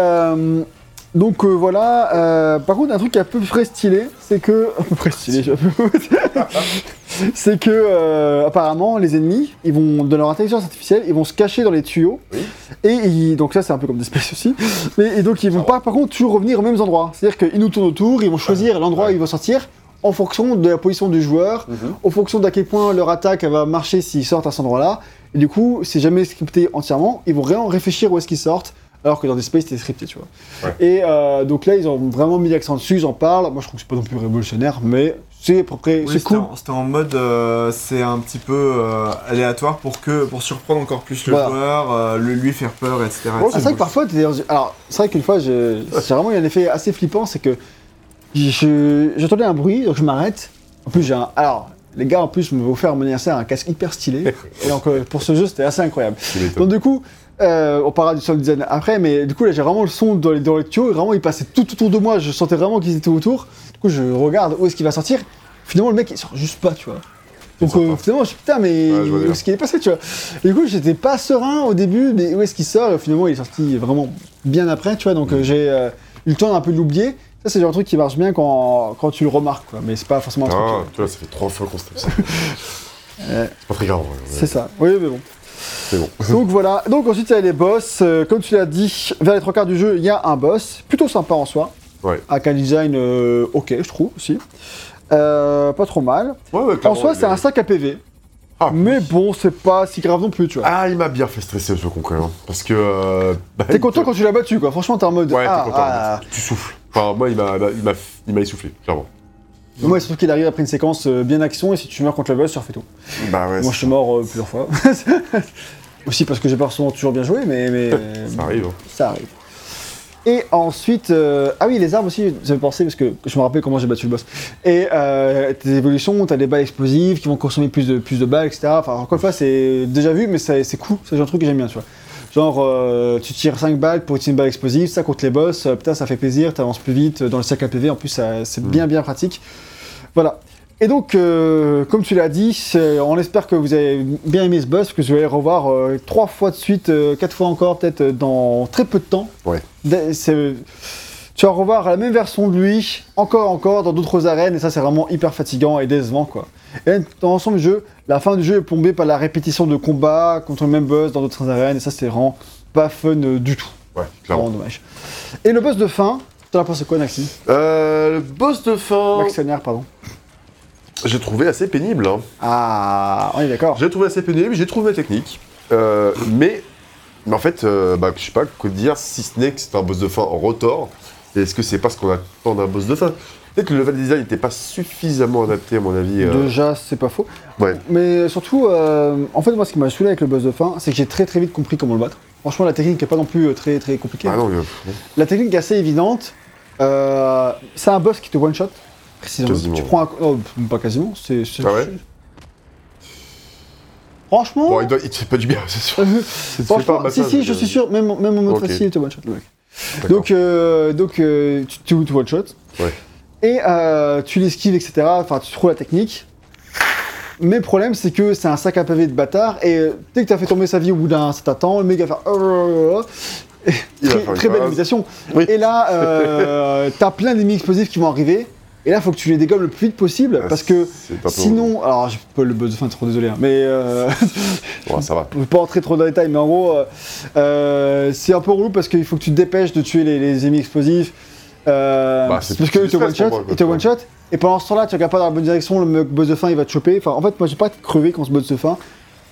donc euh, voilà, euh, par contre un truc à peu près stylé, c'est que... À peu près stylé, je C'est que euh, apparemment les ennemis, ils vont, de leur intelligence artificielle, ils vont se cacher dans les tuyaux. Oui. Et ils- donc ça c'est un peu comme des spaces aussi. Mais, et donc ils vont pas par contre toujours revenir aux mêmes endroits. C'est-à-dire qu'ils nous tournent autour, ils vont choisir l'endroit où ils vont sortir en fonction de la position du joueur, Mhm. en fonction d'à quel point leur attaque elle va marcher s'ils sortent à cet endroit-là. Et du coup, c'est jamais scripté entièrement, ils vont vraiment réfléchir où est-ce qu'ils sortent, alors que dans des spaces, c'était scripté, tu vois. Ouais. Et euh, donc là, ils ont vraiment mis l'accent dessus, ils en parlent. Moi, je trouve que c'est pas non plus révolutionnaire, mais c'est à peu près, Oui, c'est cool. C'était en mode, euh, c'est un petit peu euh, aléatoire pour que pour surprendre encore plus le Voilà. joueur, euh, le lui faire peur, etc. Ouais, c'est vrai que parfois, alors c'est vrai qu'une fois, j'ai vraiment eu un effet assez flippant, c'est que je- j'entendais un bruit, donc je m'arrête. En plus, j'ai un, alors les gars, en plus, me offert à mon anniversaire un casque hyper stylé, et donc euh, pour ce jeu, c'était assez incroyable. Donc du coup, euh, on parlera du sound design après, mais du coup là j'ai vraiment le son dans les, dans les tuyaux, et vraiment il passait tout autour de moi, je sentais vraiment qu'ils étaient autour. Du coup je regarde où est-ce qu'il va sortir. Finalement le mec il sort juste pas, tu vois. Donc euh, finalement je suis putain mais Ouais, où est-ce qu'il est passé, tu vois. Et du coup j'étais pas serein au début, mais où est-ce qu'il sort Et finalement il est sorti vraiment bien après, tu vois. Donc euh, j'ai euh, eu le temps un peu de l'oublier. Ça c'est le genre de truc qui marche bien quand, quand tu le remarques, quoi. Mais c'est pas forcément un truc. Ah, tu vois, ça fait trois fois qu'on se tape ça. C'est pas très grave. c'est ça. Oui mais bon. C'est bon. Donc voilà, donc ensuite il y a les boss, Euh, comme tu l'as dit, vers les trois quarts du jeu, il y a un boss, plutôt sympa en soi, Ouais. avec un design euh, ok je trouve aussi, Euh, pas trop mal. Ouais, ouais, En soi c'est est- un sac à PV, Ah, mais bon c'est pas si grave non plus tu vois. Ah, il m'a bien fait stresser ce con quand même. Parce que. euh, bah, t'es content te- quand tu l'as battu quoi, franchement t'es en mode Ouais, ah, t'es content. ah. Tu souffles. Enfin, moi, il m'a il m'a- il m'a essoufflé, clairement. Moi surtout qu'il arrive après une séquence euh, bien action et si tu meurs contre le boss tu refais tout. Bah ouais, Moi je suis mort euh, plusieurs fois. aussi parce que j'ai pas forcément toujours bien joué mais, mais ça arrive. hein. Ça arrive. Et ensuite, euh, ah oui, les armes aussi, j'avais pensé parce que je me rappelle comment j'ai battu le boss. Et euh, tes évolutions, t'as des balles explosives qui vont consommer plus de, plus de balles, etc. Enfin, encore une fois, c'est déjà vu, mais c'est cool, c'est de truc que j'aime bien, tu vois. Genre, euh, tu tires 5 balles pour une balle explosive, ça contre les boss, euh, putain, ça fait plaisir, t'avances plus vite dans le sac à PV, en plus, c'est bien, bien pratique. Voilà. Et donc, euh, comme tu l'as dit, on espère que vous avez bien aimé ce boss, que vous allez le revoir euh, trois fois de suite, euh, quatre fois encore, peut-être euh, dans très peu de temps. Ouais. Tu vas revoir la même version de lui, encore, encore, dans d'autres arènes, et ça c'est vraiment hyper fatigant et décevant quoi. Et dans l'ensemble du jeu, la fin du jeu est plombée par la répétition de combats contre le même boss dans d'autres arènes, et ça c'est vraiment pas fun euh, du tout. Ouais, C'est clairement. Vraiment dommage. Et le boss de fin, t'en as pensé quoi Maxime Euh, le boss de fin, Maxionnaire, pardon. j'ai trouvé assez pénible. hein. Ah, on est d'accord. J'ai trouvé assez pénible, j'ai trouvé technique. Euh, mais, mais en fait, euh, bah, je sais pas quoi dire, si ce n'est que c'est un boss de fin en retort. Et Est-ce que c'est pas ce qu'on attend d'un boss de fin? Peut-être que le level design n'était pas suffisamment adapté, à mon avis. euh, Déjà, c'est pas faux. Ouais. Mais surtout, euh, en fait, moi, ce qui m'a saoulé avec le boss de fin, c'est que j'ai très très vite compris comment le battre. Franchement, la technique est pas non plus euh, très très compliquée. Ah non, euh, La technique est assez évidente. Euh, c'est un boss qui te one shot. Précisément. Quasiment. Tu prends un. Oh, pas quasiment. C'est. Ah ouais Franchement. bon, il, doit, il te fait pas du bien, c'est sûr. c'est pas Franchement, si, si, mais, je suis sûr, même, même en mode Ok. facile, il te one shot le mec. Donc, euh, donc euh, tu, tu, tu one shot. Ouais. Et euh, tu l'esquives, etc. Enfin, tu trouves la technique. Mais le problème, c'est que c'est un sac à pavé de bâtard. Et euh, dès que tu as fait tomber sa vie au bout d'un certain temps, le mec va faire. très, belle imitation. Oui. Et là, euh, t'as plein d'ennemis explosifs qui vont arriver. Et là, faut que tu les dégommes le plus vite possible. Ah, parce que sinon. Alors, j'ai pas le boss de fin, trop désolé. hein, mais. euh, Ouais, ça va. je vais pas rentrer trop dans les détails, mais en gros, euh, euh, c'est un peu relou parce qu'il faut que tu te dépêches de tuer les, les ennemis explosifs. Euh, Bah, parce qu'ils te du one stress pour shot, moi, quoi, ils te tu one shot, et pendant ce temps-là, tu regardes pas dans la bonne direction, le mec boss de fin il va te choper. Enfin, en fait, moi j'ai pas crevé quand ce boss de fin.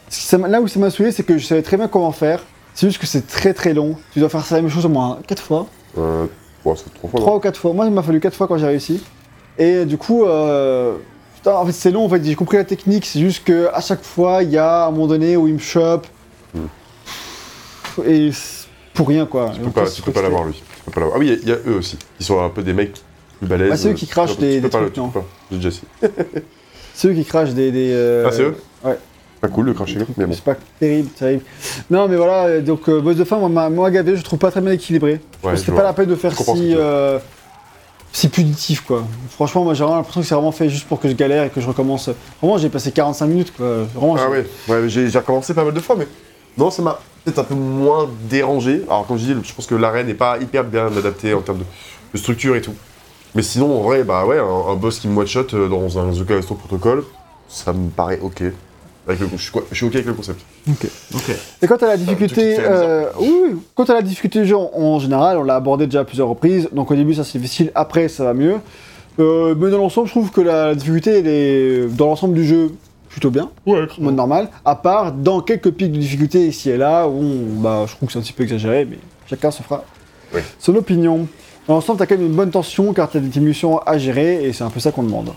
Ça là où ça m'a saoulé, c'est que je savais très bien comment faire. C'est juste que c'est très très long. Tu dois faire ça la même chose au moins 4 fois, Euh, bon, c'est trop fort. 3 ou 4 fois. Moi, il m'a fallu 4 fois quand j'ai réussi. Et du coup, euh, putain, en fait, c'est long. En fait, j'ai compris la technique. C'est juste que à chaque fois, il y a un moment donné où il me chope. Et c'est pour rien, quoi. Tu peux pas, tu peux pas l'avoir, lui. Pas. Ah oui, il y, a- il y a eux aussi. Ils sont un peu des mecs plus balèzes. Ah, c'est eux qui crachent des- des trucs, non. J'ai déjà. C'est eux qui crachent des. des euh, Ah, c'est eux Ouais. Pas cool le cracher, mais bon. C'est pas terrible, terrible. Non, mais voilà, euh, donc euh, boss de fin, moi, moi, gavé, je trouve pas très bien équilibré. Ouais, c'est je pas la peine de faire Je si, veux. euh, si punitif, quoi. Franchement, moi, j'ai vraiment l'impression que c'est vraiment fait juste pour que je galère et que je recommence. Vraiment, j'ai passé 45 minutes, quoi. Vraiment, Ah ouais, j'ai recommencé pas mal de fois, mais non, ça m'a peut-être un peu moins dérangé. Alors, comme je dis, je pense que l'arène n'est pas hyper bien adaptée en termes de, de structure et tout. Mais sinon, en vrai, bah ouais, un, un boss qui me one-shot euh, dans un The Callisto Protocol, ça me paraît ok. Avec le, je, suis, quoi- je suis ok avec le concept. Ok. Et quant à la difficulté, euh, oui, quant à la difficulté du jeu en, en général, on l'a abordé déjà à plusieurs reprises. Donc au début, ça c'est difficile, après ça va mieux. Euh, mais dans l'ensemble, je trouve que la difficulté, elle est dans l'ensemble du jeu plutôt bien, Ouais, en mode normal. À part dans quelques pics de difficulté ici et là où, on- bah, je trouve que c'est un petit peu exagéré, mais chacun se fera Oui. son opinion. Dans l'ensemble, t'as quand même une bonne tension car t'as des diminutions à gérer et c'est un peu ça qu'on demande.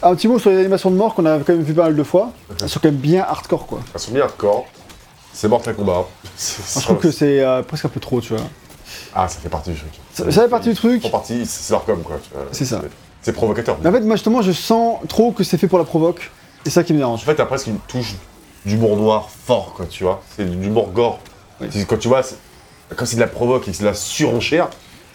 Un petit mot sur les animations de mort qu'on a quand même vu pas mal de fois. Elles sont quand même bien hardcore quoi. Elles sont bien hardcore. C'est mort la combat. C'est- Je trouve que c'est euh, presque un peu trop, tu vois. Ah, ça fait partie du truc. Ça, ça fait partie du truc. En partie, c'est leur com, quoi. tu vois. C'est ça. C'est provocateur. Mais en fait, moi justement, je sens trop que c'est fait pour la provoque. Et ça qui me En dérange. fait, t'as presque une touche d'humour noir fort, quoi, tu vois. C'est de l'humour gore. Oui. C'est- Quand tu vois, c'est- quand c'est de la provoque et que c'est de la surenchère,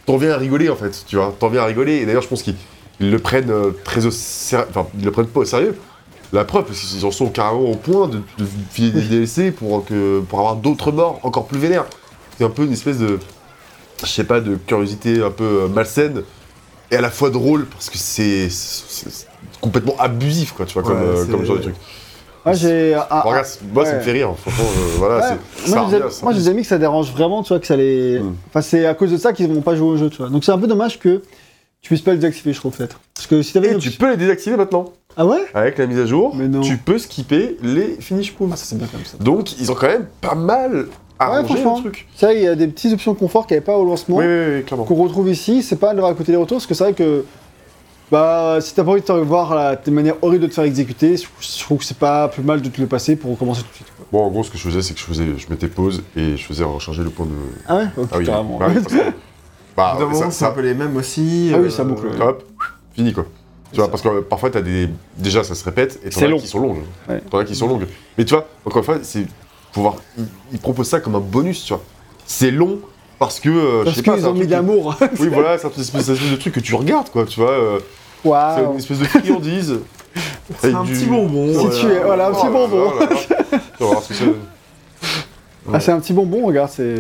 t'en viens à rigoler, en fait, tu vois. T'en viens à rigoler. Et d'ailleurs, je pense qu'ils ils le prennent euh, très au sérieux. Enfin, ils le prennent pas au sérieux. La preuve, parce qu'ils en sont carrément au point de, de filer des DLC pour, que, pour avoir d'autres morts encore plus vénères. C'est un peu une espèce de. Je sais pas, de curiosité un peu euh, malsaine et à la fois drôle parce que c'est complètement abusif, quoi, tu vois, comme, euh, comme genre de truc. Moi, j'ai. un- regarde, moi ça me fait rire, franchement, euh, voilà, Ouais, ça moi, revient, ça moi, j'ai des amis que ça dérange vraiment, tu vois, que ça les. Mm. Enfin, c'est à cause de ça qu'ils vont pas jouer au jeu, tu vois. Donc c'est un peu dommage que tu puisses pas le désactiver, je trouve, peut-être. Parce que si t'avais. Et une tu peux les désactiver maintenant. Ah ouais? Avec la mise à jour, Mais non. tu peux skipper les finish moves. Ah, ça c'est bien comme ça. Donc, ils ont quand même pas mal arrangé franchement. le truc. C'est vrai, il y a des petites options de confort qu'il n'y avait pas au lancement. Oui, oui, oui, clairement. qu'on retrouve ici, c'est pas d'avoir à côté des retours, parce que c'est vrai que bah, si t'as pas envie de te revoir la tes manières horribles de te faire exécuter, je trouve que c'est pas plus mal de te le passer pour recommencer tout de suite. quoi. Bon, en gros, ce que je faisais, c'est que je faisais, je mettais pause et je faisais recharger le point de. Ah ouais? Ok, Ah oui, carrément. bah oui, bah, ça, c'est un ça, peu les mêmes aussi. Ah oui, euh, ça boucle. hop, fini quoi. Tu vois, ça. parce que euh, parfois, t'as des. Déjà, ça se répète et t'en C'est as long. qui sont longues. Ouais. T'en as qui sont longues. Mais tu vois, encore une fois, c'est. Pouvoir. Ils, ils proposent ça comme un bonus, tu vois. C'est long parce que. euh, je Parce sais pas, qu'ils ont mis de que- l'amour. Oui, voilà, c'est un espèce, espèce de truc que tu regardes, quoi, tu vois. euh, c'est une espèce de friandise. C'est un du- petit bonbon. Si voilà. tu es- voilà, un petit Oh bonbon. là là là. Tu vas voir ce que c'est. Ah, c'est un petit bonbon, regarde, c'est.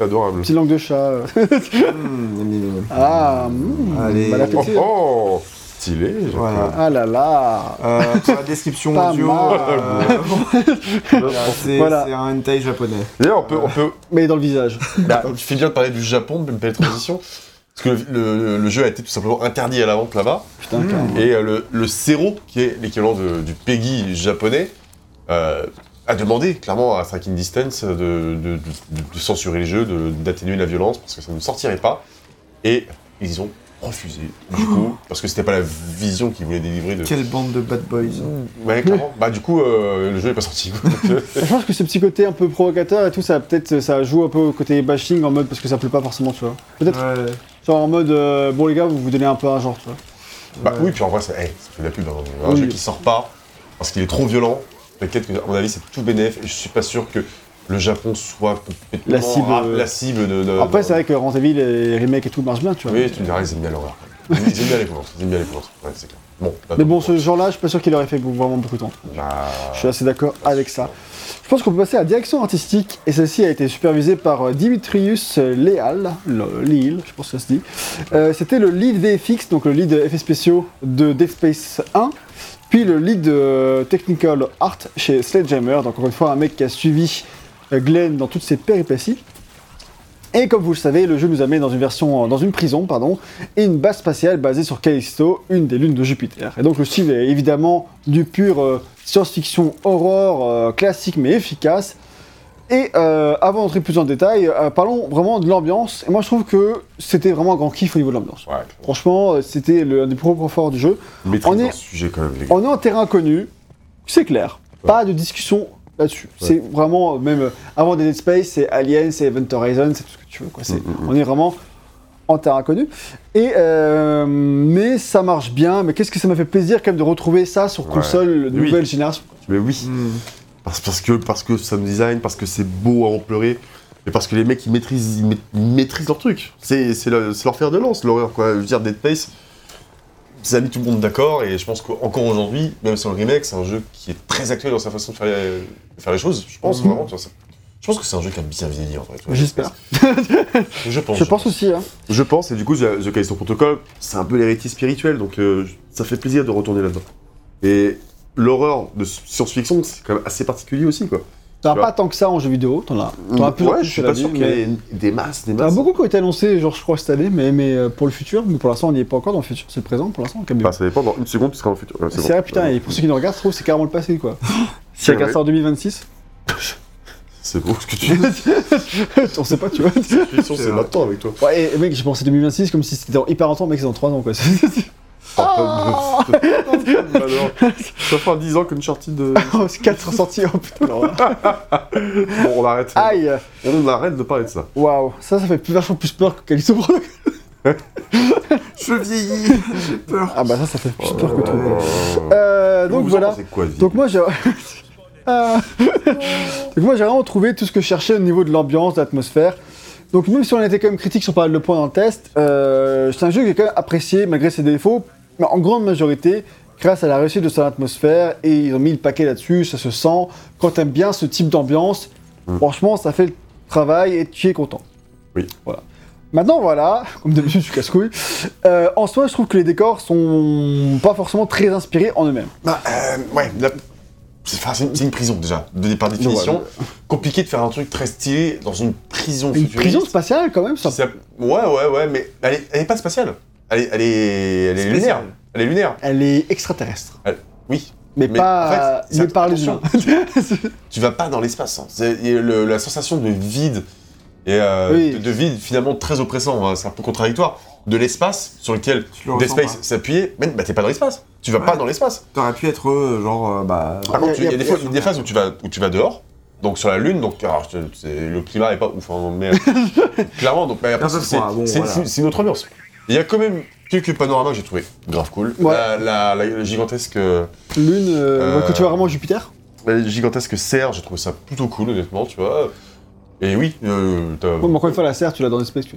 Adorable. Petite langue de chat. Mmh, ah, mmh, Allez. bon Oh, oh Stylé. Voilà. Ah là là. Euh, pour la description audio, euh, voilà, c'est Voilà. un hentai japonais. D'ailleurs, on peut, on peut Mais dans le visage. Bah, tu fais bien de parler du Japon, de me belle transition. Parce que le, le- le jeu a été tout simplement interdit à la vente là-bas. Putain, Mmh. carrément. Et euh, le, le Zero, qui est l'équivalent du PEGI japonais, euh, a demandé clairement à Striking Distance de, de- de- de censurer les jeux, de- d'atténuer la violence, parce que ça ne sortirait pas. Et ils ont refusé, du coup, parce que c'était pas la vision qu'ils voulaient délivrer de. Quelle bande de bad boys. Ouais, clairement. bah, du coup, euh, le jeu est pas sorti. euh, Je pense que ce petit côté un peu provocateur et tout, ça peut-être ça joue un peu au côté bashing en mode parce que ça plaît pas forcément, tu vois. Peut-être Ouais. genre en mode euh, bon les gars, vous vous donnez un peu un genre, tu vois. Bah Ouais. oui, puis en vrai, ça, hey, ça fait de la pub. hein. Un Oui. jeu qui sort pas parce qu'il est trop violent. T'inquiète que, à mon avis, c'est tout bénéf et je suis pas sûr que le Japon soit complètement La cible, euh, la cible de. de- Après, de- c'est vrai que et les remakes et tout marchent bien, tu vois. Oui, tu me diras, ils aiment bien l'horreur. Ils aiment bien les violences. Ils aiment bien les violences. Ouais, c'est clair. Bon, Mais bon, ce genre-là, je suis pas sûr qu'il aurait fait vraiment beaucoup de temps. bah, Je suis assez d'accord avec ça. Je pense qu'on peut passer à la direction artistique, et celle-ci a été supervisée par euh, Dimitrius Leal, le- Leal, je pense que ça se dit. Euh, C'était le lead VFX, donc le lead effets spéciaux de Dead Space 1, puis le lead euh, technical art chez Sledgehammer, donc encore une fois un mec qui a suivi Glenn dans toutes ses péripéties. Et comme vous le savez, le jeu nous amène dans une version, dans une prison, pardon, et une base spatiale basée sur Callisto, une des lunes de Jupiter. Et donc le style est évidemment du pur euh, science-fiction horreur euh, classique mais efficace. Et euh, avant d'entrer plus en détail, euh, parlons vraiment de l'ambiance. Et moi je trouve que c'était vraiment un grand kiff au niveau de l'ambiance. ouais, Franchement, euh, c'était le- un des propres forts du jeu. On est- sujet quand même, les gars. On est en terrain connu, c'est clair. Pas de discussion là-dessus. C'est vraiment, même euh, avant Dead Space, c'est Alien, c'est Event Horizon, c'est tout ce que tu veux. Quoi. Mm, mm, mm. On est vraiment en terrain connu. Et, euh, mais ça marche bien. Mais qu'est-ce que ça m'a fait plaisir quand même de retrouver ça sur Ouais. console Oui. nouvelle génération. Mais oui. Mmh. Parce, parce que parce que ça me design, parce que c'est beau à en pleurer, et parce que les mecs ils maîtrisent, ils, maît- ils maîtrisent leur truc. C'est c'est le- c'est leur fer de lance, l'horreur quoi. Je veux dire, Dead Space, ça a mis tout le monde d'accord, et je pense qu'encore aujourd'hui, même sur le remake, c'est un jeu qui est très actuel dans sa façon de faire les, de faire les choses. Je pense Mhm. vraiment, tu vois, ça- Je pense que c'est un jeu qui a bien vieilli en vois, J'espère. Je pense. Je pense aussi. Hein. Je pense, et du coup, The The Callisto Protocol, c'est un peu l'héritier spirituel, donc euh, ça fait plaisir de retourner là-dedans. Et l'horreur de science-fiction, c'est quand même assez particulier aussi, quoi. T'en as pas tant que ça en jeu vidéo. T'en as, t'en as plus en ouais, plus, je suis pas sûr qu'il y ait des masses, des T'en as masses. beaucoup qui ont été annoncés, genre je crois cette année, mais, mais euh, pour le futur. Mais pour l'instant, on n'y est pas encore dans le futur. C'est le présent pour l'instant. Bah, ça dépend, dans une seconde, tu seras dans le futur. Ouais, c'est bon. vrai, putain, et pour ceux qui nous regardent, je trouve que c'est carrément le passé, quoi. Si C'est regarde ça en 2026, C'est beau ce que tu dis. on sait pas, tu vois. c'est maintenant avec toi. Ouais, et mec, j'ai pensé 2026 comme si c'était dans hyper longtemps, mec, c'est dans 3 ans, quoi. Oh, de- ça fera 10 ans qu'Uncharted. de... Oh, c'est 4 sorties, oh putain. Bon, on arrête. Aïe On arrête de parler de ça. Waouh, ça, ça fait plus, vachement plus peur que Callisto Protocol. Je vieillis, j'ai peur. Ah bah ça, ça fait plus peur que tout. Euh, Euh, donc vous en voilà. pensez quoi, de vie Donc moi j'ai. Ah. Donc moi j'ai vraiment trouvé tout ce que je cherchais au niveau de l'ambiance, de l'atmosphère. Donc même si on était quand même critique sur pas mal de points dans le test, euh, c'est un jeu qui est quand même apprécié malgré ses défauts, mais en grande majorité grâce à la réussite de son atmosphère et ils ont mis le paquet là-dessus, ça se sent. Quand t'aimes bien ce type d'ambiance, Mm. franchement ça fait le travail et tu es content. Oui. Voilà. Maintenant voilà, comme d'habitude je suis casse-couille. Euh, en soi je trouve que les décors sont pas forcément très inspirés en eux-mêmes. Bah, euh, ouais, la- c'est une, une prison déjà, de, par définition. Ouais, Compliqué de faire un truc très stylé dans une prison Une futuriste. prison spatiale quand même, ça. Ça- Ouais, ouais, ouais, mais elle est, elle est pas spatiale. Elle est, elle est, elle est lunaire. Elle est lunaire. Elle est extraterrestre. Oui. Mais, Mais pas. en fait, mais par les humains. Tu vas pas dans l'espace. hein. C'est il y a le- la sensation de vide et euh, Oui. de, de vide finalement très oppressant. hein. C'est un peu contradictoire. De l'espace sur lequel le Dead Space s'appuyait, mais bah, t'es pas dans l'espace. Tu vas Ouais. pas dans l'espace. T'aurais pu être euh, genre, euh, bah. Par contre, y a- tu- il y a, y a- des, fois, phases où tu vas, où tu vas dehors, donc sur la Lune, donc alors, le climat est pas ouf, hein, mais clairement, donc c'est bon, c'est- voilà. c'est- c'est une autre ambiance. Il y a quand même quelques panoramas que j'ai trouvé grave cool. Ouais. La, la- la gigantesque, euh, Lune, euh, Euh, que tu vois vraiment Jupiter. la gigantesque serre, j'ai trouvé ça plutôt cool, honnêtement, tu vois. Et oui, euh, t'as- Ouais, mais encore une fois, la serre, tu l'as dans l'espace. Tu...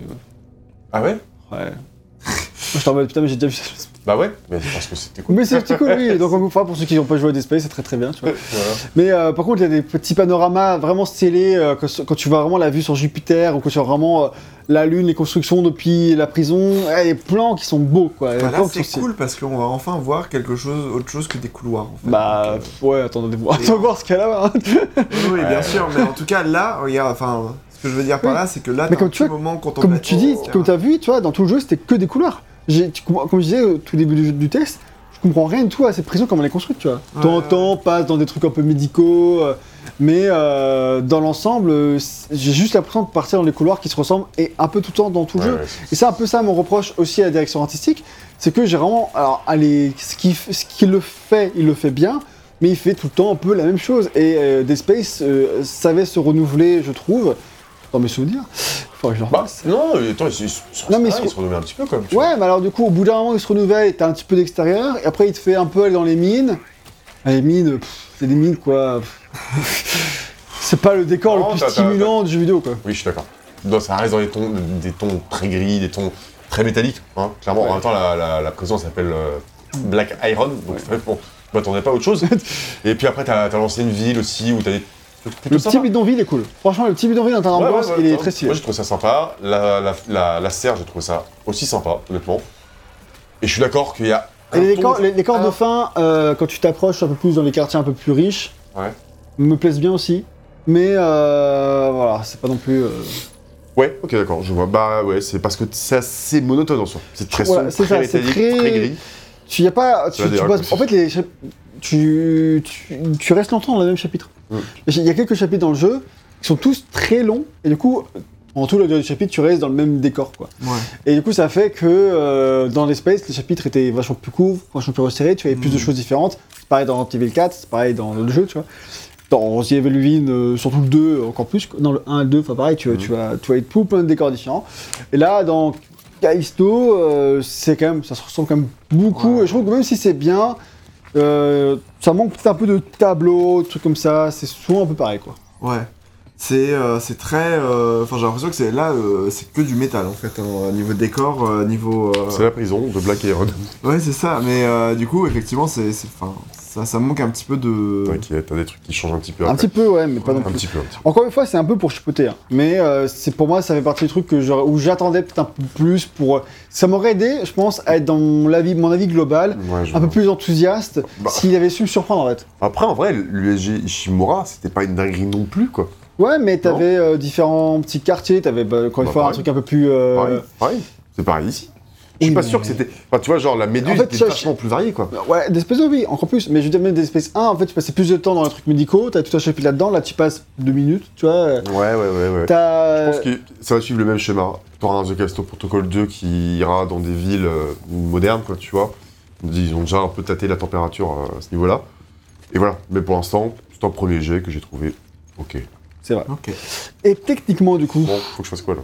ah ouais? Ouais. Moi, je t'en mode, putain, mais j'ai déjà vu ça. Bah ouais, mais parce que c'était cool. Mais c'est cool, oui. Donc, enfin, pour ceux qui n'ont pas joué à Dead Space, c'est très très bien. Tu vois. Voilà. Mais euh, par contre, il y a des petits panoramas vraiment stylés euh, quand, quand tu vois vraiment la vue sur Jupiter ou quand tu vois vraiment euh, la Lune, les constructions depuis la prison. Eh, les plans qui sont beaux, quoi. Bah, là, c'est cool parce qu'on va enfin voir quelque chose, autre chose que des couloirs. En fait. Bah, Donc, euh, ouais, attendez voir, attends voir ce qu'il y a là. hein. Oui, bien sûr, mais en tout cas, là, regarde, enfin, ce que je veux dire par Oui. là, c'est que là, Mais comme un tu petit vois, moment Comme tu dis, comme tu as vu, tu vois, dans tout le jeu, c'était que des couloirs. Comme je disais au tout début du, du test, je comprends rien du tout à cette prison, comment elle est construite, tu vois. Temps en Ouais, temps, passe dans des trucs un peu médicaux, euh, mais euh, dans l'ensemble, euh, j'ai juste l'impression de partir dans des couloirs qui se ressemblent et un peu tout le temps dans tout le Ouais, jeu. ouais, Et c'est un peu ça mon reproche aussi à la direction artistique, c'est que j'ai vraiment, alors, allez, ce qui, f- ce qui le fait, il le fait bien, mais il fait tout le temps un peu la même chose. Et Dead Space savait se renouveler, je trouve, dans mes souvenirs. Je Bah, non, mais attends, il, se- Non, mais ah, il il se- un petit peu quand même. vois. Ouais, mais alors du coup, au bout d'un moment, il se renouvelle, t'as un petit peu d'extérieur, et après, il te fait un peu aller dans les mines. Ah, Les mines, c'est des mines, quoi. c'est pas le décor Non, le plus stimulant du jeu vidéo, quoi. Oui, je suis d'accord. Ça reste dans les tons, des tons très gris, des tons très métalliques. Hein. Clairement, Ouais. en même temps, la, la, la prison s'appelle euh, Black Iron, donc bon, je m'attendais pas à autre chose. Et puis après, t'as as l'ancienne ville aussi où t'as des Le petit bidonville est cool. Franchement, le petit bidonville dans Ouais, ouais, il est très stylé. Moi, j'ai trouvé ça sympa. La, la, la, la serre, j'ai trouvé ça aussi sympa, honnêtement. Et je suis d'accord qu'il y a. Et les, décors, les de Ah. fin, euh, quand tu t'approches un peu plus dans les quartiers un peu plus riches, Ouais. me plaisent bien aussi. Mais euh, voilà, c'est pas non plus. euh, Ouais, ok, d'accord, je vois. Bah ouais, c'est parce que c'est assez monotone en soi. C'est très sombre, très ça, c'est métallique, très- très gris. Tu y a pas. Tu, tu en fait, les, chap- tu, tu, tu restes longtemps dans le même chapitre. Mm. Il y a quelques chapitres dans le jeu qui sont tous très longs, et du coup, en tout durée du chapitre, tu restes dans le même décor, quoi. Ouais. Et du coup, ça fait que euh, dans l'espace, les chapitres étaient vachement plus courts, vachement plus resserrés, tu avais plus de Mm. choses différentes. C'est pareil dans Resident Evil 4, c'est pareil dans le jeu, tu vois. Dans Resident Evil euh, surtout le 2, encore plus. Dans le 1 et le 2, enfin pareil, tu, Mm. tu, vas, tu vas être tout plein de décors différents. Et là, dans Callisto, euh, c'est quand même, ça se ressemble quand même beaucoup. Ouais. Et je trouve que même si c'est bien, euh, ça manque peut-être un peu de tableau, de trucs comme ça. C'est souvent un peu pareil, quoi. Ouais. C'est euh, c'est très. euh, Enfin, j'ai l'impression que c'est là, euh, c'est que du métal en fait, hein, niveau décor, euh, niveau. euh, C'est la prison de Black Iron. Ouais, c'est ça. Mais euh, du coup, effectivement, c'est, ça, ça manque un petit peu de. T'inquiète, t'as des trucs qui changent un petit peu. Un après. petit peu, ouais, mais pas non Un plus. petit peu, un petit peu. Encore une fois, c'est un peu pour chipoter. hein. Mais euh, c'est pour moi, ça fait partie des trucs que où j'attendais peut-être un peu plus pour. Ça m'aurait aidé, je pense, à être dans mon avis, mon avis global, Ouais, un peu plus enthousiaste, Bah. s'il avait su me surprendre en fait. Après, en vrai, l'USG Ishimura, c'était pas une dinguerie non plus, quoi. Ouais, mais t'avais euh, différents petits quartiers, t'avais bah, encore une Bah, fois un truc un peu plus. euh, Pareil, pareil. C'est pareil ici. Je suis pas sûr que c'était. Enfin, tu vois, genre, la méduse En fait, était ça, vachement plus variée, quoi. Ouais, d'espèces de oui, encore plus. Mais je veux dire, même d'espèces 1, en fait, tu passais plus de temps dans les trucs médicaux, t'as tout un chapitre là-dedans, là tu passes deux minutes, tu vois. Ouais, ouais, ouais, ouais. T'as. Je pense que ça va suivre le même schéma. T'auras un The Callisto Protocol 2 qui ira dans des villes euh, modernes, quoi, tu vois. Ils ont déjà un peu tâté la température euh, à ce niveau-là. Et voilà. Mais pour l'instant, c'est un premier jet que j'ai trouvé ok. C'est vrai. Ok. Et techniquement, du coup, Bon, faut que je fasse quoi là?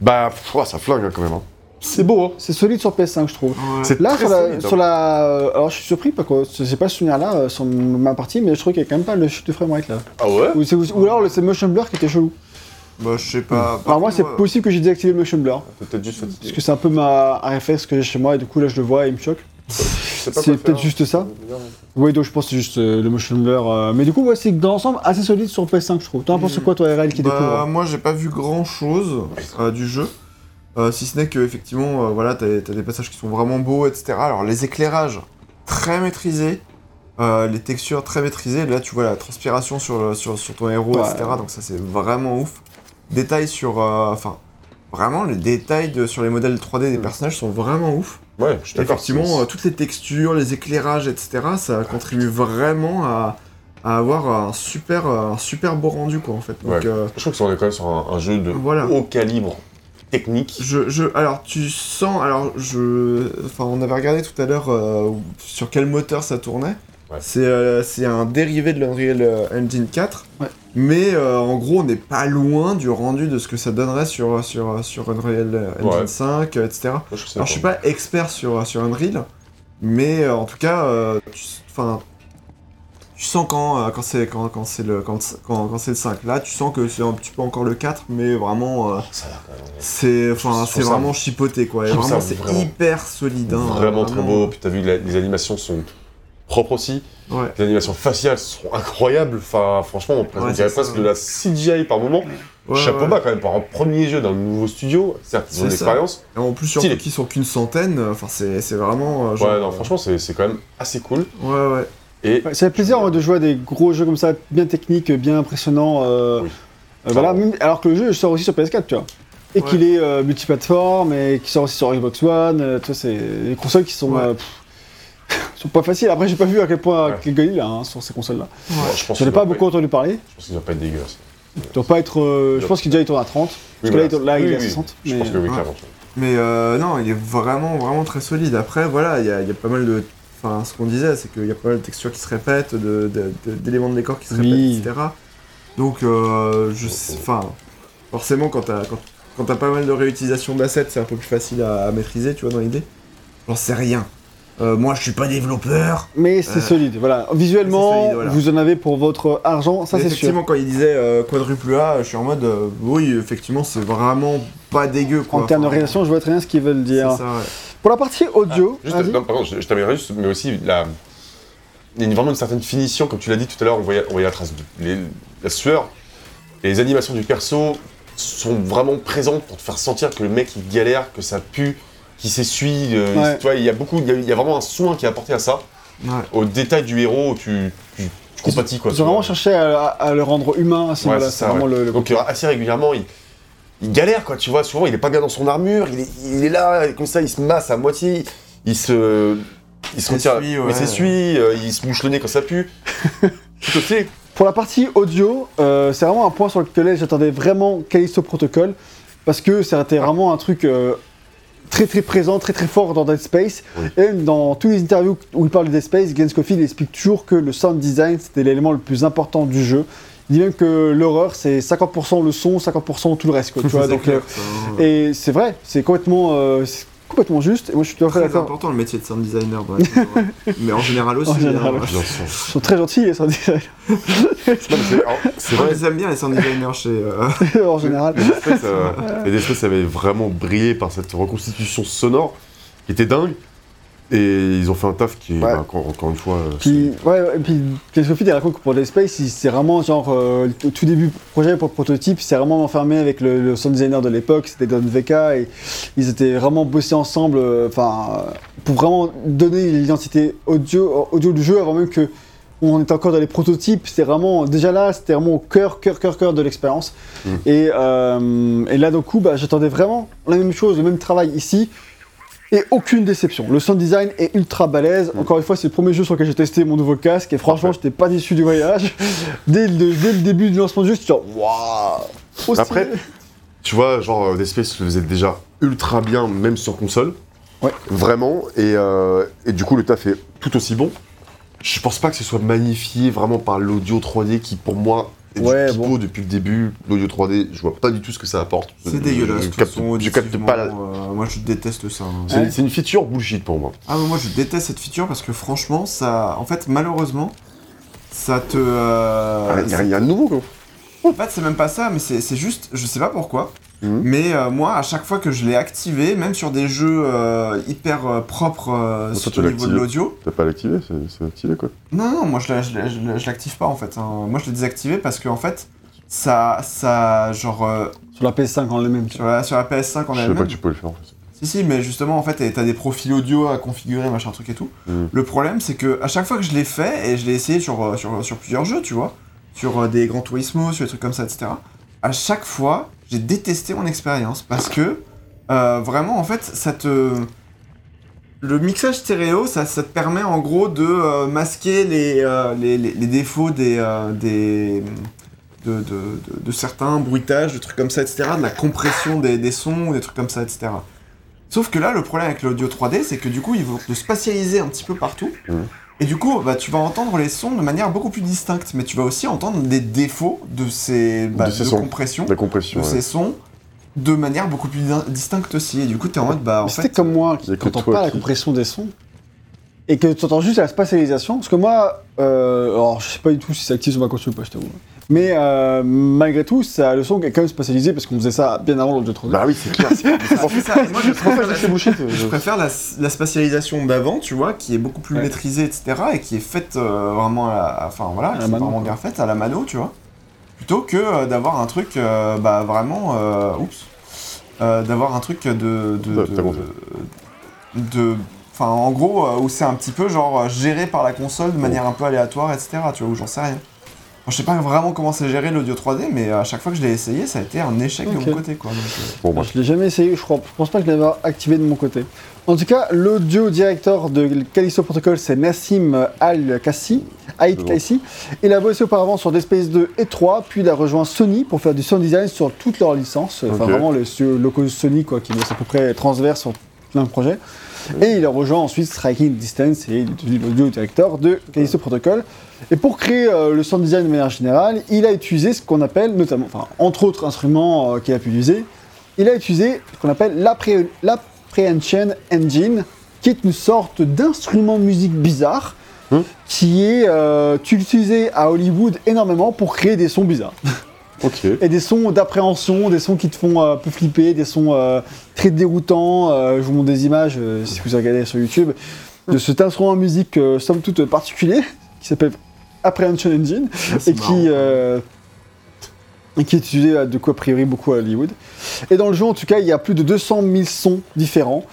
Bah, pff, ça flingue hein, quand même. hein. C'est beau, hein. c'est solide sur PS5, je trouve. Ouais. Là, sur la, solide, hein. sur la. Alors, je suis surpris, parce que j'ai pas ce souvenir-là euh, sur ma partie, mais je trouve qu'il y a quand même pas le chute de framerate là. Ah ouais? Ou, alors, c'est motion blur qui était chelou. Bah, je sais pas. Alors, moi, c'est possible que j'ai désactivé le motion blur. T'es peut-être juste Parce fatigué. que c'est un peu ma réflexe que j'ai chez moi, et du coup, là, je le vois et il me choque. Je sais pas c'est peut-être faire. juste ça. Oui, donc je pense que c'est juste euh, le motion blur. euh, Mais du coup, ouais, c'est dans l'ensemble assez solide sur PS5, je trouve. T'en penses quoi, toi, RL, qui Bah, découvre? moi, j'ai pas vu grand chose du jeu. Euh, si ce n'est que, effectivement, euh, voilà, t'as t'as des passages qui sont vraiment beaux, etc. Alors, les éclairages, très maîtrisés. euh, les textures très maîtrisées. Là, tu vois la transpiration sur, le- sur, sur ton héros, Ouais. etc. Donc, ça, c'est vraiment ouf. Détails sur. euh, Enfin, vraiment, les détails de- sur les modèles 3D des Mm. personnages sont vraiment ouf. Ouais, je suis. Effectivement, euh, toutes les textures, les éclairages, etc., ça contribue vraiment à, à avoir un super, un super beau rendu, quoi, en fait. Donc, Ouais. euh, Je trouve que ça, on est quand même sur un, un jeu de Voilà. haut calibre technique. je, je, alors, tu sens, alors, je, enfin, on avait regardé tout à l'heure euh, sur quel moteur ça tournait. Ouais. C'est, euh, c'est un dérivé de l'Unreal euh, Engine 4. Ouais. Mais euh, en gros, on n'est pas loin du rendu de ce que ça donnerait sur, sur, sur Unreal Engine Ouais. 5, euh, etc. Moi, je Alors je suis pas expert sur, sur Unreal, mais euh, en tout cas, euh, tu- enfin, tu sens quand, euh, quand c'est quand, quand c'est le quand, quand, quand c'est le 5. Là, tu sens que c'est un petit peu encore le 4, mais vraiment, euh, c'est enfin, c'est vraiment chipoté quoi. Et vraiment, c'est hyper solide. hein, Vraiment très beau. Puis t'as vu, la- les animations sont propres aussi. Ouais. Les animations faciales sont incroyables. Enfin, franchement, on Ouais, dirait presque de la CGI par moment. Ouais, Chapeau bas quand même pour un premier jeu dans le nouveau studio. Certes, ils ont C'est une ça. expérience. Et en plus, Stylé. qu'ils sont qu'une centaine, enfin, c'est vraiment. euh, genre, Ouais, non, franchement, c'est c'est quand même assez cool. Ouais, ouais. Et Ouais, ça fait plaisir en vrai, de jouer à des gros jeux comme ça, bien techniques, bien impressionnants. euh, Oui. euh, voilà, même- alors que le jeu sort aussi sur PS4, tu vois. Et Ouais. qu'il est euh, multiplateforme et qu'il sort aussi sur Xbox One. euh, tu vois, c'est des consoles qui sont, Ouais. euh, pff, sont pas faciles. Après, j'ai pas vu à quel point Ouais. quel gueule il a hein, sur ces consoles-là. je pense J'en ai pas beaucoup entendu parler. Je pense qu'il doit pas être dégueulasse. Il doit pas être. euh, je pense qu'il déjà tourne à 30. Parce que là, il est à 60. Je mais- pense que oui, clairement. Mais non, il est vraiment, vraiment très solide. Après, voilà, il y a, il y a pas mal de. Enfin, ce qu'on disait, c'est qu'il y a pas mal de textures qui se répètent, de- de- de- d'éléments de, décor qui se Oui. répètent, etc. Donc, euh, je sais. Enfin, forcément, quand t'as quand, pas mal de réutilisation d'assets, c'est un peu plus facile à, à maîtriser, tu vois, dans l'idée. J'en sais rien. Euh, moi, je suis pas développeur. Mais c'est Euh, solide. Voilà. Visuellement, c'est solide, voilà. vous en avez pour votre argent, ça c'est sûr. effectivement, quand il disait euh, quadruple A, je suis en mode, oui, effectivement, c'est vraiment pas dégueu, quoi. En termes de réalisation, je vois très bien ce qu'ils veulent c'est dire. ça, ouais. Pour la partie audio, Juste, vas-y. non, pardon, je, je t'amènerai juste, mais aussi la. Il y a vraiment une certaine finition, comme tu l'as dit tout à l'heure, on voyait, on voyait la trace de les- la sueur. Et les animations du perso sont vraiment présentes pour te faire sentir que le mec il galère, que ça pue, qu'il s'essuie. euh, Ouais. Tu vois, il y a beaucoup, il y a, il y a vraiment un soin qui est apporté à ça, Ouais. au détail du héros, tu, tu, tu compatis quoi. Ils ont vraiment cherché à, le rendre humain à ce Ouais, niveau-là. c'est vraiment le, le- Donc assez régulièrement, il, il galère quoi, tu vois. Souvent, il est pas bien dans son armure, il est, il est là, comme ça, il se masse à moitié, il se, il se retire, ouais. il s'essuie, euh, il se mouche le nez quand ça pue. Tout aussi. Pour la partie audio, euh, c'est vraiment un point sur lequel j'attendais vraiment Callisto Protocol, parce que c'était vraiment un truc euh, très très présent, très très fort dans Dead Space. Oui. Et dans tous les interviews où il parle de Dead Space, Glenn Scofield explique toujours que le sound design c'était l'élément le plus important du jeu. Il dit même que l'horreur c'est 50% le son, 50% tout le reste. Quoi, tu vois, C'est donc, clair, euh, et c'est vrai, c'est complètement, euh, c'est complètement juste. Et moi je suis tout à fait d'accord. important le métier de sound designer dans la culture, ouais. mais en général aussi. En général, hein. ouais. Ils sont très gentils les sound designers mais c'est c'est vrai. je les aime bien les sound designers chez. euh, en général. Les espèces, euh, les espèces avaient vraiment brillé par cette reconstitution sonore qui était dingue. Et ils ont fait un taf qui est, Ouais. bah, encore, encore une fois, euh, Puis, ouais, ouais, et puis, Scofield, il raconte que pour Dead Space, il- c'est vraiment genre, euh, au tout début projet pour le prototype, il s'est vraiment enfermé avec le, le sound designer de l'époque, c'était Don Veka, et ils étaient vraiment bossés ensemble, euh, enfin, euh, pour vraiment donner l'identité audio, audio du jeu avant même que on était encore dans les prototypes, c'était vraiment, déjà là, c'était vraiment au cœur, cœur, cœur, cœur de l'expérience. Mm. Et, euh, et là, d'un coup, bah, j'attendais vraiment la même chose, le même travail ici. Et aucune déception. Le sound design est ultra balèze. Mm. Encore une fois, c'est le premier jeu sur lequel j'ai testé mon nouveau casque. Et franchement, j'étais pas déçu du voyage. Dès le, dès le début du lancement du jeu, j'étais genre, waouh Après. Tu vois, genre, euh, Dead Space le faisait déjà ultra bien, même sur console. Ouais. Vraiment. Et, euh, et du coup, le taf est tout aussi bon. Je pense pas que ce soit magnifié vraiment par l'audio 3D qui, pour moi, Ouais, du bon. depuis le début. L'audio 3D, je vois pas du tout ce que ça apporte. C'est dégueulasse. Je, capte, façon, je capte auditivement, pas la... euh, moi, je déteste ça. hein. C'est Ouais. une feature bullshit pour moi. Ah, mais moi, je déteste cette feature parce que franchement, ça. En fait, malheureusement, ça te. euh, Il y, a rien de nouveau, quoi. En fait, c'est même pas ça, mais c'est c'est juste, je sais pas pourquoi, Mhm. mais euh, moi, à chaque fois que je l'ai activé, même sur des jeux euh, hyper euh, propres euh, Toi, sur au niveau de l'audio, T'as pas l'activer, c'est activé, quoi. non, non, moi je l'ai- je l'active pas en fait. hein. Moi je l'ai désactivé parce que en fait, ça, ça, genre, euh, Sur la PS5 en elle-même. sur, la, sur la PS5 en Je savais pas elle-même. que tu pouvais le faire, en fait. Si, si, mais justement, en fait, t'as des profils audio à configurer, machin truc et tout. Mhm. Le problème, c'est que à chaque fois que je l'ai fait, et je l'ai essayé sur, sur, sur plusieurs jeux, tu vois, sur des Gran Turismo, sur des trucs comme ça, etc., à chaque fois, j'ai détesté mon expérience parce que euh, vraiment, en fait, ça te. Le mixage stéréo, ça, ça te permet en gros de euh, masquer les, euh, les, les- les défauts des. des de, de, de- de certains bruitages, de trucs comme ça, etc., de la compression des, sons, des trucs comme ça, etc. Sauf que là, le problème avec l'audio 3D, c'est que du coup, ils vont te spatialiser un petit peu partout. Mhm. Et du coup, bah, tu vas entendre les sons de manière beaucoup plus distincte, mais tu vas aussi entendre des défauts de ces bah, De ces de sons. compression, La compression, de ouais. ces sons, de manière beaucoup plus distincte aussi. Et du coup, t'es en mode, bah, en C'était fait, comme moi qui y a que n'entends toi pas la qui- compression des sons. et que tu entends juste la spatialisation. Parce que moi, euh, alors je sais pas du tout si c'est actif sur ma console ou pas, je t'avoue. Mais euh, malgré tout, ça, le son est quand même spatialisé parce qu'on faisait ça bien avant le jeu 3D. Bah oui, c'est clair. Moi je préfère la- C'est bullshit. Je préfère la, la spatialisation d'avant, tu vois, qui est beaucoup plus Ouais. maîtrisée, etc. et qui est faite euh, vraiment à la, enfin voilà, À la qui est mano, vraiment bien faite à la mano, tu vois. Plutôt que euh, d'avoir un truc, euh, bah vraiment, euh, oups, euh, d'avoir un truc de, de, de, enfin en gros euh, où c'est un petit peu genre géré par la console de manière un peu aléatoire, etc. Tu vois, où j'en sais rien. Je sais pas vraiment comment c'est géré l'audio 3D, mais à chaque fois que je l'ai essayé, ça a été un échec de mon côté, quoi. Donc, euh, Bon, bref. Je l'ai jamais essayé, je crois. Je pense pas que je l'avais activé de mon côté. En tout cas, l'audio director de Callisto Protocol, c'est Nassim Al-Kassi. Kassi. Il a bossé auparavant sur Dead Space 2 et 3, puis il a rejoint Sony pour faire du sound design sur toutes leurs licences. Enfin, vraiment le loco Sony, quoi, qui bosse à peu près transverse sur plein de projets. Et il a rejoint ensuite Striking Distance et il est devenu l'audio director de Callisto Protocol. Et pour créer euh, le sound design de manière générale, il a utilisé ce qu'on appelle, notamment, enfin, entre autres instruments euh, qu'il a pu utiliser, il a utilisé ce qu'on appelle l'apprehension engine, qui est une sorte d'instrument de musique bizarre, Hmm. qui est euh, utilisé à Hollywood énormément pour créer des sons bizarres. Et des sons d'appréhension, des sons qui te font euh, un peu flipper, des sons euh, très déroutants. Euh, je vous montre des images, si vous regardez sur YouTube, de cet instrument de musique somme toute particulier, qui s'appelle Apprehension Engine, et qui, et qui est utilisé de quoi a priori beaucoup à Hollywood. Et dans le jeu, en tout cas, il y a plus de 200 000 sons différents.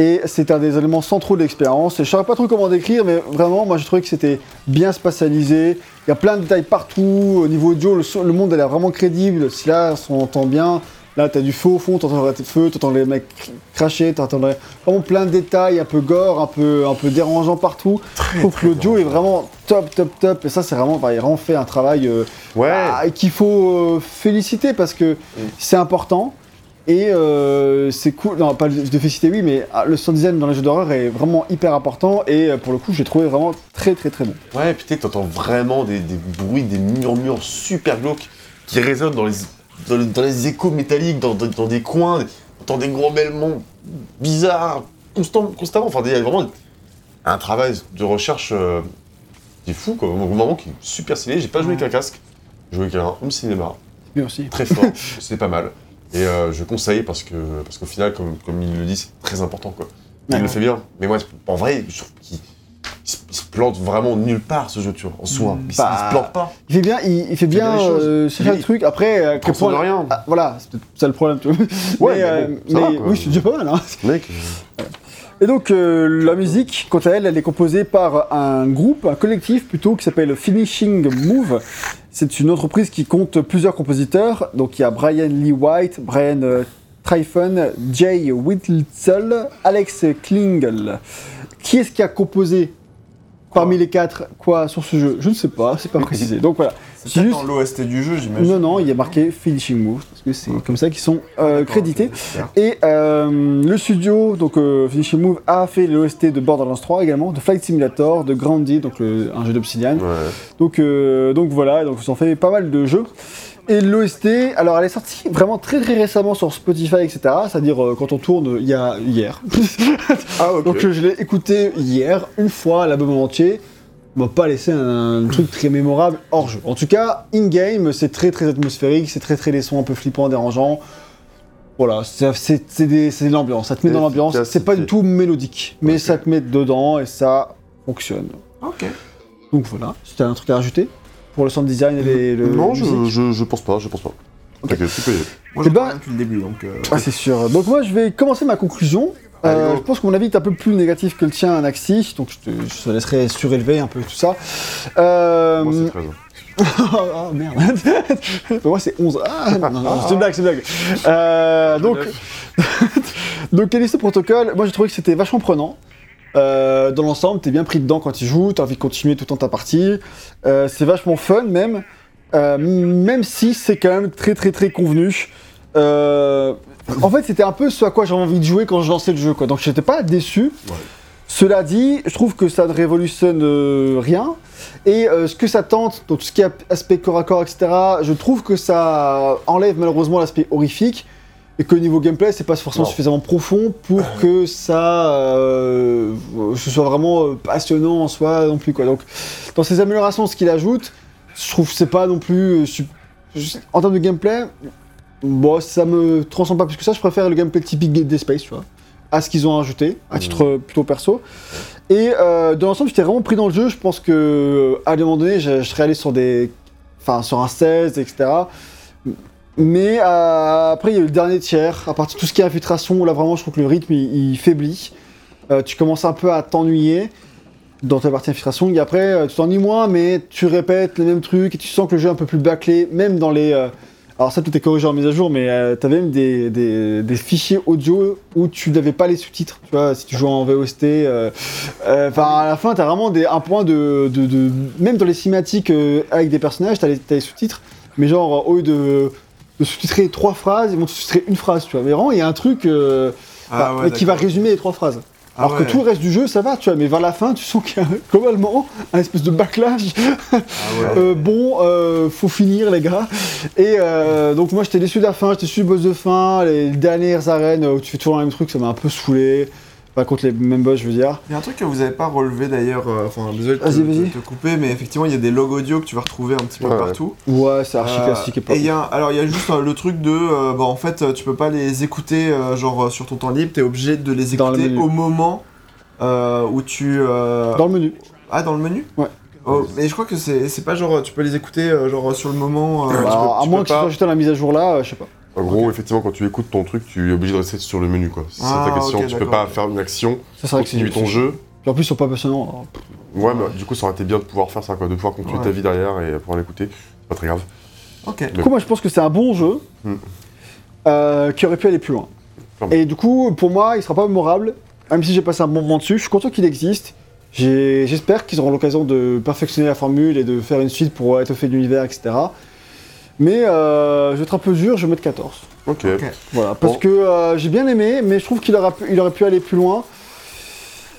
Et c'est un des éléments centraux de l'expérience. Et je ne saurais pas trop comment décrire, mais vraiment, moi, je trouvais que c'était bien spatialisé. Il y a plein de détails partout. Au niveau audio, le, le monde a l'air vraiment crédible. Si là, on entend bien, là, tu as du feu au fond, tu entends le feu, tu entends les mecs cr- cracher, tu entends vraiment plein de détails, un peu gore, un peu, un peu dérangeant partout. Je trouve que l'audio est vraiment top, top, top. Et ça, c'est vraiment, enfin, il vraiment fait un travail euh, Ouais. ah, et qu'il faut euh, féliciter parce que c'est important. Et euh, c'est cool, non pas de féliciter oui, mais ah, le sound design dans les jeux d'horreur est vraiment hyper important et euh, pour le coup j'ai trouvé vraiment très très très bon. Ouais, putain, t'entends vraiment des, des bruits, des murmures super glauques qui résonnent dans les, dans les, dans les échos métalliques, dans, dans, dans des coins, t'entends des grommellements bizarres, constant, constamment. Enfin, il y a vraiment un travail de recherche euh, qui est fou, quoi. Au moment qui est super stylé. J'ai pas joué avec un casque, j'ai joué avec un home cinéma, Mais aussi. très fort, c'est pas mal. Et euh, je conseille parce que parce qu'au final, comme, comme il le dit, c'est très important, quoi. Il Ouais. le fait bien. Mais moi, en vrai, je trouve qu'il il se, plante vraiment nulle part ce jeu, tu vois, en soi. Mm, il, bah, il se plante pas. Il fait bien, il, il fait bien euh, c'est ça le truc. Après, quel Transforme point- rien. Ah, voilà, c'est peut-être ça le problème. Tu vois. Ouais, mais mais euh, ça va, mais quoi. oui, c'est déjà pas mal. Hein. Mec, Et donc euh, la musique, quant à elle, elle est composée par un groupe, un collectif plutôt, qui s'appelle Finishing Move. C'est une entreprise qui compte plusieurs compositeurs. Donc il y a Brian Lee White, Brian euh, Tryphon, Jay Whittle, Alex Klingel. Qui est-ce qui a composé parmi les quatre quoi sur ce jeu? Je ne sais pas, c'est pas précisé. Donc voilà. C'est juste- dans l'OST du jeu, j'imagine. Non, non, il y a marqué Finishing Move, parce que c'est comme ça qu'ils sont euh, crédités. Et euh, le studio, donc euh, Finishing Move, a fait l'OST de Borderlands 3 également, de Flight Simulator, de Grounded, donc un jeu d'Obsidian. ouais. Donc, donc voilà, donc ils ont fait pas mal de jeux. Et l'OST, alors elle est sortie vraiment très très récemment sur Spotify, etc. C'est-à-dire euh, quand on tourne, il y a hier. Ah, donc euh, je l'ai écouté hier, une fois, l'album en entier. On m'a pas laissé un, truc très mémorable hors jeu. En tout cas, in-game, c'est très très atmosphérique, c'est très très des sons un peu flippants, dérangeants. Voilà, c'est de l'ambiance, ça te met dans l'ambiance. C'est pas du tout mélodique, mais ça te met dedans et ça fonctionne. Ok. Donc voilà, c'était un truc à rajouter? Pour le sound design et les, le non, je, je, je pense pas, je pense pas. T'inquiète, tu peux y aller. Moi, Eh je ben- depuis le début, donc. euh, Ah, c'est sûr. Donc moi, je vais commencer ma conclusion. Euh, je pense que mon avis est un peu plus négatif que le tien, Anaxi, donc je te, je te laisserai surélever un peu tout ça. Euh... Moi, c'est 13. ah merde. Pour moi, c'est 11. Ah non, non, non, c'est une blague, c'est une blague. Euh, donc, donc Callisto Protocol, moi j'ai trouvé que c'était vachement prenant. Euh, dans l'ensemble, t'es bien pris dedans quand tu joues, t'as envie de continuer tout le temps ta partie. Euh, c'est vachement fun même, Euh, même si c'est quand même très très très convenu. Euh, en fait, c'était un peu ce à quoi j'avais envie de jouer quand je lançais le jeu, quoi. Donc j'étais pas déçu. Ouais. Cela dit, je trouve que ça ne révolutionne euh, rien. Et euh, ce que ça tente, donc tout ce qui est aspect corps à corps, etc., je trouve que ça enlève malheureusement l'aspect horrifique. Et que niveau gameplay, c'est pas forcément Non. suffisamment profond pour que ça euh, ce soit vraiment euh, passionnant en soi non plus quoi. Donc dans ces améliorations, ce qu'il ajoute, je trouve que c'est pas non plus euh, en termes de gameplay. Bon, ça me transcende pas plus que ça. Je préfère le gameplay typique Dead Space, tu vois, à ce qu'ils ont ajouté, à titre euh, plutôt perso. Et euh, dans l'ensemble, j'étais vraiment pris dans le jeu. Je pense que euh, à un moment donné, je, je serais allé sur des, enfin sur un 16, etc. Mais euh, après, il y a eu le dernier tiers. À partir de tout ce qui est infiltration, là vraiment, je trouve que le rythme il, faiblit. Euh, tu commences un peu à t'ennuyer dans ta partie infiltration. Et après, euh, tu t'ennuies moins, mais tu répètes les mêmes trucs et tu sens que le jeu est un peu plus bâclé, même dans les. alors ça, tout est corrigé en mise à jour, mais euh, t'avais même des, des, fichiers audio où tu n'avais pas les sous-titres. Tu vois, si tu jouais en VOST, enfin à la fin, t'as vraiment des, un point de, même dans les cinématiques avec des personnages, les, t'as les sous-titres, mais genre au lieu de, de sous-titrer trois phrases, ils vont te sous-titrer une phrase. Tu vois, mais vraiment, il y a un truc euh, Ah bah, ouais, qui va résumer les trois phrases. Ah Alors ouais. que tout le reste du jeu, ça va, tu vois, mais vers la fin, tu sens qu'il y a globalement un espèce de backlash. Ah ouais. Euh, bon, euh, faut finir, les gars. Et donc, moi, j'étais déçu de la fin, j'étais déçu du boss de fin. Les dernières arènes où tu fais toujours le même truc, ça m'a un peu saoulé. Pas contre les mêmes boss, je veux dire. Il y a un truc que vous avez pas relevé d'ailleurs, euh, enfin désolé de te, Vas-y, vas-y. de te couper, mais effectivement il y a des logs audio que tu vas retrouver un petit peu Ouais, partout. Ouais, c'est archi Euh, classique et pas. et il y a, alors il y a juste euh, le truc de, euh, bah, en fait tu peux pas les écouter euh, genre sur ton temps libre, t'es obligé de les le écouter au moment euh, où tu... euh, Dans le menu. Ah dans le menu Ouais. Oh, mais je crois que c'est c'est pas genre tu peux les écouter genre sur le moment. euh, Bah, tu peux- à tu moins peux que tu pas- sois ajouté à la mise à jour là, euh, je sais pas. En gros, effectivement, quand tu écoutes ton truc, tu es obligé de rester sur le menu, quoi. C'est Ah, ta question. ok, tu peux pas faire une action, Ça, continuer ton jeu. Puis en plus, ils sont pas passionnants. pff. Ouais, mais du coup, ça aurait été bien de pouvoir faire ça, quoi. De pouvoir continuer Ouais. ta vie derrière et pouvoir l'écouter. C'est pas très grave. Ok. Du coup, moi, je pense que c'est un bon jeu Hmm. euh, qui aurait pu aller plus loin. Et du coup, pour moi, il sera pas mémorable, même si j'ai passé un bon moment dessus. Je suis content qu'il existe. J'espère qu'ils auront l'occasion de perfectionner la formule et de faire une suite pour étoffer l'univers, etc. Mais euh, je vais être un peu dur, je vais mettre 14. Ok. Voilà, parce Bon. que euh, j'ai bien aimé, mais je trouve qu'il aurait, pu- il aurait pu aller plus loin.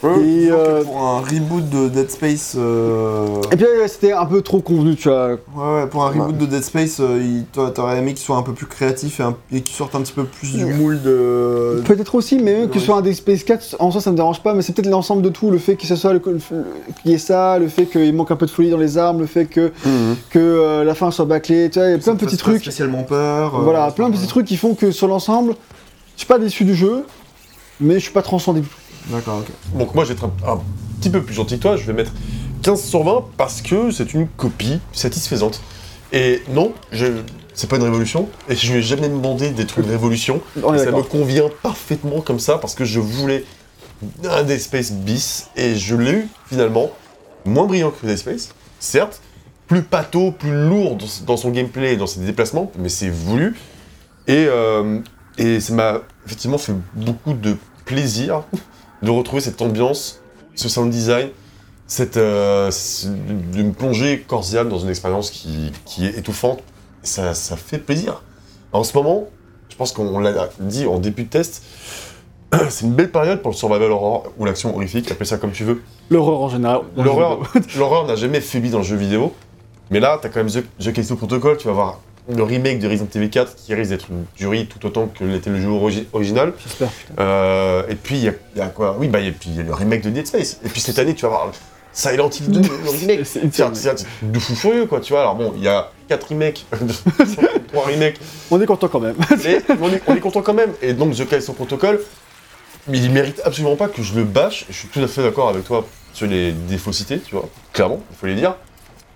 Ouais, Et, euh, Pour un reboot de Dead Space, euh, et puis c'était un peu trop convenu, tu vois. ouais, ouais, pour un reboot de Dead Space, euh, t'aurais aimé qu'il soit un peu plus créatif et, un- et qu'il sorte un petit peu plus du moule de. Peut-être aussi, mais même que ce soit un Dead Space 4, en soi ça me dérange pas, mais c'est peut-être l'ensemble de tout, le fait que ce soit le, le- qu'il y ait ça, le fait qu'il manque un peu de folie dans les armes, le fait que, Mhm. que euh, la fin soit bâclée, tu vois, il y a plein de petits fasse pas trucs. spécialement peur. euh, voilà, plein de petits trucs qui font que sur l'ensemble, je suis pas déçu du jeu, mais je suis pas transcendé. D'accord, ok. Donc moi, je vais être un, un petit peu plus gentil que toi. Je vais mettre 15 sur 20 parce que c'est une copie satisfaisante. Et non, je... c'est pas une révolution. Et je lui ai jamais demandé d'être une révolution. On est Et ça me d'accord. convient parfaitement comme ça parce que je voulais un Dead Space bis et je l'ai eu finalement moins brillant que Dead Space, certes, plus pâteau, plus lourd dans, dans son gameplay et dans ses déplacements, mais c'est voulu. Et, euh, et ça m'a effectivement fait beaucoup de plaisir de retrouver cette ambiance, ce sound design, cette, euh, ce- de me plonger corps et âme dans une expérience qui, qui est étouffante. Ça, ça fait plaisir. En ce moment, je pense qu'on l'a dit en début de test, c'est une belle période pour le survival horror ou l'action horrifique, appelle ça comme tu veux. L'horreur en général. L'horreur l'horreur n'a jamais faibli dans le jeu vidéo, mais là, t'as quand même The, The Callisto Protocol, tu vas voir le remake de Resident Evil 4 qui risque d'être une tuerie tout autant que l'était le jeu origi- original. J'espère. Euh, et puis, il y, a- il y a quoi? Oui, bah, et puis il y a le remake de Dead Space. Et puis cette année, tu vas voir Silent Hill 2, le remake. C'est- de fou furieux, quoi, tu vois. Alors bon, il y a 4 remakes, 3 remakes, On est content quand même. mais on est, on est content quand même. Et donc, The Callisto Protocol, il mérite absolument pas que je le bâche. Je suis tout à fait d'accord avec toi sur les défauts cités, tu vois, clairement, il faut les dire.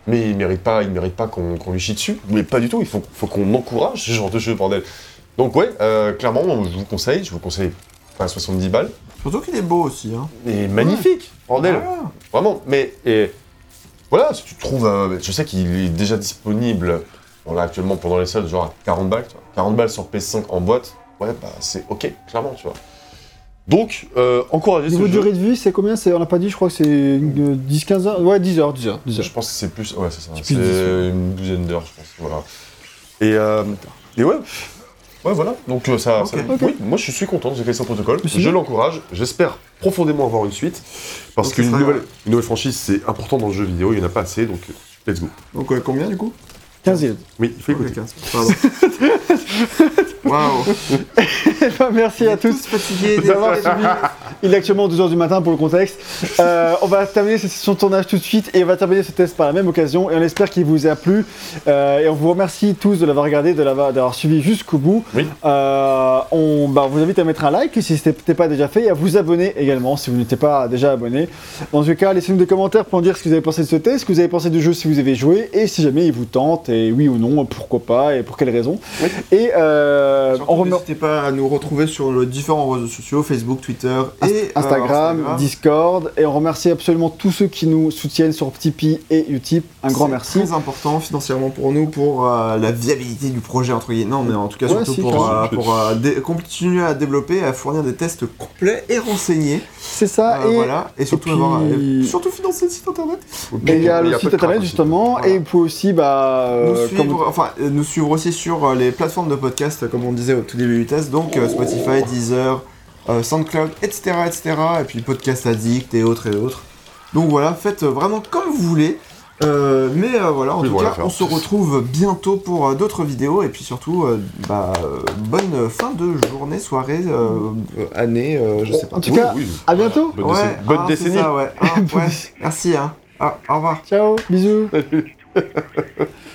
Mais il mérite pas, il mérite pas qu'on lui chie dessus. Mais pas du tout, il faut, faut qu'on encourage ce genre de jeu, bordel. Donc ouais, euh, clairement, je vous conseille, je vous conseille pas 70 balles. Surtout qu'il est beau aussi. Hein. Et magnifique, bordel. Voilà. Vraiment, mais et, voilà, si tu trouves, euh, je sais qu'il est déjà disponible, bon, là actuellement pendant les soldes, genre à 40 balles, tu vois. 40 balles sur PS5 en boîte, ouais, bah c'est ok, clairement, tu vois. Donc, euh, encouragez ce Niveau jeu. durée de vie, c'est combien C'est- On n'a pas dit, je crois que c'est euh, 10-15 heures Ouais, 10 heures, 10 heures. 10 heures. Je pense que c'est plus, ouais, c'est ça, C'est c'est plus de 10, ouais. une douzaine d'heures, je pense, voilà. Et, euh, et ouais, ouais, voilà, donc euh, ça, Ok. ça- Ok. oui, moi je suis content de ce Callisto Protocol, Mais c'est je l'encourage, j'espère profondément avoir une suite, parce qu'une ce nouvelle, une nouvelle franchise c'est important dans le jeu vidéo, il n'y en a pas assez, donc euh, let's go. Donc euh, combien du coup? 15 heures. Oui, il faut écouter. 15. Pardon. Waouh. Ben, merci à tous tous fatigués. d'avoir suivi. Il est actuellement 2h du matin pour le contexte. Euh, on va terminer cette session de tournage tout de suite et on va terminer ce test par la même occasion. Et on espère qu'il vous a plu. Euh, et on vous remercie tous de l'avoir regardé, de l'avoir d'avoir suivi jusqu'au bout. Oui. Euh, on bah, vous invite à mettre un like si ce n'était pas déjà fait et à vous abonner également si vous n'étiez pas déjà abonné. Dans ce cas, laissez-nous des commentaires pour nous dire ce que vous avez pensé de ce test, ce que vous avez pensé du jeu si vous avez joué et si jamais il vous tente et oui ou non, pourquoi pas et pour quelles raisons. Oui. Et euh, On remet N'hésitez pas à nous retrouver sur les différents réseaux sociaux, Facebook, Twitter et euh, Instagram, Discord, et on remercie absolument tous ceux qui nous soutiennent sur Tipeee et Utip. Un grand C'est merci. Très important financièrement pour nous, pour euh, la viabilité du projet entre guillemets. Non, mais en tout cas Ouais, surtout si, pour, carrément. euh, pour euh, dé- continuer à développer, à fournir des tests complets et renseignés. C'est ça, Euh, et, voilà, et surtout puis- avoir, surtout financer le site internet. et il y a le site internet justement, Voilà. et vous pouvez aussi, bah, nous, euh, suivre, comme- enfin, euh, nous suivre aussi sur euh, les plateformes de podcast, comme on disait au tout début du test, donc euh, Spotify, Deezer, euh, SoundCloud, etc., etc., et puis Podcast Addict et autres et autres. Donc voilà, faites euh, vraiment comme vous voulez. Euh, mais euh, voilà, en Oui, tout voilà, cas, faire. on se retrouve bientôt pour euh, d'autres vidéos et puis surtout, euh, bah, euh, bonne fin de journée, soirée, euh, euh, année, euh, je sais pas. En tout cas, oui. à bientôt. Bonne, Ouais, décennie. Bonne ah, décennie. ça, ouais. Ah, ouais. Merci, hein. Ah, au revoir. Ciao, bisous. Salut.